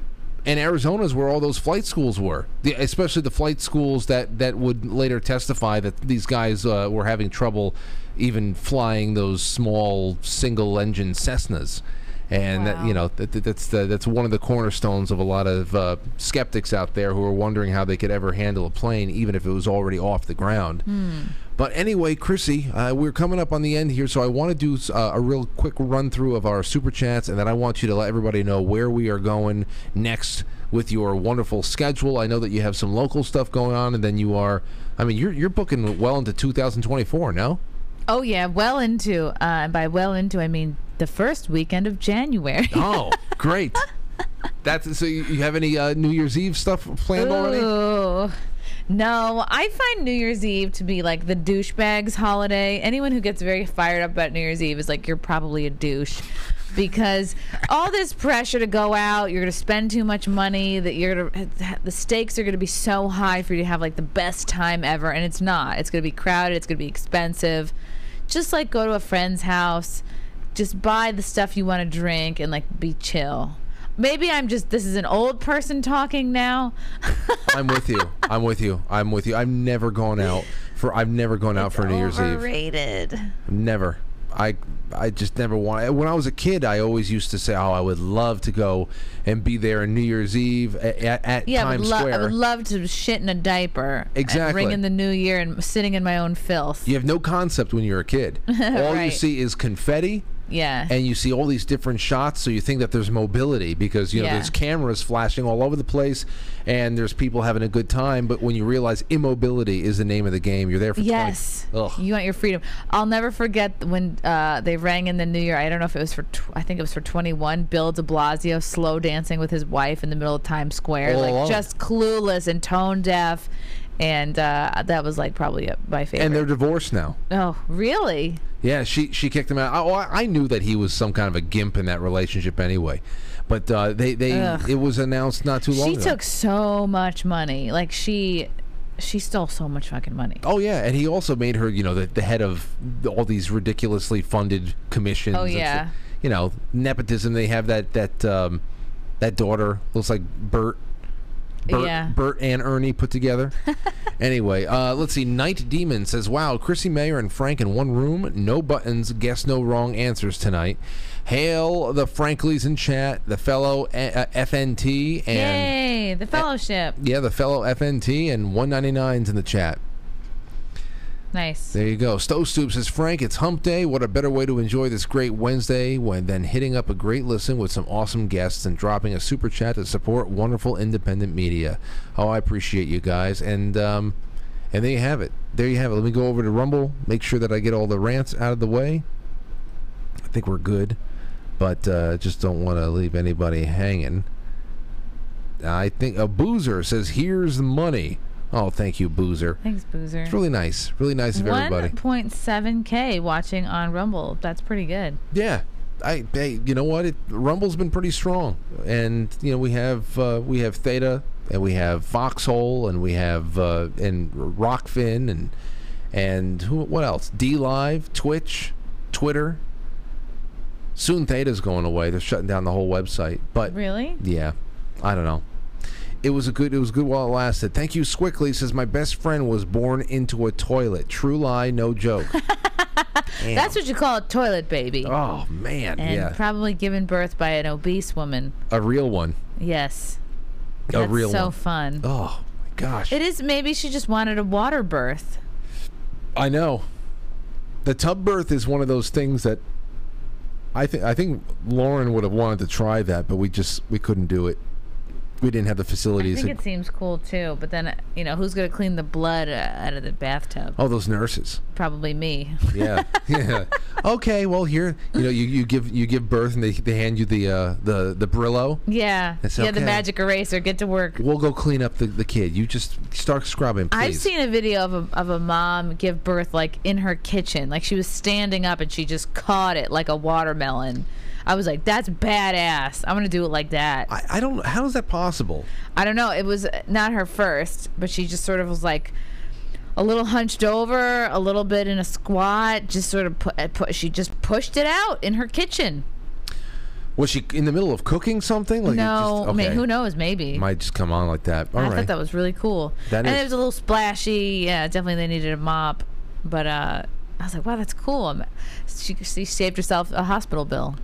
and Arizona's where all those flight schools were, the, especially the flight schools that that would later testify that these guys uh, were having trouble even flying those small single-engine Cessnas. And that, you know that, that- that's the, that's one of the cornerstones of a lot of uh, skeptics out there who are wondering how they could ever handle a plane, even if it was already off the ground. But anyway, Chrissie, uh, we're coming up on the end here, so I want to do uh, a real quick run through of our super chats, and then I want you to let everybody know where we are going next with your wonderful schedule. I know that you have some local stuff going on, and then you are, I mean, you're you're booking well into 2024, no? Oh yeah, well into. Uh, and by well into, I mean the first weekend of January. Oh, great. That's so. You, you have any uh, New Year's Eve stuff planned already? Ooh. No, I find New Year's Eve to be like the douchebags holiday. Anyone who gets very fired up about New Year's Eve is like you're probably a douche. Because all this pressure to go out, you're gonna spend too much money. That you're gonna, the stakes are gonna be so high for you to have like the best time ever, and it's not. It's gonna be crowded. It's gonna be expensive. Just like go to a friend's house, just buy the stuff you want to drink and like be chill. Maybe I'm just this is an old person talking now. I'm with you. I'm with you. I'm with you. I've never gone out for. I've never gone out for New Year's Eve. Overrated. Never. I I just never want. When I was a kid, I always used to say, "Oh, I would love to go and be there on New Year's Eve at, at, Yeah, I Times would, lo- I would love to shit in a diaper. Exactly. Ring in the new year and sitting in my own filth. you have no concept when you're a kid. All you see is confetti. Yeah. And you see all these different shots, so you think that there's mobility because you know Yeah. there's cameras flashing all over the place, and there's people having a good time. But when you realize immobility is the name of the game, you're there for 20 Yes. Ugh. You want your freedom. I'll never forget when uh, they rang in the new year. I don't know if it was for, tw- I think it was for 21. Bill de Blasio slow dancing with his wife in the middle of Times Square. All like just clueless and tone deaf. And uh, that was like probably my favorite. And they're divorced now. oh, really? Yeah, she she kicked him out. Oh, I, I knew that he was some kind of a gimp in that relationship anyway, but uh, they they Ugh. it was announced not too long ago. She ago. took so much money. Like she, she stole so much fucking money. Oh yeah, and he also made her, you know, the, the head of all these ridiculously funded commissions. Oh, yeah. you know, nepotism. They have that that um, that daughter looks like Bert. Bert, Yeah. Bert and Ernie put together. anyway, uh, let's see. Night Demon says, "Wow, Chrissie Mayr and Frank in one room. No buttons. Guess no wrong answers tonight." Hail the Franklies in chat. The fellow uh, FNT and Yay, the fellowship. yeah, the fellow FNT and 199s in the chat. Nice. There you go. Stove Stoop says, Frank, it's hump day. What a better way to enjoy this great Wednesday when then hitting up a great listen with some awesome guests and dropping a super chat to support wonderful independent media. Oh, I appreciate you guys. And um, and there you have it. There you have it. Let me go over to Rumble, make sure that I get all the rants out of the way. I think we're good, but uh, just don't want to leave anybody hanging. I think a boozer says, "Here's the money." Oh, thank you, boozer. Thanks, Boozer. It's really nice. Really nice of everybody. 1.7k watching on Rumble. That's pretty good. Yeah. I hey, you know what? It, Rumble's been pretty strong, and you know we have uh, we have Theta, and we have Foxhole, and we have uh, and Rokfin, and and who? What else? D Live, Twitch, Twitter. Soon Theta's going away. They're shutting down the whole website. But Really? yeah, I don't know. It was a good. It was good while it lasted. Thank you, Squickly. Says my best friend was born into a toilet. True lie, no joke. That's what you call a toilet baby. Oh man, and yeah, probably given birth by an obese woman. a real one. Yes. A That's real so one. fun. Oh my gosh. It is. Maybe she just wanted a water birth. I know. The tub birth is one of those things that I think I think Lauren would have wanted to try that, but we just we couldn't do it. We didn't have the facilities. I think to- it seems cool too. But then, you know, who's gonna clean the blood uh, out of the bathtub? oh, those nurses. Probably me. Yeah, yeah. Okay, well here, you know, you, you give you give birth and they, they hand you the uh, the the Brillo. Yeah. It's yeah. The magic eraser. Get to work. We'll go clean up the, the kid. You just start scrubbing, please. I've seen a video of a, of a mom give birth like in her kitchen. Like she was standing up and she just caught it like a watermelon. I was like, that's badass. I'm to do it like that. I, I don't. How is that possible? I don't know. It was not her first, but she just sort of was like a little hunched over, a little bit in a squat, just sort of put, put she just pushed it out in her kitchen. Was she in the middle of cooking something? Like no, just, I mean, who knows? Maybe. Might just come on like that. All I right. thought that was really cool. That and is- it was a little splashy. Yeah, definitely they needed a mop. But uh, I was like, wow, that's cool. She, she saved herself a hospital bill.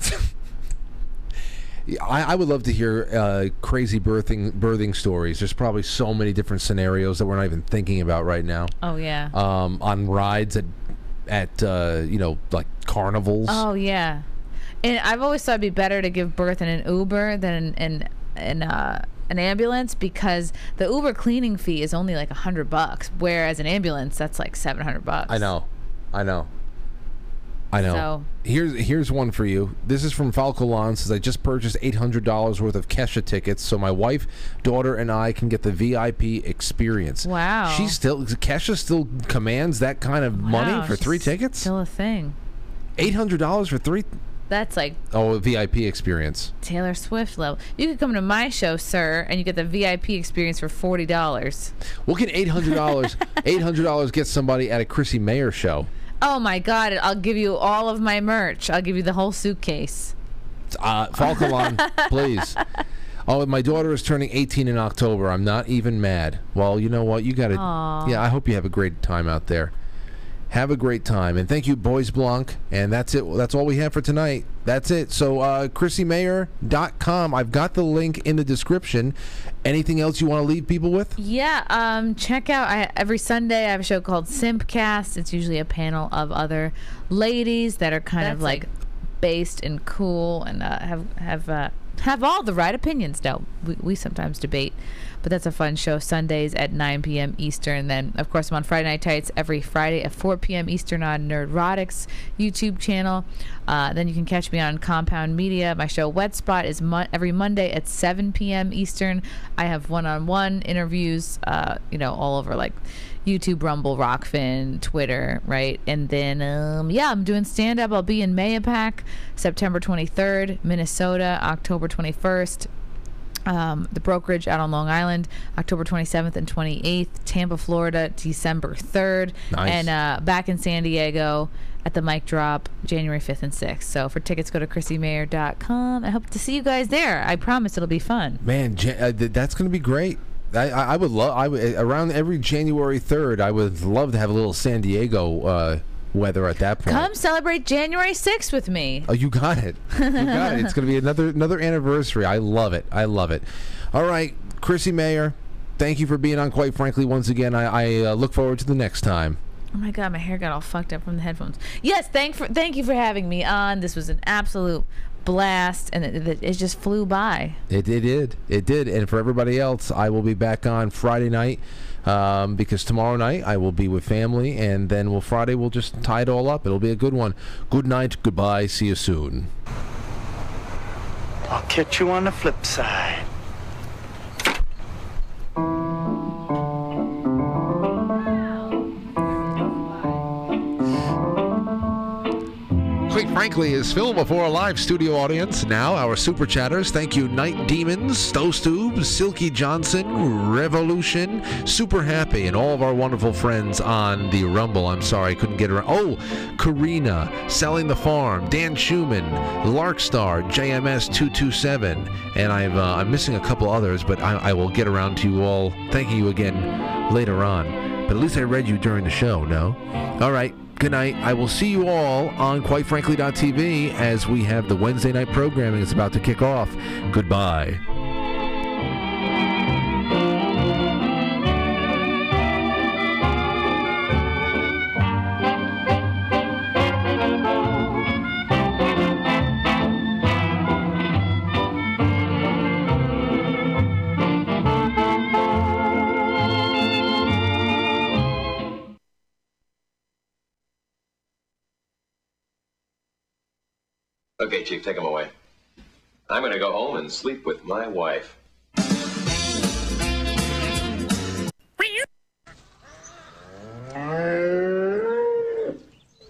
I, I would love to hear uh, crazy birthing birthing stories. There's probably so many different scenarios that we're not even thinking about right now. Oh, yeah. Um, on rides at at uh, you know like carnivals. Oh, yeah. And I've always thought it'd be better to give birth in an Uber than in, in, in uh, an ambulance because the Uber cleaning fee is only like a hundred bucks, whereas an ambulance that's like seven hundred bucks. I know, I know, I know. So- Here's here's one for you. This is from Falcolon. Says I just purchased eight hundred dollars worth of Kesha tickets, so my wife, daughter, and I can get the VIP experience. Wow. She still Kesha still commands that kind of money Wow, for three tickets. Still a thing. Eight hundred dollars for three. That's like Oh, a VIP experience. Taylor Swift level. You could come to my show, sir, and you get the VIP experience for forty dollars. What can eight hundred dollars? eight hundred dollars get somebody at a Chrissie Mayr show? Oh my God! I'll give you all of my merch. I'll give you the whole suitcase. Uh, Falcolon, please. Oh, my daughter is turning 18 in October. I'm not even mad. Well, you know what? You got to. Yeah, I hope you have a great time out there. Have a great time, and thank you, Boys Blanc. And that's it. That's all we have for tonight. That's it. So, uh, ChrissieMayr.com. I've got the link in the description. Anything else you want to leave people with? Yeah, um, check out I, every Sunday. I have a show called Simpcast. It's usually a panel of other ladies that are kind of That's like based and cool and uh, have have uh, have all the right opinions. No, we, we sometimes debate, but that's a fun show. Sundays at 9 p.m. Eastern. Then, of course, I'm on Friday Night Tights every Friday at 4 p.m. Eastern on Nerdrotic's YouTube channel. Uh, then you can catch me on Compound Media. My show Wet Spot is mon- every Monday at 7 p.m. Eastern. I have one-on-one interviews, uh, you know, all over like YouTube, Rumble, Rokfin, Twitter, right? And then, um, yeah, I'm doing stand up. I'll be in Mayapack September 23rd, Minnesota, October 21st. Um, the brokerage out on Long Island, October 27th and 28th. Tampa, Florida, December 3rd. Nice. And uh, back in San Diego at the mic drop January 5th and 6th. So for tickets, go to ChrissieMayr.com. I hope to see you guys there. I promise it'll be fun. Man, uh, th- that's going to be great. I, I I would love. I would around every January third. I would love to have a little San Diego uh, weather at that point. Come celebrate January 6th with me. Oh, you got it. You got it. It's going to be another another anniversary. I love it. I love it. All right, Chrissie Mayr, thank you for being on. Quite frankly, once again, I, I uh, look forward to the next time. Oh my god, my hair got all fucked up from the headphones. Yes, thank for thank you for having me on. This was an absolute blast, and it, it, it just flew by. It, it did. It did. And for everybody else, I will be back on Friday night um, because tomorrow night I will be with family, and then we'll Friday we'll just tie it all up. It'll be a good one. Good night. Goodbye. See you soon. I'll catch you on the flip side. Quite Frankly is filmed before a live studio audience. Now, our super chatters. Thank you, Night Demons, Stove Silky Johnson, Revolution, Super Happy, and all of our wonderful friends on the Rumble. I'm sorry I couldn't get around. Oh, Karina, Selling the Farm, Dan Schumann, Larkstar, JMS227, and I've, uh, I'm missing a couple others, but I, I will get around to you all. Thanking you again later on. But at least I read you during the show, no? All right. Good night. I will see you all on QuiteFrankly.tv as we have the Wednesday night programming is about to kick off. Goodbye. Okay, Chief, take him away. I'm going to go home and sleep with my wife.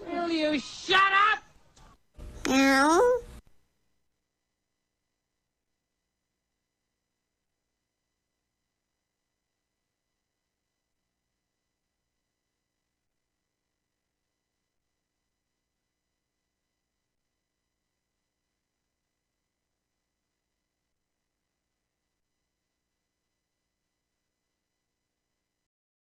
Will you shut up?